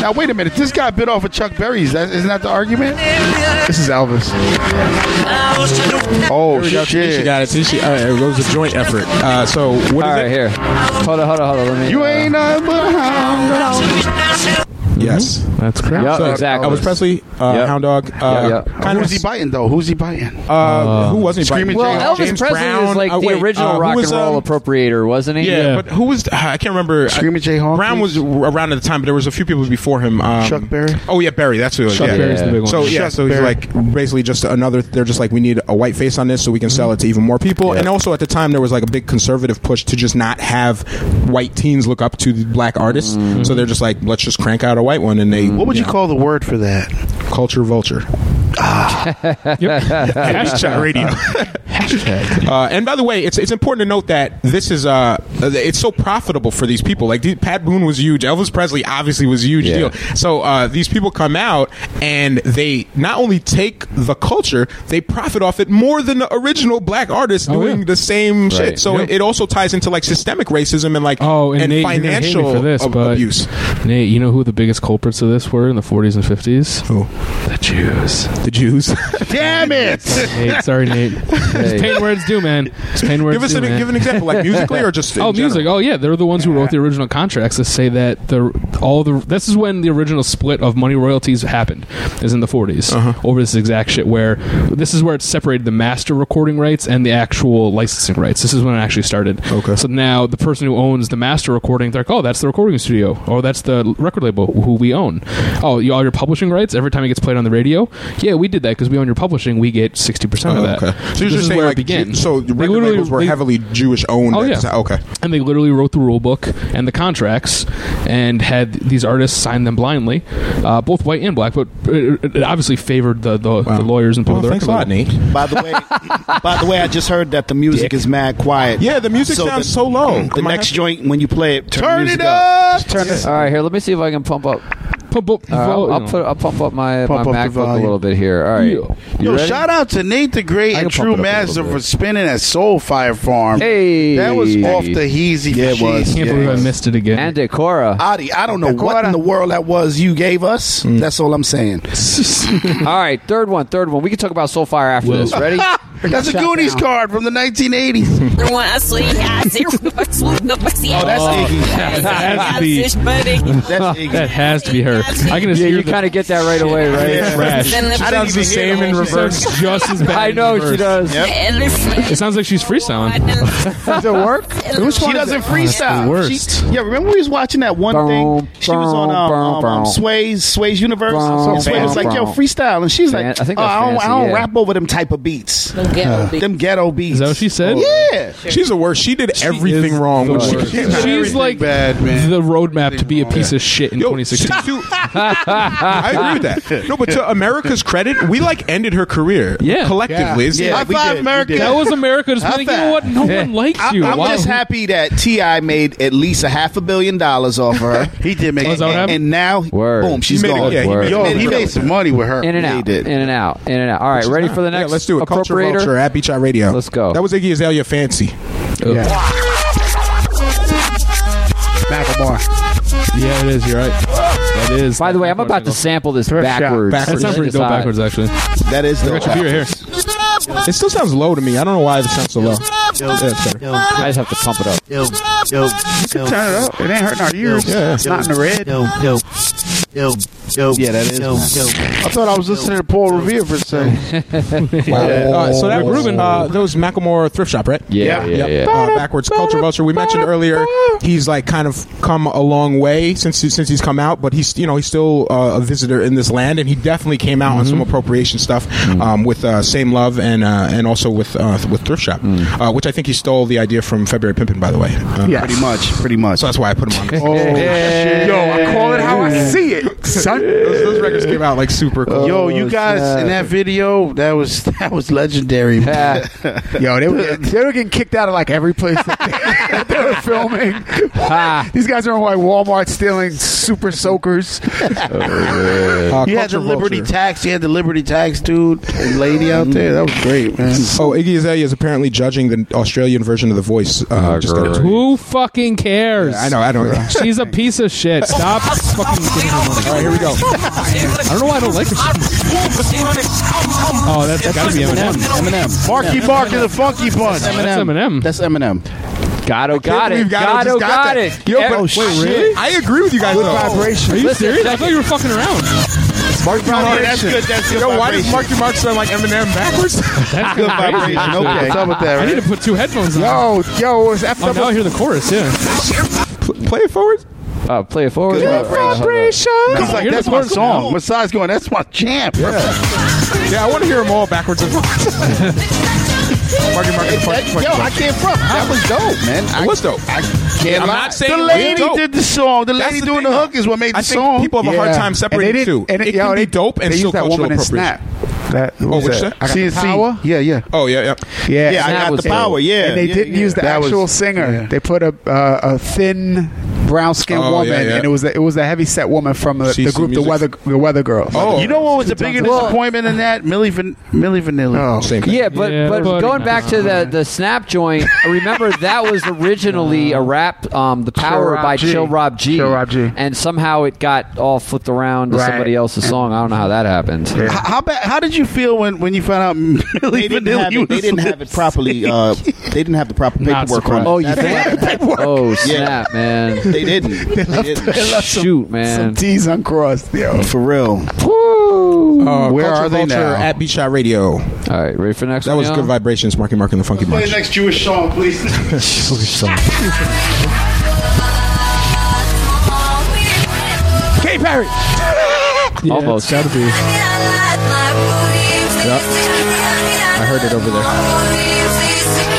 Now wait a minute. This guy bit off of Chuck Berry's. Is that, isn't that the argument? This is Elvis. Oh Here we go. Shit! got it. Tanisha, all right, it was a joint effort. Uh, so what is All right, it? here. Hold on, hold on, hold on. Let me. You uh, ain't nothing but a hound. Yes. That's correct. Yep, So, exactly. Elvis Presley, uh, Yep. Hound Dog. Uh, Yep, yep. Kind Who's he biting though? Who's he biting? Uh, who wasn't he? Screaming biting? Well, Elvis James Presley Brown. is like Uh, the wait, original uh, who rock was, and roll um, appropriator, wasn't he? Yeah, Yeah. but who was? Uh, I can't remember. Screaming Jay Hawkins? Brown was around at the time, but there was a few people before him. Um, Chuck Berry? Oh yeah, Berry. That's who it was. Chuck yeah. Berry's the big one. So yeah, Chuck so he's Berry. like basically just another. They're just like we need a white face on this so we can sell it to even more people. And also at the time there was like a big conservative push to just not have white teens look up to the black artists. So they're just like let's just crank out a white one, and they What would you call the word for that? culture vulture. Hashtag radio. Uh, and by the way, it's it's important to note that this is uh it's so profitable for these people. Like the- Pat Boone was huge, Elvis Presley obviously was a huge Yeah. deal. So uh, these people come out and they not only take the culture, they profit off it more than the original black artists Oh, doing yeah. the same shit. So Yeah. it, it also ties into like systemic racism and like Oh, and, and Nate, you're gonna hate me financial for this, ab- but abuse. Nate, you know who the biggest culprits of this were in the 40s and 50s? Who? The Jews. The Jews. Damn it! Nate, sorry, Nate. Just pain where it's due, man. Just pain where give it's us due, an, man. give an example, like musically or just in oh, music. general? Oh, yeah. They're the ones who wrote the original contracts that say that the all the this is when the original split of money royalties happened, is in the 40s Uh-huh. over this exact shit. Where this is where it separated the master recording rights and the actual licensing rights. This is when it actually started. Okay. So now the person who owns the master recording, they're like, oh, that's the recording studio, or that's the record label who we own. Oh, you, all your publishing rights every time it gets played on the radio. Yeah, we did that because we own your publishing. We get sixty percent of oh, that. Okay. So you're this just saying where like, it. So the record labels were they, heavily Jewish owned. Oh yeah. Okay. And they literally wrote the rule book and the contracts and had these artists sign them blindly, uh, both white and black. But it obviously favored the the, wow. the lawyers and people. Well, thanks a lot, Nate. By the way, by the way, I just heard that the music Dick. is mad quiet. Yeah, the music so sounds the, so low. The next joint when you play it, turn, turn it up. up. Turn it. All right, here. Let me see if I can pump up out. Pump up the uh. I'll, put, I'll pump up my, Pump my up MacBook a little bit here. All right. Yeah. You Yo, ready? shout out to Nate the Great and True Master for spinning at Soul Fire Farm. Hey. That was off the heezy. Yeah, it was. Can't believe I missed it again. And Decora. Adi, I don't know what in the world that was you gave us. Mm. That's all I'm saying. All right, third one, third one. We can talk about Soulfire after Will. this. Ready? That's a Goonies down. card from the 1980s. Oh, that's Iggy. That has to be. That has to be her. I can just yeah, you kind of get that right away, right? Yeah. Fresh. She sounds the same in reverse, just as bad. I know she does. It sounds like she's freestyling. Does it work? She doesn't oh, freestyle. Worst. She, yeah, remember we was watching that one thing. She was on um, um, um, Sway's Sway's Universe. So Sway was like, "Yo, freestyle," and she's like, "I, think oh, I don't, fancy, I don't yeah. rap over them type of beats. Them ghetto, uh, beats. Them ghetto beats." Is that what she said? Yeah, sure. she's the worst. She did everything wrong. She, she's, she's like bad, the roadmap to be a piece of shit in 2016. I agree with that. No, but to America's credit, we like ended her career. Yeah. Collectively. Yeah. It's Yeah, like- we did, we did. That was America just High you know what? five. No one likes you. I, you. am Why- just happy that T.I. made at least a half a billion dollars off her. He did make. Oh, is and, and now, Word. boom, she's He made it- gone. yeah, he made Yo, he made some money with her. In and out. did. In and out. In and out. All right, ready for the next Yeah, let's do it. Culture? Vulture at Beat Shot Radio. Let's go. That was Iggy Azalea Fancy. Yeah. Back to bar. Yeah, it is. You're right. That is. By the way, I'm about to sample this Thrift backwards. That backwards. sounds pretty It's dope backwards, actually. That is the got your beer here. It still sounds low to me. I don't know why it sounds so low. Yeah, I just have to pump it up. You can turn it up. It ain't hurting our ears. Yeah, yeah. It's not in the red. Yo, yeah, that is. I thought I was listening to Paul Revere for a second. wow. yeah. uh, so that Ruben, uh, that was Macklemore thrift shop, right? Yeah, yeah, yeah. yeah. Uh, backwards culture vulture. We mentioned earlier he's like kind of come a long way since since he's come out, but he's you know he's still uh, a visitor in this land, and he definitely came out mm-hmm. on some mm-hmm. appropriation stuff mm-hmm. um, with uh, same love and uh, and also with with thrift shop, mm-hmm. which I think he stole the idea from February Pimpin, by the way. yeah, pretty much, pretty much. So that's why I put him on. oh, shit. yo, I call it how I see it. Son, those, those records came out like super cool. Yo, you oh, guys in that video, that was that was legendary. man. Yo, they were, getting, they were getting kicked out of like every place that they, they were filming. These guys are on like Walmart stealing super soakers. Oh, uh, you had the Liberty tax. You had the Liberty tax dude and lady out there. That was great, man. Oh, Iggy Azalea is apparently judging the Australian version of The Voice. Uh, ah, just. Who fucking cares? I know. I don't. She's a piece of shit. Stop fucking thing on All right, here we go. I don't know why I don't like this. oh, that's gotta be Eminem. Eminem. Barky Mark is the funky bunch. That's Eminem. That's Eminem. Gatto got it. Gatto got, got it. Yo, but, oh, wait, really? I agree with you guys. Good vibration. Are you Listen, serious? I thought you were fucking around. Mark Brown, that's good. That's good. Yo, why does Marky Mark sound like Eminem backwards? that's good vibration. Okay, what's up with that? Right? I need to put two headphones on. Yo, yo, it's F. Oh, now I hear the chorus. Yeah. Play it forward. Uh, play it forward. Good vibration. It's like, that's my song. Go. Masai's going, that's my champ. Yeah, yeah I want to hear them all backwards and forwards. Marky Yo, I can't front. That was dope, man. It I, was dope. I can't I'm lie. not saying the lady dope. did the song. The lady the doing the hook is what made the I think song. People have a yeah. hard time separating it too And it, it yo, can they, be dope and they still cultural woman appropriation. That, oh, which that? I got power. Yeah, yeah. Oh, yeah, yeah. Yeah, yeah I got the power. Yeah, and they yeah, didn't yeah. use the that actual was, singer. Yeah. They put a uh, a thin brown skinned Oh, woman, yeah, yeah. and it was a, it was a heavy set woman from uh, the, the group the weather the weather girls. Oh, You know what was the bigger disappointment in that? Milli Van- Milli Vanilli. Oh, same thing. Yeah, but Yeah, but going back to the the snap joint, I remember that was originally a rap, um, the power by G. Chill Rob G. Chill Rob G. and somehow it got all flipped around to Right. somebody else's song. I don't know how that happened. How, how did you feel when, when you found out Milli They didn't, Vanilli have it, was they didn't have it properly. Uh, they didn't have the proper paperwork on Oh, you think? Oh snap, man! they didn't. they left, didn't. They left Shoot, man. Some T's uncrossed, yo. For real. Woo. Uh, Where are they now? At Beat Shot Radio. All right, ready for next? That one, was y'all? good vibrations. Marky Mark and the Funky Bunch. Play next Jewish song, please. Jewish song. Katy Perry. Yeah, Almost. Gotta be. Yep. I heard it over there.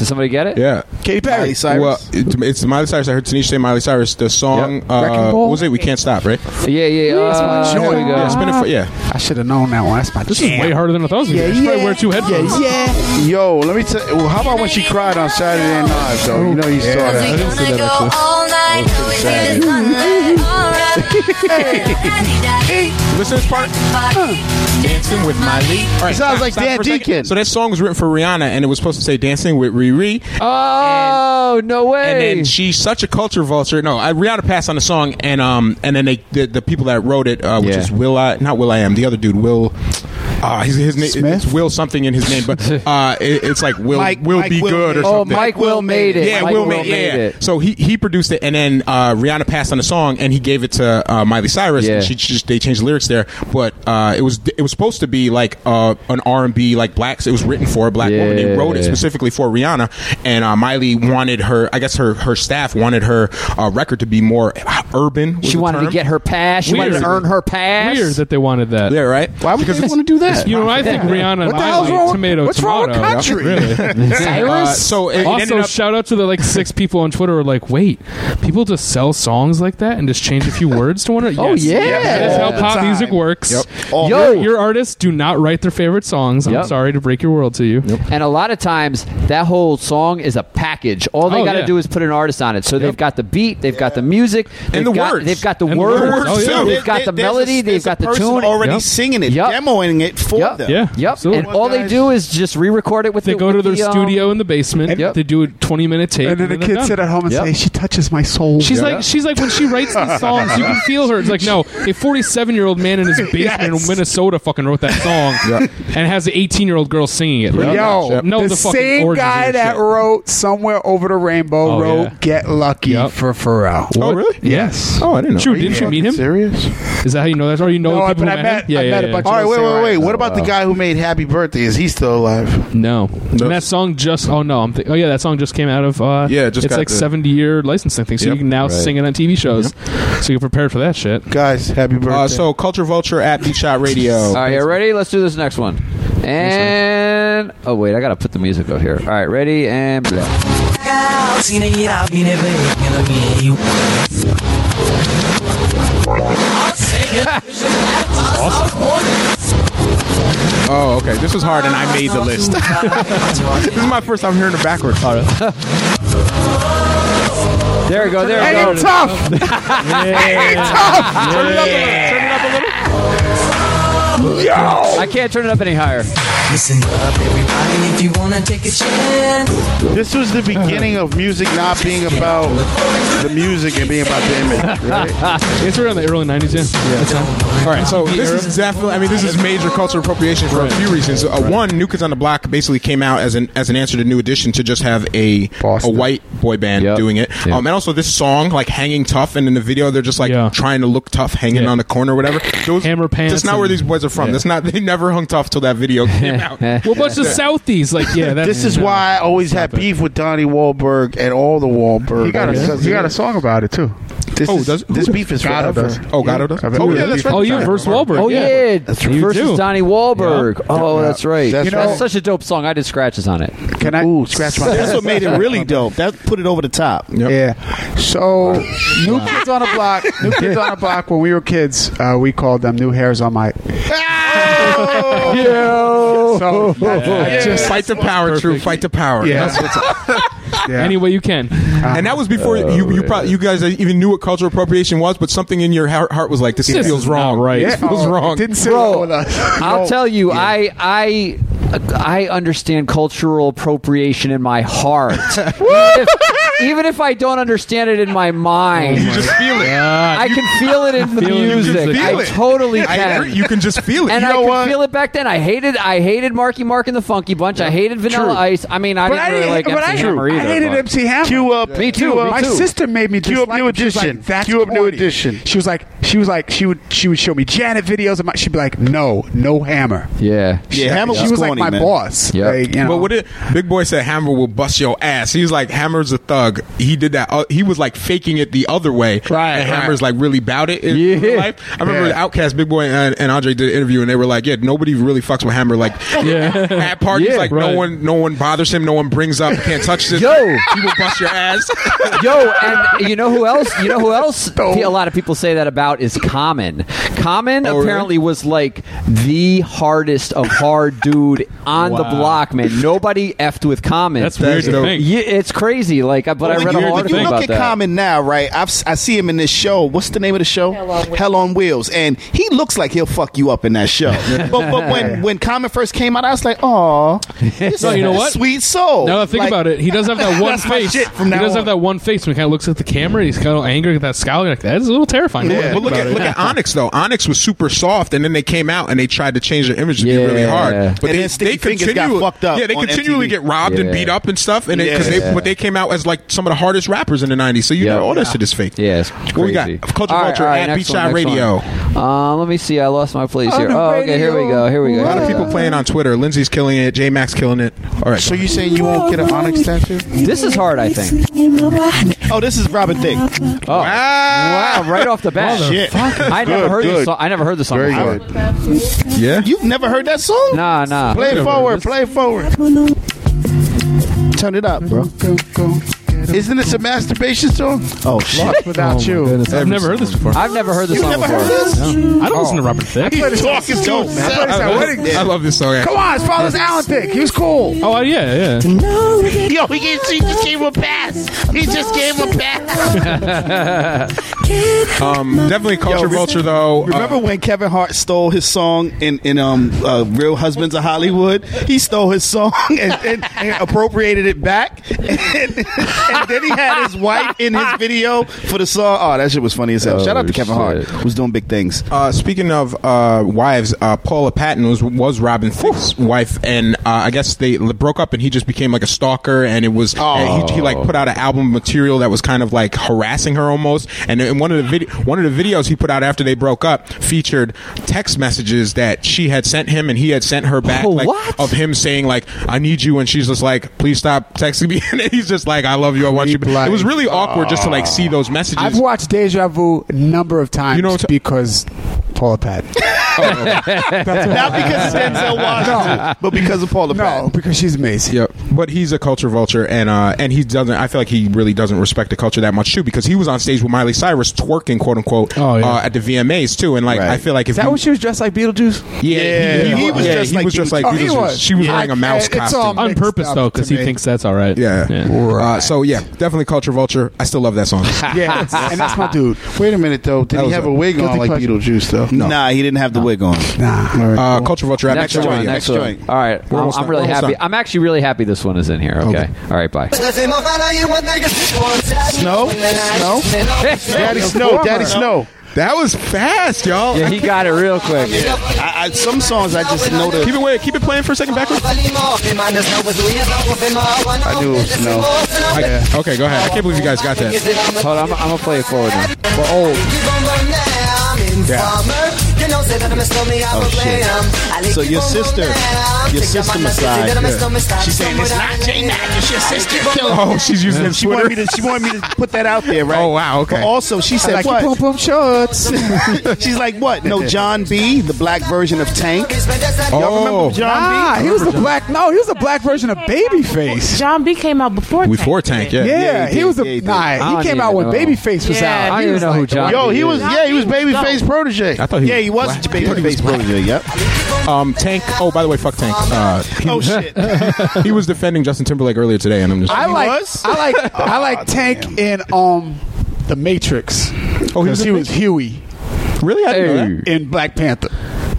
Did somebody get it? Yeah. Katy Perry. Miley Cyrus. Well, it, it's Miley Cyrus. I heard Tanisha say Miley Cyrus. The song, Yep. uh, Wrecking what was it? We Can't Stop, right? Yeah, yeah. That's Uh, here we go. Yeah, spin it for, yeah. I should have known that one. That's my This is jam. way harder than I thought it was going Yeah, to be. I should probably yeah. wear two headphones. Yeah, yeah. Yo, let me tell. Well, how about when she cried on Saturday Night Live? Though you know you saw I that. didn't see that actually. Listen to this part. Dancing with Miley. All right, sounds stop- like stop Dan for a second. Deacon. So that song was written for Rihanna, and it was supposed to say "Dancing with Riri." Oh no way! And then she's such a culture vulture. No, I, Rihanna passed on the song, and um, and then they the, the people that wrote it, uh, which Yeah. is Will I, not Will I am, the other dude, Will. Uh, his, his name Smith? it's Will something in his name, but uh, it, it's like Will Mike- Will Mike be Will good or made it. oh. Mike Will made it. Yeah, Mike Will made, yeah, yeah. So he he produced it, and then uh, Rihanna passed on the song, and he gave it to uh, Miley Cyrus. Yeah. And she just they changed the lyrics there, but uh, it was it was supposed to be like uh, an R and B like blacks. It was written for a black woman. They wrote it specifically for Rihanna, and uh, Miley wanted her. I guess her her staff wanted her uh, record to be more urban. was She the wanted to get her pass. She wanted to earn her pass. Weird that they wanted that. Yeah, right. Why would Because they want to do that? You know, I think Rihanna and What the hell's Miley, wrong- tomato, what's wrong with tomato. country? Really. Uh, so it, it also, ended up. shout out to the like six people on Twitter who are like, wait, people just sell songs like that and just change a few words to one another? Oh, Yes. yeah. That is how pop time. Music works. Yep. Yo. Your, your artists do not write their favorite songs. I'm Yep. sorry to break your world to you. And a lot of times, that whole song is a package. All they Oh, got to yeah. do is put an artist on it. So they've got the beat, they've got the music, they've the got, words. They've got the And the words, words, Oh, yeah. they've got the There- there's melody, a- they've there's got a the person tune. already Yep. singing it, Yep. demoing it for Yep. them. Yeah. Yep. absolutely. And all they do is just re-record it with They the, go to with their the, um, studio in the basement. Yep. They do a 20 minute take. And then the they're kids done. sit at home and Yep. say, "She touches my soul." She's like, she's like when she writes these songs, you can feel her. It's like, no, a 47 year old man in his basement in Minnesota fucking wrote that song, and has an 18 year old girl singing it. Like, Yo, no, the, the, fucking same origins guy this that shit. wrote "Somewhere Over the Rainbow" Oh, wrote yeah. "Get Lucky" Yep. for Pharrell. Oh, really? Yes. Oh, I didn't know. True, didn't you meet him? Serious? Is that how you know that? Or you know No, the people but who I met, met- him? Yeah, I yeah, met a yeah. bunch All right, wait, wait, wait. What about the guy who made "Happy Birthday"? Is he still alive? No. And that song just oh no, I'm th- oh yeah, that song just came out of uh Yeah, it just it's got like the- 70 year licensing thing. So Yep. you can now Right. sing it on TV shows. So you're prepared for that shit. Guys, happy birthday. Uh, so Culture Vulture at Beat Shot Radio. All right, you ready? Let's do this next one. And oh wait, I gotta put the music out here. All right, ready and. Oh, okay. This was hard, and I made the list. this is my first time hearing it backwards. There we go. There we Hey, go. you tough. Hey, tough. Turn it up a little. Turn it up a little. Yo! I can't turn it up any higher. Listen up, everybody, if you wanna take a chance. This was the beginning of music not being about the music and being about the image, right? It's around the early 90s, yeah. That's how- All right, so this is definitely. I mean, this is major cultural appropriation for a few reasons. Uh, one, New Kids on the Block basically came out as an as an answer to New Edition to just have a a white boy band Yep. doing it. Yep. Um, and also this song, like hanging tough, and in the video they're just like trying to look tough, hanging on the corner, or whatever. Those, Hammer pants That's not where and- these boys are from. Yeah. That's not. They never hung tough till that video came out. Well, bunch of Southies, like yeah. That's, this is why I always had beef with Donnie Wahlberg and all the Wahlberg. You got a, you got a song about it too. This Oh, is, does- this beef is Gatto forever. does. Oh, Gatto does. I bet- Oh yeah, that's right. Oh, you verse Wahlberg. Oh yeah, That's right. You versus do. Donnie Wahlberg. Oh, that's right. That's That's, right. such a dope song. I did scratches on it. Can I? Ooh, scratch my That's what made it really dope. That put it over the top. Yeah. So, new kids on the block. New kids on the block. When we were kids, uh, we called them new hairs on my. Yo. So I just fight the power, true. Fight the power. Yeah. That's what's yeah. Any way you can. Ah. and that was before oh, you you probably you guys even knew what cultural appropriation was, but something in your heart, heart was like, this This feels wrong. not right. This feels Oh, wrong. it Didn't sit Bro, well with us. I'll No. tell you, I I I understand cultural appropriation in my heart. if, even if I don't understand it in my oh mind, You just feel it. I can feel it in the Feel it in the music. music. I Feel it. totally I can. agree. You can just feel it. and you I know could what? feel it back then. I hated, I hated Marky Mark and the Funky Bunch. I hated Vanilla True. Ice. I mean, I But didn't I really didn't- like but MC I- Hammer either. I hated but- MC Hammer. Cue up. Me too, Cue me up. My too. sister made me Cue up dislike New it. She was like, Edition. That's Cue up New corny. Edition. She was like, she was like, she would, she would show me Janet videos. Of my, she'd be like, no, no Hammer. Yeah. Yeah, Hammer she was was like corny, my man. boss. Yep. Like, you know. But what it, Big Boy said Hammer will bust your ass. He's like Hammer's a thug. Thug, he did that. Uh, he was like faking it the other way. Right. And Hammer's like really bout it in real life. I remember Yeah. OutKast, Big Boy, and, and Andre did an interview, and they were like, "Yeah, nobody really fucks with Hammer. Like, at parties, Yeah. like no one, no one bothers him. No one brings up, can't touch this. Yo. he will bust your ass. Yo, and you know who else? You know who else? A lot of people say that about is Common. Common Oh, apparently was like the hardest of hard dude on the block, man. Nobody effed with Common. That's weird. Yeah, it's crazy. Like, but Well, I when read you, a whole when article you look at that. Common now, right? I've, I see him in this show. What's the name of the show? Hell on Wheels. and he looks like he'll fuck you up in that show. but but when when Common first came out, I was like, oh, No, you know what? Sweet soul. Now that I think Like, about it, he does have that one face. shit from he does on. have that one face when he kind of looks at the camera. and He's kind of angry at that scowl. Like that is a little terrifying. But, but look at look at Onyx though. Onyx was super soft, and then they came out and they tried to change their image to be really hard. But And they then Sticky they got continue, fucked up yeah, they continually MTV. get robbed and beat up and stuff. And because Yeah. they but they came out as like some of the hardest rappers in the '90s. So you Yeah. know all that shit is fake. Yeah, it's What we got? crazy. Culture All right, Vulture all right, at next Beat one, Shot next Radio. one. Uh, let me see. I lost my place On here. the Oh, okay. Here we go. Here we go. A lot of people playing on Twitter. Lindsay's killing it. J Max killing it. All right. So you saying you won't get an Onyx tattoo? This is hard, I think. Oh, this is Robin Thicke. Oh, wow! Right off the bat. Shit. I never Good, heard this good. song. I never heard the song Very before. good. Yeah. You've never heard that song? Nah, nah. Play forward. Play forward. Turn it up, bro. Isn't this a masturbation song? Oh shit! Lost without you. I've never heard this before. I've never heard this You've song never before. heard this? I don't listen to Robert Thicke. I played Talking song- dope, man. I played this at weddings. I love this song. Come on, his father's Alan Thicke. He was cool. Oh uh, yeah, yeah. Yo, he, gave, he just gave him a pass. He just gave him a pass. Um, definitely Culture Yo, Vulture though. Remember Uh, when Kevin Hart stole his song in in um uh, Real Husbands of Hollywood? He stole his song and, and, and appropriated it back, and, and then he had his wife in his video for the song. Oh, that shit was funny as hell. Shout out to Oh, Kevin shit. Hart, who's doing big things. Uh, speaking of uh, wives, uh, Paula Patton was was Robin Thicke's wife, and uh, I guess they broke up, and he just became like a stalker, and it was and he, he like put out an album of material that was kind of like harassing her almost, and in one of the video one of the videos he put out after they broke up featured text messages that she had sent him, and he had sent her back, Oh, like what? of him saying like I need you, and she's just like please stop texting me, and he's just like I love you, I want you. It was really awkward just to like see those messages. I've watched Deja Vu a number of times You know what- because Paula Patton. Not because of Denzel Washington, but because of Paula No, Patton. because she's amazing. Yep, but he's a culture vulture, and uh, and he doesn't. I feel like he really doesn't respect the culture that much too, because he was on stage with Miley Cyrus twerking, quote unquote, Oh, yeah. uh, at the VMAs too, and like Right. I feel like if Is that you, when she was dressed like Beetlejuice? yeah, Yeah, he, he was yeah, just he like was just like Oh, he Beetlejuice. was. She was Yeah, wearing a mouse it's all costume. On purpose though, because he thinks that's all right. yeah. Yeah. Uh, so yeah, definitely culture vulture. I still love that song. Yeah, and that's my dude. Wait a minute, though. Did That he was have a a wig on guilty like pleasure. Beetlejuice, though? No. Nah, he didn't have the wig on. Nah. Uh, culture vulture. at Next Metro one. Radio. Next Next one. joint. All right. I'm, almost I'm done. really Almost happy. done. I'm actually really happy this one is in here. Okay. All right. Bye. Snow, Snow, Daddy Snow, Daddy Snow. That was fast, y'all. Yeah, he got it real quick. I, I, some songs I just know the. Keep it wait, keep it playing for a second backwards. I knew it was Snow. I- okay, go ahead. I can't believe you guys got that. Hold on. I'm, I'm gonna play it forward now. We're old. Oh shit! So your sister, your sister Masai, she's saying it's not J Mac, it's your sister. Oh, she's using And she wanted me to. She wanted me to put that out there, right? Oh, wow, okay. But also, she said like what? pum pum shorts. She's like, what? No, John B, the black version of Tank. Y'all Oh, remember John Ah, B? he was the black. No, he was the black version of Babyface. John B came out before. before Tank. Tank, yeah. Yeah, Yeah, he he, did, was a yeah, he nah. He came out when know. Babyface was Yeah, out. I don't even know who like the John. Yo, he was yeah, he was Babyface protege. I thought he Yeah, he was black. Babyface protege. Yep. Um, Tank. Oh, by the way, fuck Tank. Uh, he, Oh shit! he was defending Justin Timberlake earlier today, and I'm just. I like. was? I like. I like Tank in um, the Matrix. Oh, he was because he was Huey really? I didn't know that. in Black Panther.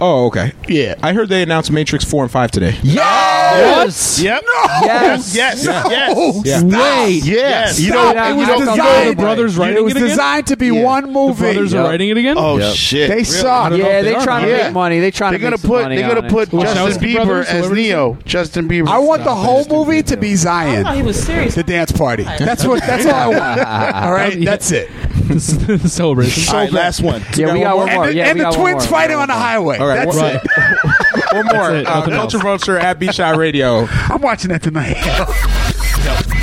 Oh, okay. Yeah. I heard they announced Matrix four and five today. Yes. Yep. Yes. Yes. Yeah. Yes. Yeah. Wait. Yes. You Stop. know, it was you know, the brothers writing it was it designed to be Yeah. one The movie. brothers are writing it again. Oh Yep. shit! They Really? suck. Yeah, if they they trying to Yeah. make money. They trying They're to gonna make some put. money They're gonna put. Justin Bieber brothers, as? Neo. Justin Bieber. I want the whole movie to be I Zion, thought he was serious. the dance party. That's what. That's all I want. All right, that's it. Celebration. All right, last one. Yeah, we got one more. And the, Yeah, and we the got one twins fighting on the highway. All right, that's one- it. One more. That's it. Uh, Culture else. Vulture at Beat Shot Radio. I'm watching that tonight.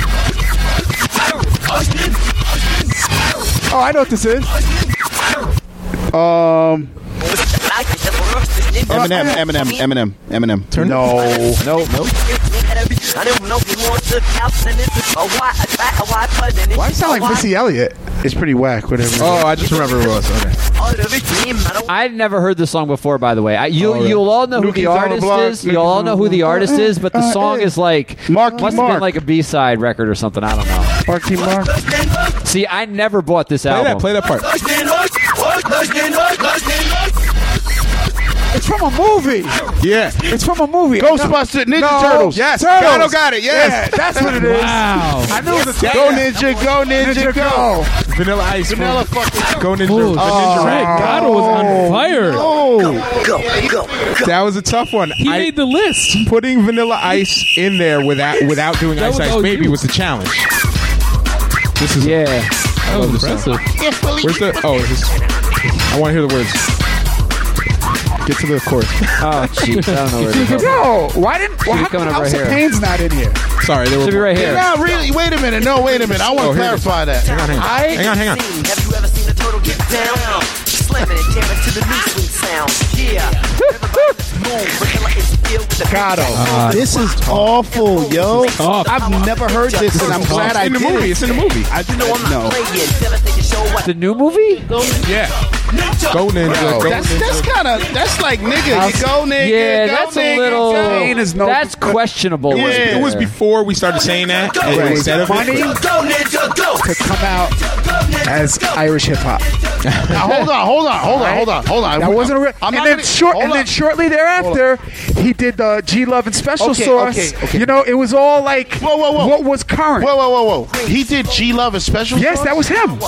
Oh, I know what this is. Um. Eminem, Eminem, Eminem, Eminem. Turn no, no, no. Why does it sound like Missy Elliott? It's pretty whack. Whatever. Oh, I just remember it was. Okay. I'd never heard this song before, by the way. I, you, Oh, yeah. You'll all know who the Nuki's on the artist block, is. Nuki's You'll all know who the artist is, but the Uh, song uh, is like Marky must have been like a B side record or something. I don't know. Marky Mark. See, I never bought this Play album. that. Play that part. It's from a movie. Yeah. It's from a movie. Ghostbuster Ninja No. Turtles. Yes. Turtles. Gatto got it. Yes. Yeah, that's what it is. Wow. I knew it was a Go Ninja, go Ninja, Ninja go. Go. Vanilla Ice. Vanilla fucking. Go Ninja. Oh, the Ninja oh. shit. Rap. Gatto was on oh, fire. Oh, That was a tough one. He I- made the list. putting Vanilla Ice in there without without doing That Ice was Ice all Baby you. was the challenge. This is yeah. That was impressive. Where's the? Oh, this, I want to hear the words. Get to the chorus. Oh, ah, jeez. I don't know where to go. Yo, why didn't? Why, be how coming come up House right of here. Pain's not in here? Sorry, they were Should be right here. Now, really? Wait a minute. No, wait a minute. I want Oh, to here clarify that. Hang on, hang on. I- hang on, hang on. Have you ever seen a turtle get down? Slamming and jamming to the new swing sound. Yeah. Everybody let's move. Is filled with the Gato. This is awful, yo. tough. I've never heard this, and I'm glad I did. It's in the movie. It's in the movie. I didn't know. No. playing. Devastating The new movie? Yeah. Go Ninja. Go That's Ninja. that's kind of that's like nigga. You go nigga. Yeah, go, that's a little. go. Is no- that's questionable. It was, right it was before we started saying that. and Right. Instead of Money it, to come out as Irish hip hop. Now, hold on, hold on, hold on, hold on, hold on. That wasn't a real. I'm and then gonna- short, and on. then shortly thereafter, he did the G Love and Special Okay, Sauce. okay, okay. You know, it was all like Whoa, whoa, whoa. what was current. Whoa, whoa, whoa, whoa! He did G Love and special. Sauce? Yes, Sauce? that was him.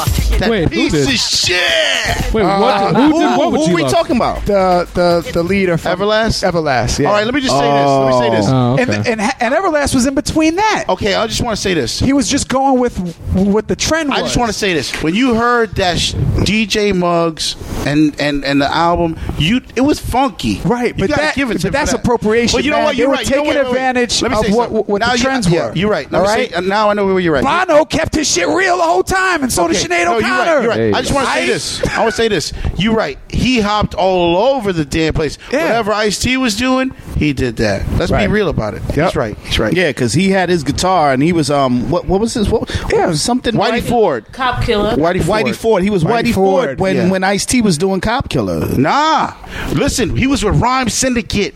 that Wait, who piece did? of shit. Wait, what? Uh, who Who, did what who would you are we talking about? The the the leader from Everlast? Everlast. Yeah. All right, let me just say this. Let me say this. Oh, okay. and, and and Everlast was in between that. Okay, I just want to say this. He was just going with what the trend was. I just want to say this. When you heard that sh- DJ Muggs and, and, and the album, you it was funky. Right, You but gotta that- give it to him for that's that. appropriation, But you know man. what? You're were right. You know taking what? Wait, wait, wait. advantage Let me of say what- something. what the Now you- trends yeah, were. You're right. Let All me right? say- now I know where you're right. Bono kept his shit real the whole time, and so did Okay. Sinead No, O'Connor. you're right. You're right. You I just want to say this. I want to say this. You're right. He hopped all over the damn place. Yeah. Whatever Ice T was doing, he did that. Let's Right. be real about it. That's right. He's right. Yeah, because he had his guitar and he was um what what was his what, what was something Whitey Whitey Ford. Cop killer. Whitey Ford. Whitey Ford. He was Whitey Whitey, Ford, Ford, when yeah. when Ice T was doing Cop Killer. Nah. Listen, he was with Rhyme Syndicate.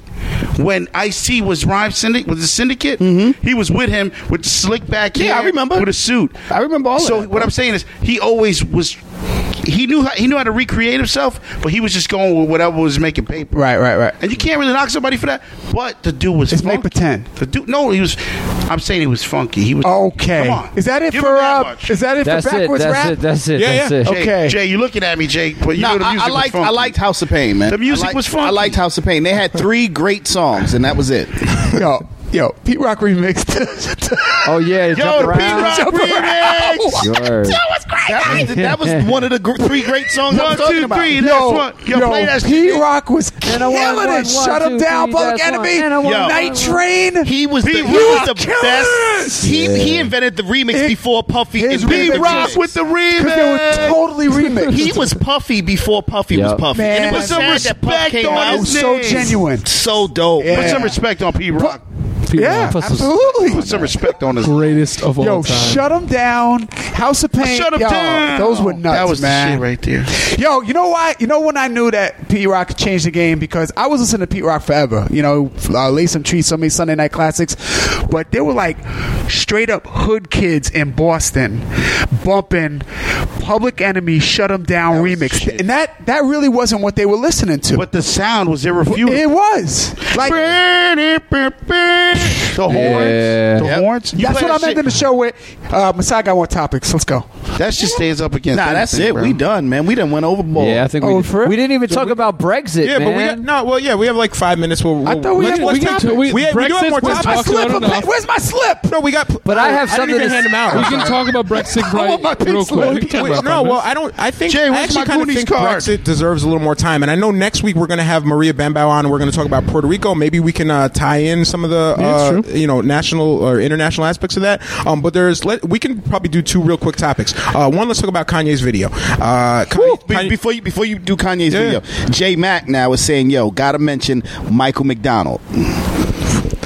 When Ice T was Rhyme Syndicate with the Syndicate, he was with him with the slick back Mm-hmm. Yeah, I remember. with a suit. I remember all of So what I'm saying is, he always was. He knew how, he knew how to recreate himself, but he was just going with whatever was making paper. Right, right, right. And you can't really knock somebody for that. But the dude was It's funky. make pretend. The dude, no, he was. I'm saying he was funky. He was Okay. Come on, Is that it Give for him that uh, much. is that it That's for it. backwards That's rap? it. That's it. Yeah, that's yeah. it. Jay, Okay. Jay, you looking at me, Jay? But you No, know the I, music I liked was funky. I liked House of Pain, man. The music liked, was funky. I liked House of Pain. They had three great songs, and that was it. Yo, yo, Pete Rock remixed. Oh yeah, Yo, jump the around. P-Rock Jump remix. Word. That was, great. that was one of the gr- three great songs One, I'm talking two, about. three. yo, That's what. Yo, yo, play that Pete shit. Rock was And killing a one, one, it. one, Shut him two, down, three, Public that's one. Enemy. And a one, Yo. Night one. Train. He was the, Pete he was Rock the killers. best. He he invented the remix His- before Puffy his invented the. Rock remix. with the Because they were remix. totally remixed. He was Puffy before Puffy was Yep. Puffy. Man. and it Put was some sad that Puff respect came on out. It was his so name. genuine. So dope. Put some respect on Pete Rock. Yeah, Plus the- absolutely. Put some respect on his. Greatest of all Yo, time. shut him down. House of Pain. Shut him yo, down. Those were nuts, That was man. the shit right there. Yo, you know why? You know when I knew that Pete Rock could change the game because I was listening to Pete Rock forever. You know, uh, lay some trees, so many Sunday night classics, but they were like straight up hood kids in Boston bumping Public Enemy, Shut 'Em Down remix, and that that really wasn't what they were listening to. But the sound was irrefutable. it was like the horns. Yeah. The Yep. horns. You that's play what I'm ending shit- the show with. Uh, Masai got more topics. Let's go. That just stands up against. Nah, that's anything, it. bro. We done, man. We done went overboard. Yeah, I think we, we didn't even talk about Brexit, Yeah, man. but we got no. Well, yeah, we have like five minutes. We'll, we'll, I thought we let's- had let's more talk- topics. We, we, we do have Brexit's more been topics. My talked slip. about enough. Where's my slip? No, we got. But I have I didn't even something to hand them out. We can talk about Brexit want my right pink real slip. quick. Wait, About no, well, I don't. I think Jay, I actually kind of think card? Brexit deserves a little more time, and I know next week we're going to have Maria Bambao on, and we're going to talk about Puerto Rico. Maybe we can uh, tie in some of the uh, you know national or international aspects of that. Um, but there's let, we can probably do two real quick topics. Uh, one, let's talk about Kanye's video. Uh, Kanye, Be- Kanye- before you before you do Kanye's Yeah. video, J Mac now is saying, "Yo, gotta mention Michael McDonald."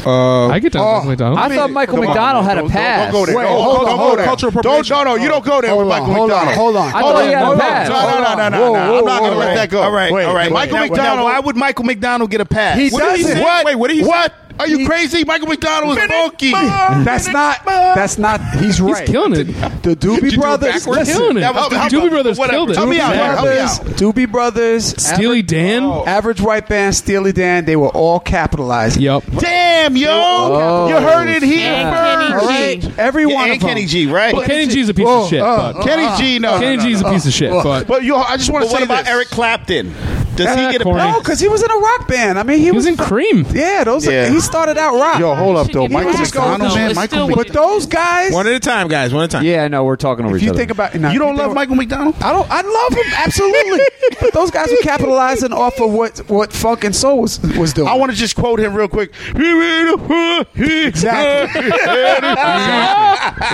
Uh, I get down Oh, with McDonald. I thought Michael Come on, McDonald had a don't- pass. Don't, don't go there. Wait, Don't- hold don't on, go hold there. on. Cultural Don't, appropriation. no, no, you don't go there Hold with on, Michael hold on, McDonald. hold on. I thought he had a Hold on, pass. No, no, no, no, no, Whoa, no. whoa, I'm not going to whoa, let that go. All right, Wait, all right. wait, Michael wait, McDonald. wait. Why would Michael McDonald get a pass? He What did he doesn't. say? What? Wait, what did he say? What? Are you crazy? Michael McDonald was funky. That's not. That's not. He's right. killing it. The Doobie you do Brothers. backwards? listen, Killing it. That was- The Doobie about- Brothers whatever. killed it. Help me Doobie out. Help me Brothers, out. Doobie Brothers, Steely Dan. Oh. Average White Band, Steely Dan, they were all capitalized. Yep. Damn, yo. you heard it here And first. Kenny G. right, every Yeah, one and of them. Kenny G, right? Well, Kenny G's a piece of shit, uh, Kenny G, no. Kenny no, G's a piece of shit, but But yo, I just want But to what say about. Eric Clapton? Does he get a corny. pass? No, because he was in a rock band. I mean, he, he was in Cream. Yeah, those. Yeah. He started out rock. Yo, hold up though, Should get Michael back. McDonald, No, man. it's Michael still- But those guys. One at a time, guys. One at a time. Yeah, I know. We're talking over if each you other. think about, no, You don't if love think Michael McDonald? I don't. I love him absolutely. but those guys were capitalizing off of what what funk and soul was was doing. I want to just quote him real quick. Exactly.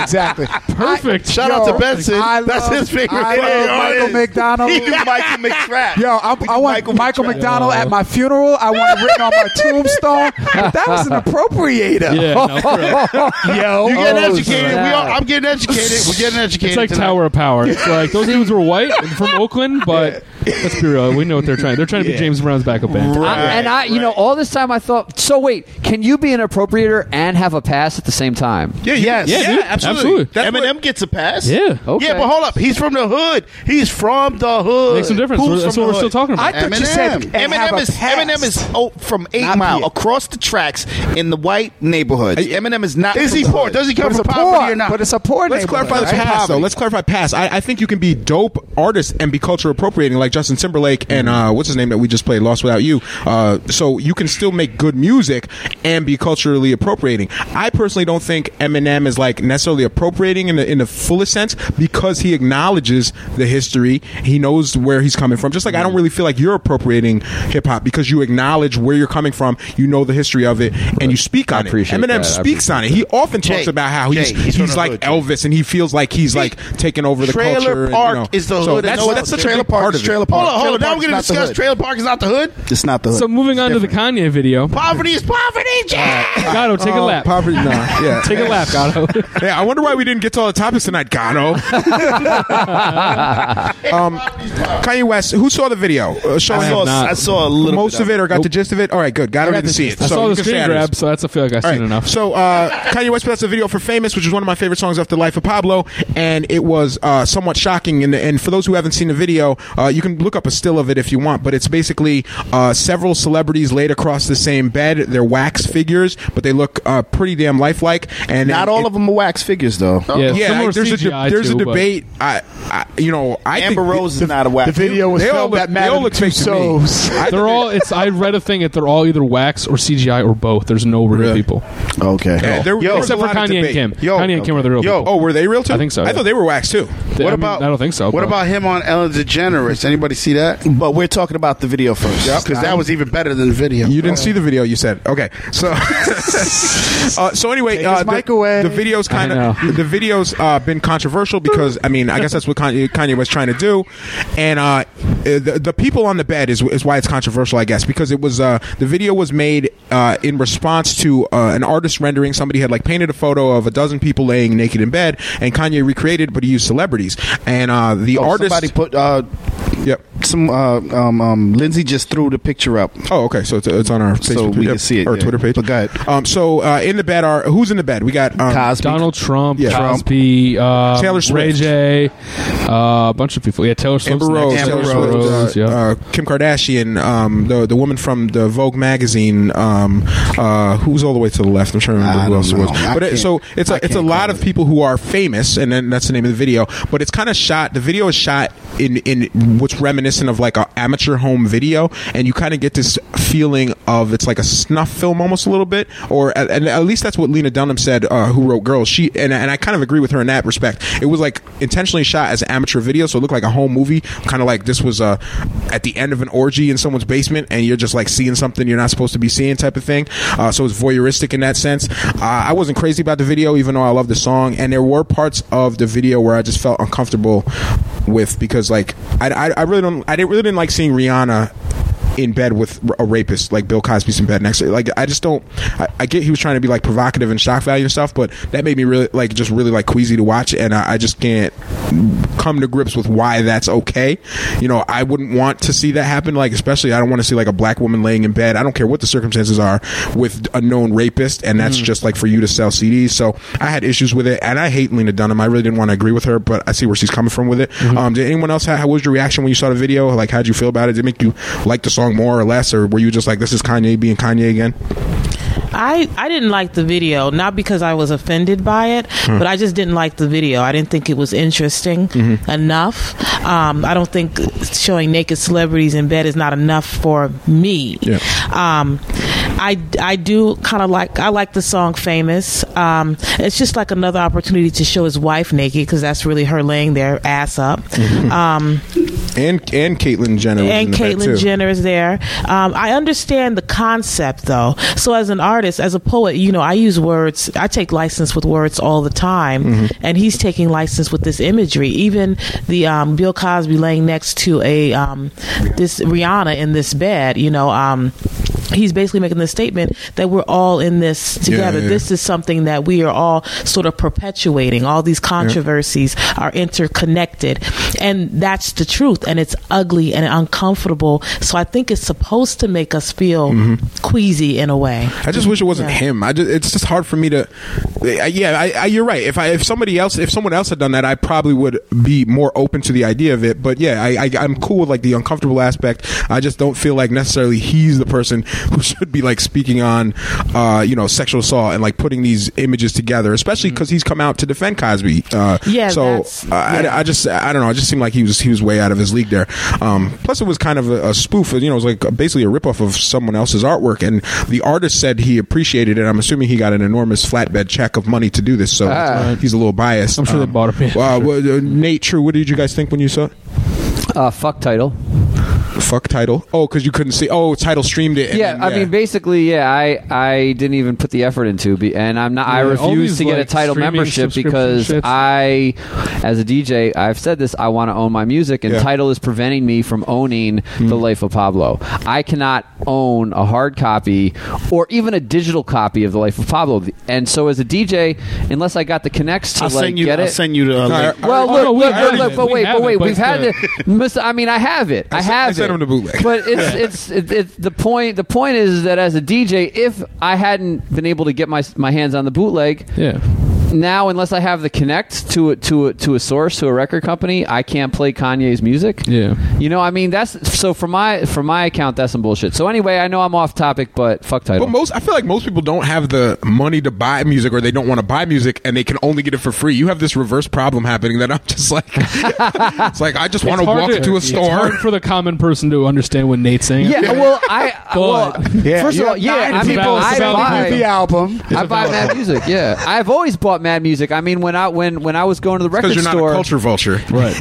exactly. Perfect. Shout out to Benson. I That's love- his favorite I fucking love Michael artist. McDonald. Michael McTrap. Yo, I, I want Michael, McDonald at my funeral. I want it written on my tombstone. But that was an appropriator. Yeah, no, for real. Yo, You getting Oh, educated? We snap. all, I'm getting educated. We're getting educated. It's like tonight. Tower of Power. It's like those dudes were white and from Oakland, but let's be real. We know what they're trying. They're trying to be James Brown's backup band. I- and I, you know, all this time I thought. So wait, can you be an appropriator and have a pass at the same time? Yeah, Yes. Yeah, dude, absolutely. That's what- Eminem gets a pass. Yeah. Okay. Yeah, but hold up. He's from the hood. He's from the hood. Makes some difference. Who's That's from what we're the still hood? talking about. I thought you said Eminem. and have Eminem a is pass. Eminem is oh, from Eight Not Mile P. across the tracks in the white neighborhood. Eminem is not. Is he the poor? hood. Does he come it's from a poverty poor. or not? But it's a poor. Let's neighborhood, clarify the right? pass, though. Let's clarify pass. I, I think you can be dope artist and be culture appropriating, like Justin Timberlake and uh, what's his name that we just played, Lost Without You. Uh, so you can still make good music and be culturally appropriating. I personally don't think Eminem is like necessarily appropriating in the in the fullest sense because he acknowledges the history. He knows where he's coming from. Just like I don't really feel like you're appropriating hip hop because you acknowledge where you're coming from. You know the history of it and you speak I on it. Eminem that. I speaks on it. He often talks about how he's Jay, he's he's, from like hood, Elvis and he feels like he's like taking over the Trailer culture. and, Park you know. is the so hood. That's, no, that's such trailer a big park part is of trailer it. park. Hold on, hold on. Now Park we're going to discuss trailer park is not the hood. It's not the hood. So moving on to the Kanye video. Poverty is poverty, Jay. Gatto, take a lap. Poverty, no, yeah. Take a lap, Gatto. Yeah, I wonder why we didn't get to all the topics tonight, Gano. um, Kanye West, who saw the video? Uh, show I saw, not. I saw a little most bit of it or got the gist of it. All right, good. Gano didn't see it. I so saw the screen grab, so that's I feel like I've All seen right. enough. So uh, Kanye West put out a video for "Famous," which is one of my favorite songs off the life of Pablo, and it was uh, somewhat shocking. And, and for those who haven't seen the video, uh, you can look up a still of it if you want. But it's basically uh, several celebrities laid across the same bed. They're wax figures, but they look uh, pretty damn lifelike. And Not it- all of them are wax figures, though. Yeah, yeah, I- there's a CGI de- there's too, a debate. I, I, you know, I Amber think Rose is not a wax. The video was filmed at they all Madame look fake to me. I They're all. It's. I read a thing that they're all either wax or CGI or both. There's no real Really? people, Okay. Yeah, there, there was except a for lot of Kanye and debate. Kim. Yo, Kanye and Kim are the real yo, people. Oh, were they real too? I think so, I yeah. thought they were wax too. They- What I mean, about? I don't think so. What but- about him on Ellen DeGeneres? Anybody see that? But we're talking about the video first. Because that was even better than the video. You didn't see the video. You said okay. So, uh, so anyway, uh, his the, mic away. the video's kind I of the video's uh, been controversial because I mean I guess that's what Kanye, Kanye was trying to do, and uh, the, the people on the bed is is why it's controversial I guess because it was uh, the video was made uh, in response to uh, an artist rendering. Somebody had like painted a photo of a dozen people laying naked in bed, and Kanye recreated, but he used celebrities, and uh, the Oh, artist Somebody put uh, Yep. Some uh, um, um, Lindsay just threw the picture up. Oh, okay. So it's, it's on our Facebook So we yep, can see it, or yeah. Twitter page. But go ahead. Um, so uh, in the bed are who's in the bed? We got um, Cosby. Donald Trump, Yeah. Cosby, uh, Taylor Ray Swift. J, uh, a bunch of people. Yeah, Taylor Swift, Amber Rose, Taylor Amber Swift, Rose, uh, yeah. Kim Kardashian, um, the the woman from the Vogue magazine. Um, uh, who's all the way to the left? I'm trying to remember I who else it was. I But it, so it's I a it's a lot of people who are famous, and then that's the name of the video. But it's kind of shot. The video is shot in in what's reminiscent of like an amateur home video, and you kind of get this feeling of it's like a snuff film almost a little bit, or at, and at least that's what Lena Dunham said, uh, who wrote Girls. She and, and I kind of agree with her in that respect. It was like intentionally shot as an amateur video, so it looked like a home movie, kind of like this was uh, at the end of an orgy in someone's basement, and you're just like seeing something you're not supposed to be seeing, type of thing. Uh, so it's voyeuristic in that sense. Uh, I wasn't crazy about the video, even though I love the song, and there were parts of the video where I just felt uncomfortable with because like I, I, I really don't I didn't really didn't like seeing Rihanna in bed with a rapist like Bill Cosby's in bed next to like I just don't I, I get he was trying to be like provocative and shock value and stuff but that made me really like just really like queasy to watch and I, I just can't come to grips with why that's okay. You know I wouldn't want to see that happen like especially I don't want to see like a black woman laying in bed. I don't care what the circumstances are with a known rapist and that's just like for you to sell CDs so I had issues with it and I hate Lena Dunham. I really didn't want to agree with her but I see where she's coming from with it. Um, did anyone else have, how was your reaction when you saw the video? Like how'd you feel about it? Did it make you like the song more or less or were you just like this is Kanye being Kanye again I, I didn't like the video, not because I was offended by it, Hmm. but I just didn't like the video. I didn't think it was interesting Mhm. enough. Um, I don't think showing naked celebrities in bed is not enough for me. Yeah. Um, I, I do kind of like I like the song "Famous." Um, it's just like another opportunity to show his wife naked because that's really her laying there ass up. Mhm. Um, and and Caitlyn Jenner and Caitlyn. Jenner is there. Um, I understand the concept though. So as an artist, as a poet, you know, I use words. I take license with words all the time, Mhm. and he's taking license with this imagery. Even the um, Bill Cosby laying next to a um, this Rihanna in this bed. You know. He's basically making the statement that we're all in this together. yeah. This is something that we are all sort of perpetuating. All these controversies are interconnected, and that's the truth. And it's ugly and uncomfortable. So I think it's supposed to make us feel mm-hmm. queasy in a way. I just wish it wasn't him. I just, it's just hard for me to. I- Yeah, I, I, you're right. If I if somebody else if someone else had done that, I probably would be more open to the idea of it. But yeah, I, I I'm cool with like the uncomfortable aspect. I just don't feel like necessarily he's the person who should be like speaking on, uh, you know, sexual assault and like putting these images together, especially because he's come out to defend Cosby. Uh, Yeah, So that's- uh, I, I just I don't know. It just seemed like he was he was way out of his league there. Um, plus, it was kind of a, a spoof. You know, it was like basically a ripoff of someone else's artwork, and the artist said he appreciated it. I'm assuming he got an enormous flatbed check of money to do this, so Ah. he's a little biased. I'm sure they Um, bought him. Uh, well, uh, Nate, true. What did you guys think when you saw it? Uh, fuck Tidal. Fuck Tidal. Oh, because you couldn't see. Oh, Tidal streamed it. and Yeah, then- I mean, basically, yeah, I I didn't even put the effort into, be, and I'm not. I Yeah, all refuse these, to get a like, Tidal streaming membership subscription because shits. I, as a DJ, I've said this. I want to own my music, and Yeah. Tidal is preventing me from owning the Life of Pablo. I cannot own a hard copy or even a digital copy of the Life of Pablo, and so as a DJ, unless I got the connects to I'll like send you- get I'll it, send you the, uh, Well, link. look, Oh, no, we look, have look, it. look, but We wait, have but it, wait, but we've had the- the. Mr. I mean, I have it. I have sent- I have sent it. him the bootleg. But it's it's it, it, the point. The point is that as a DJ, if I hadn't been able to get my my hands on the bootleg, yeah. Now, unless I have the connect to a, to a, to a source to a record company, I can't play Kanye's music. Yeah, you know, I mean, that's so for my for my account, that's some bullshit. So anyway, I know I'm off topic, but fuck Tidal. But most, I feel like most people don't have the money to buy music, or they don't want to buy music, and they can only get it for free. You have this reverse problem happening that I'm just like, it's like I just want It's to walk into a It's store. hard for the common person to understand what Nate's saying. Yeah, well, I well, But- first of all, yeah, I mean, I buy the album. I buy Mad Music. Yeah, I've always bought Mad Music. I mean, when I when when I was going to the record Because you're not store, a culture vulture, right?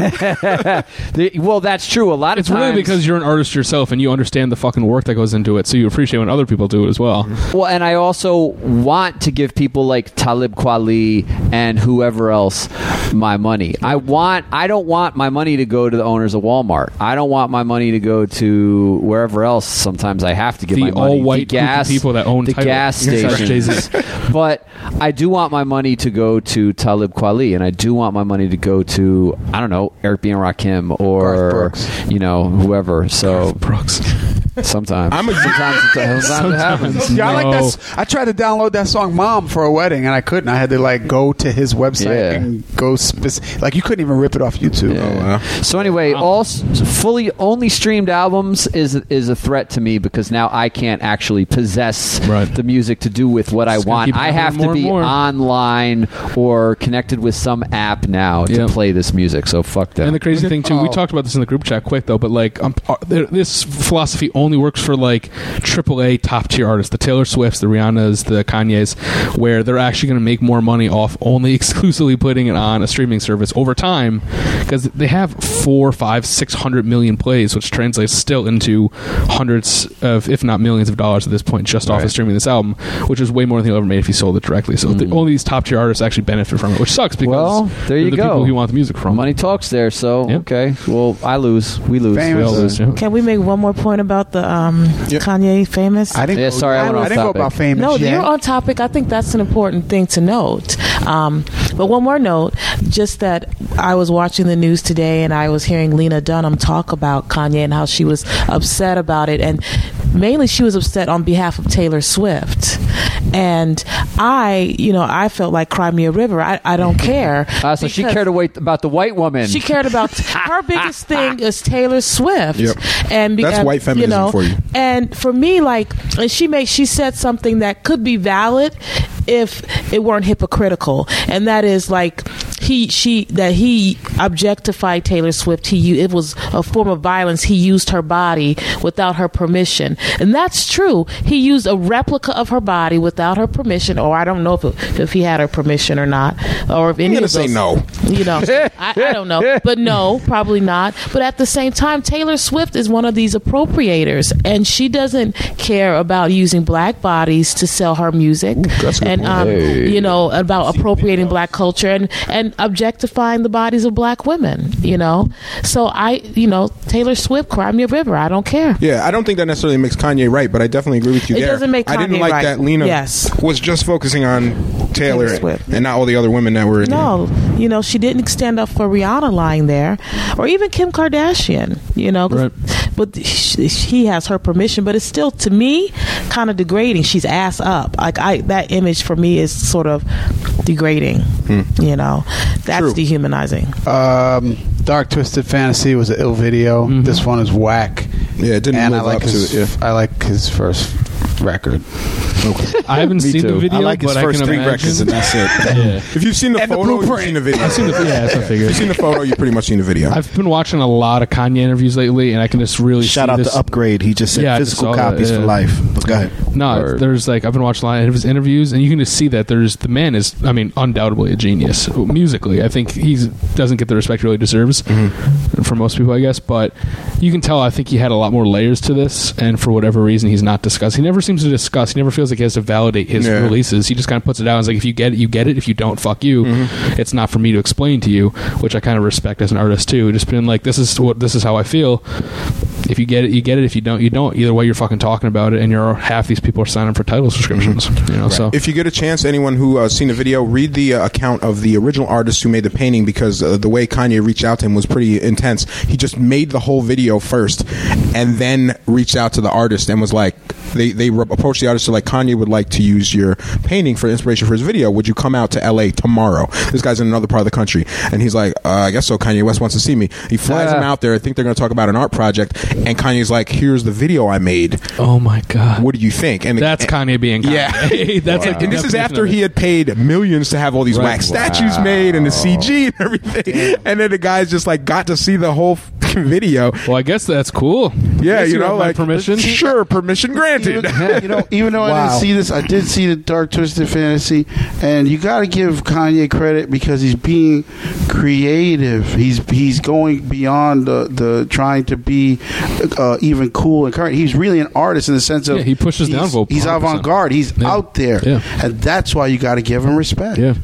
The- well, that's true. A lot of times. It's times, really because you're an artist yourself and you understand the fucking work that goes into it, so you appreciate when other people do it as well. Well, and I also want to give people like Talib Kweli and whoever else my money. I want. I don't want my money to go to the owners of Walmart. I don't want my money to go to wherever else. Sometimes I have to give The my money. all-white the gas people that own the Tidal. gas stations. But I do want my money to go to Talib Kweli, and I do want my money to go to I don't know Eric B and Rakim or you know whoever. So Brooks. Sometimes I'm a sometimes it, sometimes it happens. Yeah, I like that. s- I tried to download that song "Mom" for a wedding, and I couldn't. I had to like go to his website Yeah. and go spec- like you couldn't even rip it off YouTube. Yeah. Oh, so anyway, all fully only streamed albums is is a threat to me because now I can't actually possess the music to do with what I want. I have to be more. Online or connected with some app now to Yep. play this music. So fuck that. And the crazy thing too, we Oh. talked about this in the group chat quick though, but like um, uh, there- this philosophy only works for like AAA top tier artists, the Taylor Swifts, the Rihannas, the Kanyes, where they're actually going to make more money off only exclusively putting it on a streaming service over time because they have four, five, six hundred million plays, which translates still into hundreds of, if not millions of dollars at this point, just off of streaming this album, which is way more than he'll ever made if he sold it directly. So the, only these top tier artists actually benefit from it, which sucks because. Well, there they're you the go. people who want the music from. Money talks there. So okay, well I lose. We lose. Famous. We all lose. yeah. Can we make one more point about the um, Kanye famous? I didn't. Yeah, go, sorry, I went I off didn't go about famous. No, yet. you're on topic. I think that's an important thing to note. Um, but one more note, just that I was watching the news today and I was hearing Lena Dunham talk about Kanye and how she was upset about it, and mainly she was upset on behalf of Taylor Swift. And I, you know, I felt like Cry Me a River. I, I don't care. Ah, so she cared away about the white woman. She cared about her biggest thing is Taylor Swift, Yep. and be- That's white feminism know, for you. And for me, like, and she made she said something that could be valid if it weren't hypocritical, and that is like he she that he objectified Taylor Swift. He it was a form of violence. He used her body without her permission, and that's true. He used a replica of her body without her permission, or I don't know if it, if he had her permission or not, or if any gonna of say those- no. You know, I, I don't know, but no, probably not. But at the same time, Taylor Swift is one of these appropriators, and she doesn't care about using black bodies to sell her music, and um, Hey. you know about appropriating black culture and and objectifying the bodies of black women. You know, so I, you know, Taylor Swift, "Cry Me a River." I don't care. Yeah, I don't think that necessarily makes Kanye right, but I definitely agree with you It there. doesn't make Kanye I didn't like right. that Lena Yes. was just focusing on Taylor, Taylor Swift. and not all the other women that were in there. No, you know, she didn't stand up for Rihanna lying there, or even Kim Kardashian. You know, 'cause- but she, he has her permission. But it's still, to me, kind of degrading. She's ass up. Like I, that image for me is sort of degrading. Hmm. You know, that's True. dehumanizing. Um, Dark Twisted Fantasy was an ill video. This one is whack. Yeah, it didn't and live I like up to his, it, I like his first record. I haven't Me seen the video, I like his but first I can three imagine. records, and that's it. yeah. If you've seen the And the photo, you've seen the video. I've seen the yeah, that's what I If figured. you've seen the photo, you've pretty much seen the video. I've been watching a lot of Kanye interviews lately, and I can just really Shout see out this. to Upgrade. He just said Yeah, I just physical that, copies yeah. for life. But go ahead. No, Word. there's like I've been watching a lot of his interviews, and you can just see that there's the man is, I mean, undoubtedly a genius musically. I think he doesn't get the respect he really deserves mm-hmm. for most people, I guess. But you can tell, I think he had a lot more layers to this, and for whatever reason, he's not discussed. He never seems to discuss. He never feels like he has to validate his Yeah. releases. He just kind of puts it out. and is like, if you get it, you get it. If you don't, fuck you. It's not for me to explain to you, which I kind of respect as an artist too. Just being like, this is what this is how I feel. If you get it, you get it. If you don't, you don't. Either way, you're fucking talking about it, and you're half these people are signing for Tidal subscriptions. You know, so if you get a chance, anyone who uh, seen the video, read the uh, account of the original artist who made the painting because uh, the way Kanye reached out to him was pretty intense. He just made the whole video first, and then reached out to the artist and was like, they they re- approached the artist to like Kanye would like to use your painting for inspiration for his video. Would you come out to L.A. tomorrow? This guy's in another part of the country, and he's like, uh, I guess so. Kanye West wants to see me. He flies Yeah. him out there. I think they're going to talk about an art project, and Kanye's like, Here's the video I made. oh my god, What do you think? And that's Kanye being Kanye. yeah, that's like and this is after he had paid millions to have all these Right. wax statues made and the CG and everything, and then the guys just like got to see the whole video. Well, I guess that's cool. Yeah, Guess you know, like permission. Sure, permission granted. Even, you know, even though I didn't see this, I did see the Dark Twisted Fantasy, and you got to give Kanye credit because he's being creative. He's he's going beyond the, the trying to be uh, even cool and current. He's really an artist in the sense of Yeah, he pushes the he's- envelope He's avant garde. He's Yeah. out there, Yeah. and that's why you got to give him respect. Yeah.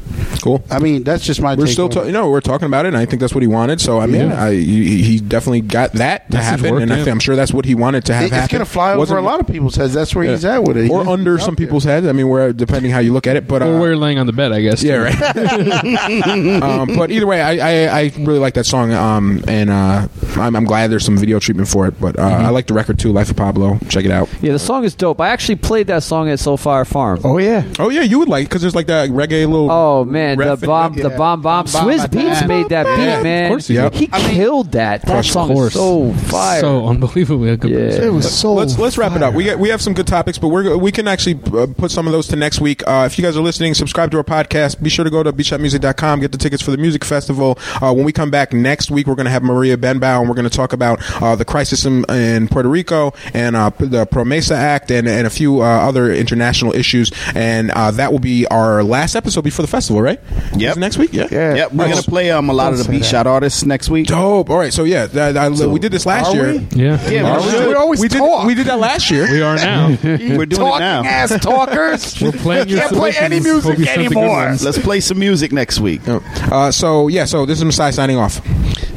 cool. I mean, that's just my. We're take still, on ta- you know, we're talking about it, and I think that's what he wanted. So I mean, Yeah. I, he, he definitely definitely got that to That's happen, work, and I think, I'm sure that's what he wanted to have It- it's happen. gonna fly over Wasn't- a lot of people's heads. That's where he's at with it. or He's- under he's some out there. people's heads. I mean, where depending how you look at it, but uh, or where you're laying on the bed, I guess. Yeah, right. um, but either way, I, I, I really like that song, um, and uh, I'm, I'm glad there's some video treatment for it. But uh, Mm-hmm. I like the record too, Life of Pablo. Check it out. Yeah, the song is dope. I actually played that song at Soulfire Farm. Oh yeah. Oh yeah, you would like because there's like that reggae little. Oh man, the ref- bomb, the yeah. bomb, bomb. Swizz Beatz made that beat, Yeah, of man. course he did. he killed that. That song is so fire. So unbelievably good Yeah. It was so. let's let's wrap it up. We got, we have some good topics, but we're we can actually uh, put some of those to next week. Uh, if you guys are listening, subscribe to our podcast. Be sure to go to beatshotmusic.com, get the tickets for the music festival. Uh, when we come back next week, we're going to have Maria Benbow, and we're going to talk about uh, the crisis in, in Puerto Rico and uh, the Promesa Act and and a few uh, other international issues. And uh, that will be our last episode before the festival, right? Yep. Is it next week. Yeah. Yeah. Yep, we're gonna play um a lot of the beat shot artists next week. Dope. All right. So yeah, that, I, we did this last are year. we? Yeah. Yeah, Are we we? should. We always we did we did that last year. We are now. We're doing it Talking now. ass talkers. We're playing your Can't play any solutions. Hope music sent the good anymore. ones. Let's play some music next week. Uh, so yeah, so this is Masai signing off.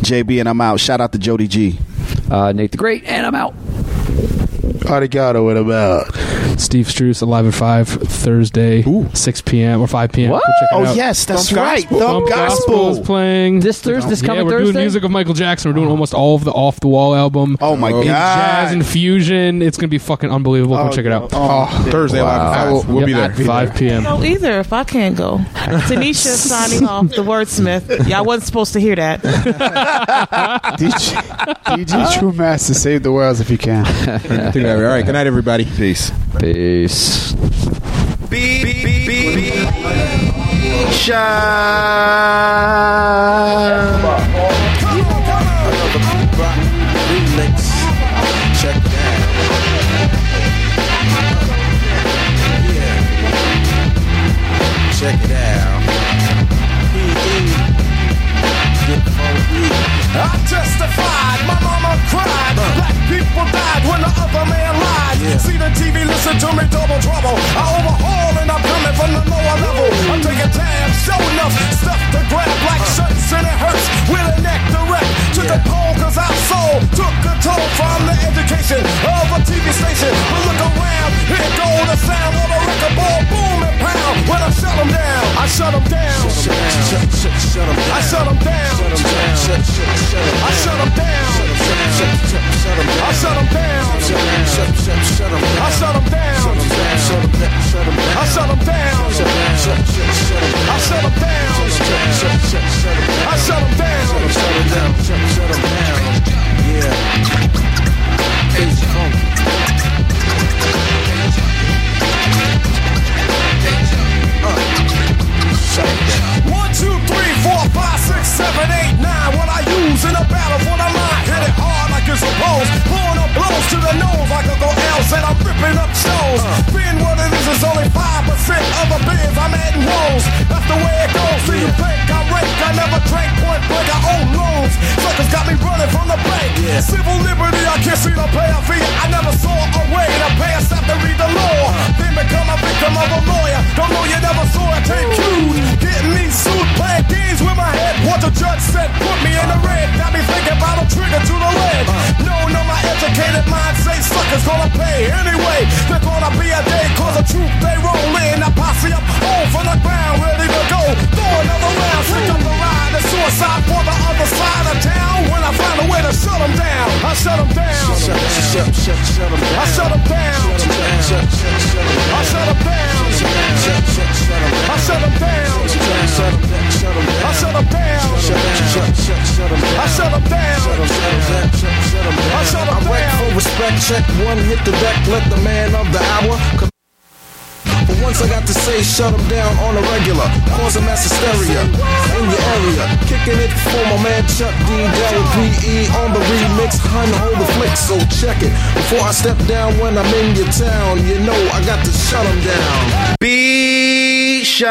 JB and I'm out. Shout out to Jody G. uh, Nate the Great, and I'm out. Arigato and about. Steve Struess alive at five Thursday, six p.m. or five p.m. What? Go check it Oh out. yes, that's Thumb right. Gospel. Thumb Thumb Gospel is playing This Thursday, this yeah, coming we're Thursday. doing music of Michael Jackson. We're doing oh. almost all of the Off the Wall album. Oh my Oh. In jazz god. and fusion. It's gonna be fucking unbelievable. Come oh, check it out. Oh, oh Thursday, Wow. live at five. We'll be there. Five p.m. No, either if I can't go. Tanisha signing off. The wordsmith. Y'all wasn't supposed to hear that. DJ, DJ True Master, save the world if you can. I think that- All right. Good night, everybody. Peace. Peace. Another rock remix. Check it out. I testified, my mama cried. Black people died when the other man. Yeah. See the TV, listen to me, double trouble. I overhaul and I'm coming from the lower level. I'm taking tabs, show enough stuff to grab like shirts and it hurts. With a neck direct to the pole, cause our soul took control from the education of a TV station. But look around, here go the sound of a record ball, boom and pound. When I shut them down, I shut them down. I shut them down. Down. I shut them down. I shut them down. Down. I shut them down. Down. Down. Down. I shut them down. Down. I shut them down. Down. I shut them down. Shut 'em, shut 'em down. Shut, shut 'em down. Yeah. It's funky. Two, three, four, five, six, seven, eight, nine. What I use in a battle for the mind. Hit it hard like it's supposed. Blowing up blows to the nose like Uncle L said. I'm ripping up shows. Being what it is is only five percent of the bins. I'm adding woes. That's the way it goes. See you think I rake. I never drank point blank. I own loans. Suckers got me running from the bank. Civil liberty. I can't see the pay fee. I never saw a way to have to read the law. Then become a victim of a lawyer. Don't know you never saw it. Take cues. Getting me sued. Playing games with my head. What the judge said. Put me in the red. Got me thinking about a trigger to the lead. No, no, my educated mind say suckers gonna pay anyway. There's gonna be a day cause the truth they roll in. I posse up home from the ground, ready to go. Throw another round, sick up the ride. The suicide for the other side of town. When I find a way to shut them down, I shut them down. Shut, shut, shut, shut 'em down. I shut them down. Down. Shut, shut, shut 'em down. I shut them down. Shut, shut, shut 'em down. I shut them down. Shut 'em down. Shut 'em down. I shut them down. Shut, shut, shut, shut 'em down. I shut them down. Shut 'em, shut 'em down. Shut, shut 'em down. I shut 'em I wreck down. for respect. Check one, hit the deck. Let the man of the hour. But once I got to say, shut 'em down on a regular, causing mass hysteria in your area. Kicking it for my man Chuck D. Del PE on the remix, hun hold the flick, so check it. Before I step down when I'm in your town, you know I got to shut 'em down. Be shy.